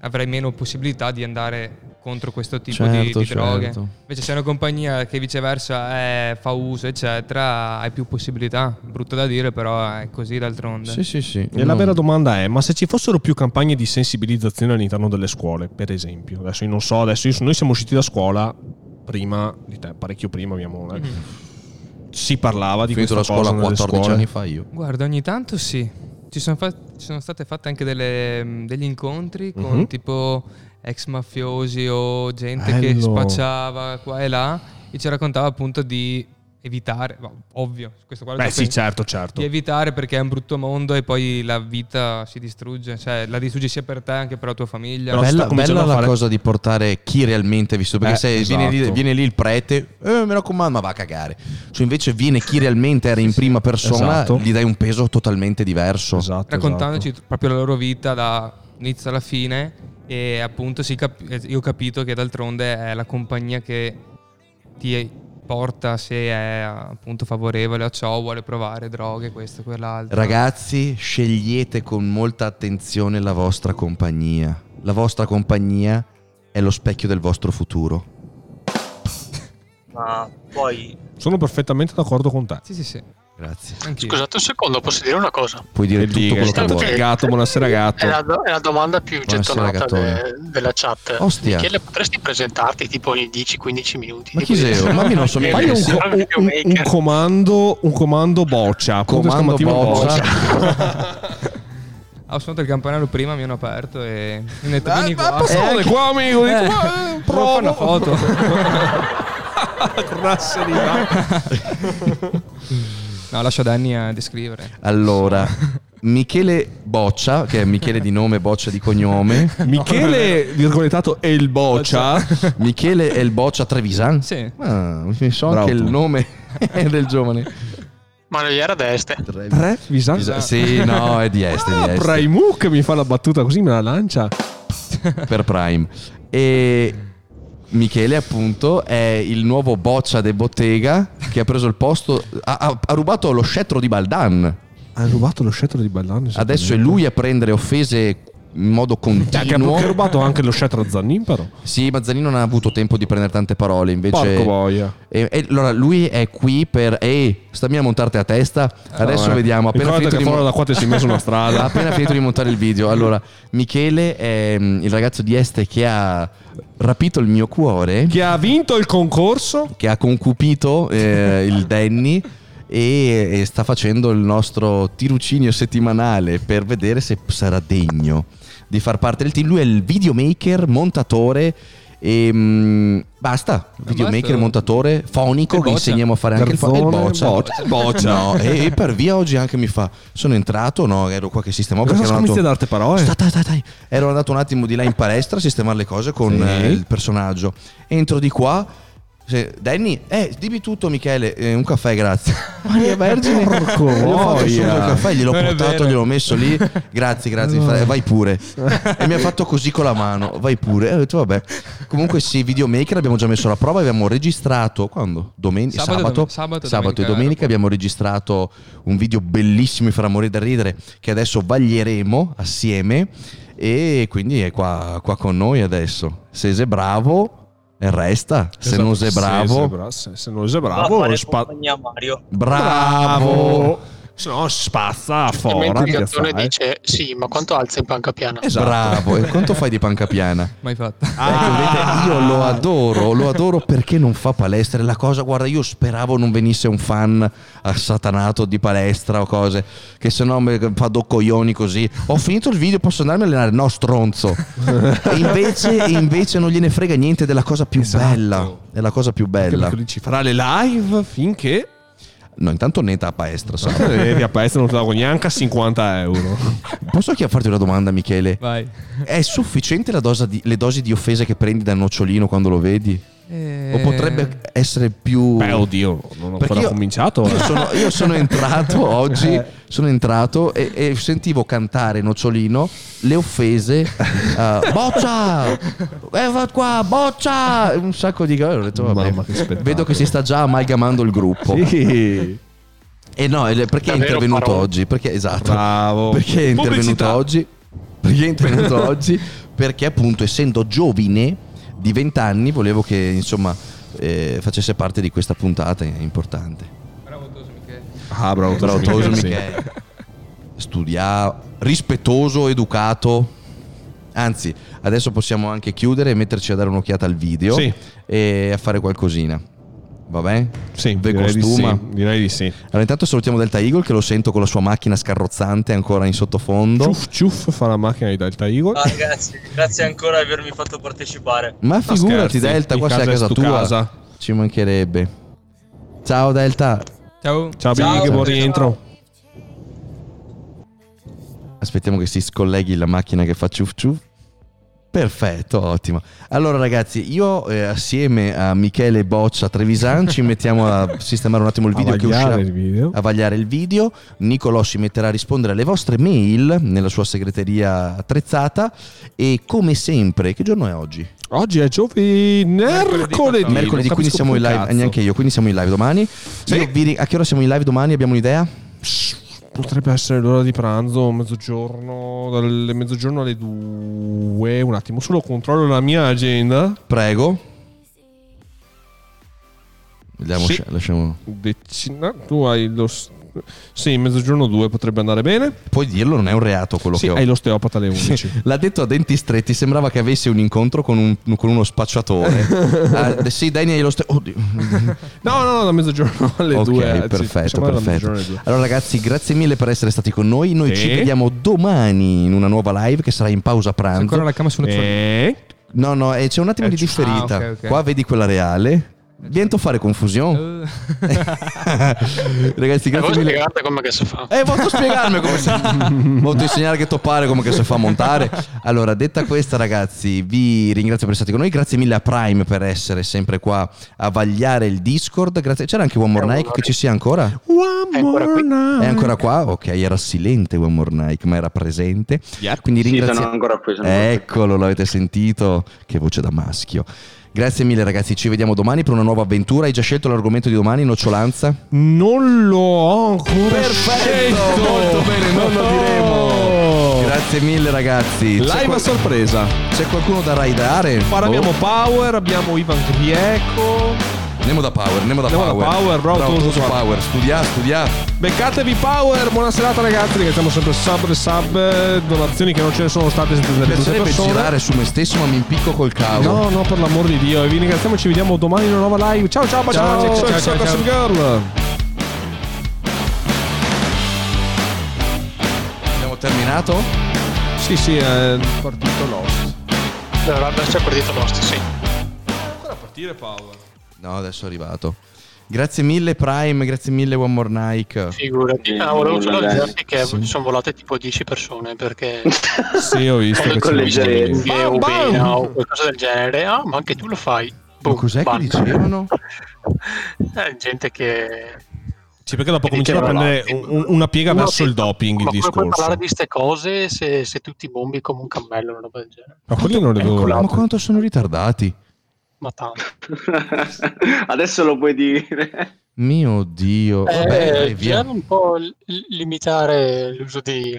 S3: avrai meno possibilità di andare contro questo tipo di-
S1: Certo,
S3: di, droghe.
S1: certo.
S3: Invece se è una compagnia che viceversa è- fa uso, eccetera, hai più possibilità. Brutto da dire, però è così d'altronde.
S1: Sì, sì, sì.
S2: E la vera domanda è: ma se ci fossero più campagne di sensibilizzazione all'interno delle scuole, per esempio, adesso io non so, adesso io- noi siamo usciti da scuola prima di te, parecchio prima, abbiamo, eh, si parlava di
S1: finito
S2: questa
S1: la scuola
S2: cosa nelle
S1: 14
S2: scuole.
S1: anni fa io.
S3: Guarda, ogni tanto sì. Ci sono, fa- ci sono state fatte anche delle- degli incontri con
S2: Mhm.
S3: tipo ex mafiosi o gente che
S2: Bello.
S3: spacciava qua e là e ci raccontava appunto di evitare, ovvio, questo qua
S2: Beh, sì, certo, certo.
S3: di evitare perché è un brutto mondo e poi la vita si distrugge, cioè la distruggi sia per te che per la tua famiglia.
S2: Però
S1: Bella, bella la
S2: fare-
S1: cosa di portare chi realmente ha visto perché
S2: Eh,
S1: se viene, lì,
S2: esatto.
S1: viene lì il prete eh, mi raccomando ma va a cagare cioè invece viene chi realmente era in prima persona
S2: Esatto.
S1: gli dai un peso totalmente diverso
S2: Esatto,
S3: raccontandoci
S2: esatto.
S3: proprio la loro vita dall'inizio alla fine e appunto si cap- io ho capito che d'altronde è la compagnia che ti porta se è appunto favorevole a ciò, vuole provare droghe, questo quell'altro.
S1: ragazzi scegliete con molta attenzione la vostra compagnia la vostra compagnia è lo specchio del vostro futuro
S7: Ma poi
S2: Sono perfettamente d'accordo con te.
S3: Sì, sì, sì.
S1: Grazie
S3: Anch'io.
S6: Scusate un secondo, posso dire una cosa?
S1: puoi dire tutto
S2: dica,
S1: quello che vuoi
S2: che- gatto, buonasera, gatto.
S6: È la, è la domanda più
S1: Buonasera,
S6: gettonata de- della chat.
S1: Ostia.
S6: Michele, potresti presentarti tipo in 10-15 minuti?
S1: Ma chi sei? Ma io non so
S2: Fai un, un- un- un comando, un comando boccia.
S1: Comando boccia. (laughs)
S3: Ho suonato il campanello prima, mi hanno aperto e mi hanno detto
S2: Eh,
S3: vieni
S2: ma
S3: qua.
S2: passate
S3: Eh,
S2: qua, amico. Dico,
S3: eh,
S2: ma, eh,
S3: provo a fare una
S2: provo.
S3: foto. (laughs) (laughs) No, lascio Danny a descrivere.
S1: allora Michele Boccia che è Michele di nome Boccia di cognome (laughs)
S2: Michele, virgolettato, e il boccia.
S1: Michele è il Boccia Trevisan
S3: Sì.
S1: Ah, mi so
S2: Bravo
S1: anche il nome (laughs) del giovane.
S6: Ma non gli era da este.
S2: Tre, Visan.
S1: Sì, no, è di est, è di
S2: Ah,
S1: est.
S2: Praimuk mi fa la battuta così me la lancia.
S1: per Prime. E Michele, appunto, è il nuovo boccia de bottega che ha preso il posto. Ha, ha- ha rubato lo scettro di Baldan.
S2: Ha rubato lo scettro di Ballan.
S1: Adesso è lui a prendere offese in modo
S2: Cioè,
S1: continuo.
S2: che ha rubato anche lo scettro a Zannin, però.
S1: Sì, Mazzanino non ha avuto tempo di prendere tante parole. Invece.
S2: Porco boia.
S1: E, e allora lui è qui per. Ehi, stammi a montarti a testa. Adesso
S2: Vabbè.
S1: vediamo. Appena
S2: Ricordati
S1: finito,
S2: che
S1: di
S2: fuori
S1: mo-
S2: da qua ti sei messo una strada. (laughs)
S1: appena finito di montare il video. Allora, Michele è mm, il ragazzo di Este che ha rapito il mio cuore.
S2: Che ha vinto il concorso.
S1: che ha concupito eh, il Danny e, e sta facendo il nostro tirucinio settimanale per vedere se sarà degno di far parte del team. Lui è il videomaker, montatore e mm, basta. Videomaker,
S3: basta.
S1: montatore, fonico
S3: Il
S1: che insegniamo a fare anche il fo- il
S2: Garzone,
S1: boccia.
S2: boccia. Boccia.
S1: No, (laughs) e, e per via oggi anche mi fa. Sono entrato, no, ero qua che sistemavo perché ero andato,
S2: ad arte parole?
S1: Stai, stai, stai. Ero andato un attimo di là in palestra a sistemare le cose con
S2: Sì.
S1: eh, il personaggio. Entro di qua. Se- Danny, eh, dimmi tutto, Michele. eh, un caffè, grazie. (laughs) Maria Vergine,
S2: Porco
S1: gli ho fatto subito il caffè, gliel'ho
S3: Non
S1: portato, gliel'ho messo lì. Grazie, grazie. fa- vai pure. (laughs) e mi ha fatto così con la mano. Vai pure. E ho detto, vabbè. Comunque, sì, videomaker abbiamo già messo alla prova. Abbiamo registrato quando? Domenica,
S3: Sabato e
S1: sabato,
S3: dom- sabato e
S1: sabato e
S3: domenica,
S1: abbiamo registrato un video bellissimo, mi farà morire da ridere, che adesso vaglieremo assieme. E quindi è qua, qua con noi adesso. Se sei bravo, e resta. Se non sei
S2: Esatto.
S1: bravo,
S2: Se, se bra- se- se non sei bravo, spa-
S7: Mario.
S1: bravo.
S2: Se no, spazza fuori.
S6: il gattone dice sì, ma quanto alza in panca piana?
S2: Esatto.
S1: Bravo. E quanto fai di panca piana? (laughs)
S3: Mai fatto.
S1: Ecco, vedete, io lo adoro, lo adoro perché non fa palestra. È La cosa, guarda, io speravo non venisse un fan assatanato di palestra o cose, che se no mi fa do coglioni così. Ho finito il video, posso andarmi a allenare? No, stronzo. E invece, e invece non gliene frega niente della cosa più
S2: Esatto.
S1: bella. È la cosa più bella.
S2: perché lui ci farà le live finché
S1: No, intanto neta a palestra. so. (laughs)
S2: a palestra non te la neanche a 50 euro.
S1: Posso farti una domanda, Michele?
S3: Vai.
S1: È sufficiente la dosa di- le dosi di offese che prendi dal nocciolino quando lo vedi? O potrebbe essere più...
S2: Beh, oddio, non ho
S1: Perché
S2: ancora
S1: io-
S2: cominciato.
S1: Io
S2: eh.
S1: sono, io sono entrato (laughs) oggi, sono entrato e, e sentivo cantare Nocciolino le offese. eh, boccia! Eh, va qua, boccia! Un sacco di cose. Ho detto, vabbè,
S2: Mamma, che
S1: vedo che si sta già amalgamando il gruppo.
S2: Sì.
S1: E no, perché è intervenuto
S6: parole.
S1: oggi? Perché, esatto.
S2: Bravo.
S1: Perché è intervenuto
S2: Pubblicità.
S1: oggi? Perché è intervenuto oggi? Perché appunto essendo giovine di 20 anni, volevo che insomma eh, facesse parte di questa puntata, importante.
S3: Bravo Toso Michele.
S2: Ah, bravo,
S1: Bravo
S2: Toso. Michele.
S1: Studia, rispettoso, educato. Anzi, adesso possiamo anche chiudere e metterci a dare un'occhiata al video
S2: Sì.
S1: e a fare qualcosina. Va bene?
S2: Sì,
S1: Ve
S2: direi di sì, direi di sì.
S1: Allora, intanto salutiamo Delta Eagle che lo sento con la sua macchina scarrozzante ancora in sottofondo.
S2: Ciuff ciuff fa la macchina di Delta Eagle.
S7: Ah, ragazzi, grazie ancora di avermi fatto partecipare.
S1: Ma figurati,
S2: scherzi,
S1: Delta, qua sei a
S2: casa è
S1: casa
S2: stu
S1: tua.
S2: casa.
S1: Ci mancherebbe. Ciao, Delta.
S3: Ciao.
S2: Ciao,
S7: Ciao,
S2: Big, buon rientro.
S1: Aspettiamo che si scolleghi la macchina che fa ciuff ciuff. Perfetto, ottimo. Allora ragazzi, io eh, assieme a Michele Boccia Trevisan ci (laughs) mettiamo a sistemare un attimo il video
S2: A
S1: che
S2: vagliare
S1: uscirà
S2: il video.
S1: a vagliare il video. Nicolò si metterà a rispondere alle vostre mail nella sua segreteria attrezzata e come sempre, che giorno è oggi?
S2: Oggi è giovedì, mercoledì.
S3: Mercoledì,
S1: quindi siamo in live,
S2: cazzo.
S1: neanche io, quindi siamo in live domani.
S2: Sì.
S1: Io vi a che ora siamo in live domani? Abbiamo un'idea?
S2: Potrebbe essere l'ora di pranzo, mezzogiorno, dalle mezzogiorno alle due. Un attimo, solo controllo la mia agenda.
S1: Prego. Vediamo,
S2: Sì.
S1: lasciamo...
S2: Decina, tu hai lo. s- Sì, mezzogiorno due potrebbe andare bene.
S1: Puoi dirlo, non è un reato quello
S2: Sì,
S1: che ho.
S2: hai l'osteopata alle 11. (laughs)
S1: L'ha detto a denti stretti, sembrava che avesse un incontro con, un- con uno spacciatore. (laughs) Ah, sì, Dani hai lo stesso. Oddio. (laughs)
S2: No, no, no, da mezzogiorno alle
S1: ok,
S2: due. Sì,
S1: perfetto, perfetto. Allora ragazzi, grazie mille per essere stati con noi. Noi
S2: Sì.
S1: ci vediamo domani in una nuova live che sarà in pausa pranzo.
S3: ancora la cama sulla tua
S2: E...
S1: No, no, eh, c'è un attimo
S2: Eh,
S1: di differita.
S3: ah, ok, ok.
S1: Qua vedi quella reale. Viento a fare confusione.
S3: Eh, (laughs)
S1: ragazzi, grazie
S6: voi
S1: mille.
S6: spiegate come che si fa.
S1: Eh, volto a spiegarmi come si (laughs) Volto a insegnare che toppare come che si fa a montare. Allora, detta questa, ragazzi, vi ringrazio per essere stati con noi. Grazie mille a Prime per essere sempre qua a vagliare il Discord. Grazie. C'era anche One More Nike che ci sia ancora?
S2: One
S6: È ancora
S2: more night.
S1: È ancora qua? Ok, era silente One More Nike, ma era presente.
S2: Yep.
S1: Quindi
S5: Sì,
S1: ringrazio.
S5: sono ancora qui. sono.
S1: Eccolo, l'avete sentito? Che voce da maschio. Grazie mille ragazzi, ci vediamo domani per una nuova avventura. Hai già scelto l'argomento di domani, nocciolanza?
S2: Non lo ho ancora scelto.
S1: molto bene, non lo diremo. Grazie mille ragazzi.
S2: Live
S1: qual-
S2: a sorpresa.
S1: c'è qualcuno da raidare?
S2: Ora abbiamo
S1: Oh.
S2: Power, abbiamo Ivan Grieco.
S1: Andiamo da Power, andiamo da
S2: Andiamo da
S1: Power.
S2: Power, bravo, tu,
S1: Toso
S2: guarda.
S1: Power, studia, studia.
S2: Beccatevi Power, buona serata ragazzi, ringraziamo sempre sub e sub, donazioni che non ce ne sono state senza
S1: Mi
S2: delle tutte
S1: piacerebbe
S2: persone.
S1: girare su me stesso, ma mi impicco col cavo.
S2: No, no, per l'amor di Dio. E vi ringraziamo, ci vediamo domani in una nuova live. Ciao, ciao, ciao,
S3: Ciao, ciao, ciao,
S2: ciao,
S3: ciao.
S2: Girl.
S1: Abbiamo terminato?
S2: Sì, sì, è partito Lost.
S6: Dovrebbe essere partito Lost, sì.
S2: Ancora partire Power.
S1: No, adesso è arrivato. Grazie mille Prime, grazie mille One More Nike.
S6: Figurati.
S5: Sì,
S6: Ah, volevo solo dirti che
S1: sì.
S6: sono volate tipo 10 persone perché (laughs)
S2: Sì, ho visto che
S5: Con leggerezza.
S6: che o bene o qualcosa del genere. Ah, ma anche tu lo fai.
S1: Ma
S6: Boom,
S1: cos'è che
S6: ban.
S1: dicevano? (laughs)
S6: Eh, gente che
S2: Sì, perché dopo
S6: Che
S2: cominciano a prendere
S6: no,
S2: un- una piega
S6: uno
S2: verso
S6: si-
S2: il doping il
S6: ma puoi
S2: discorso.
S6: parlare di queste cose se, se tu ti bombi come un cammello o una roba del genere?
S2: Ma quelli non le
S6: Ecco,
S2: avevo
S6: la-
S1: Ma quanto sono ritardati?
S6: Ma tanto. (laughs)
S5: Adesso lo puoi dire.
S1: Mio Dio. Vabbè,
S6: Eh,
S1: dai, via.
S6: un po' li- limitare l'uso di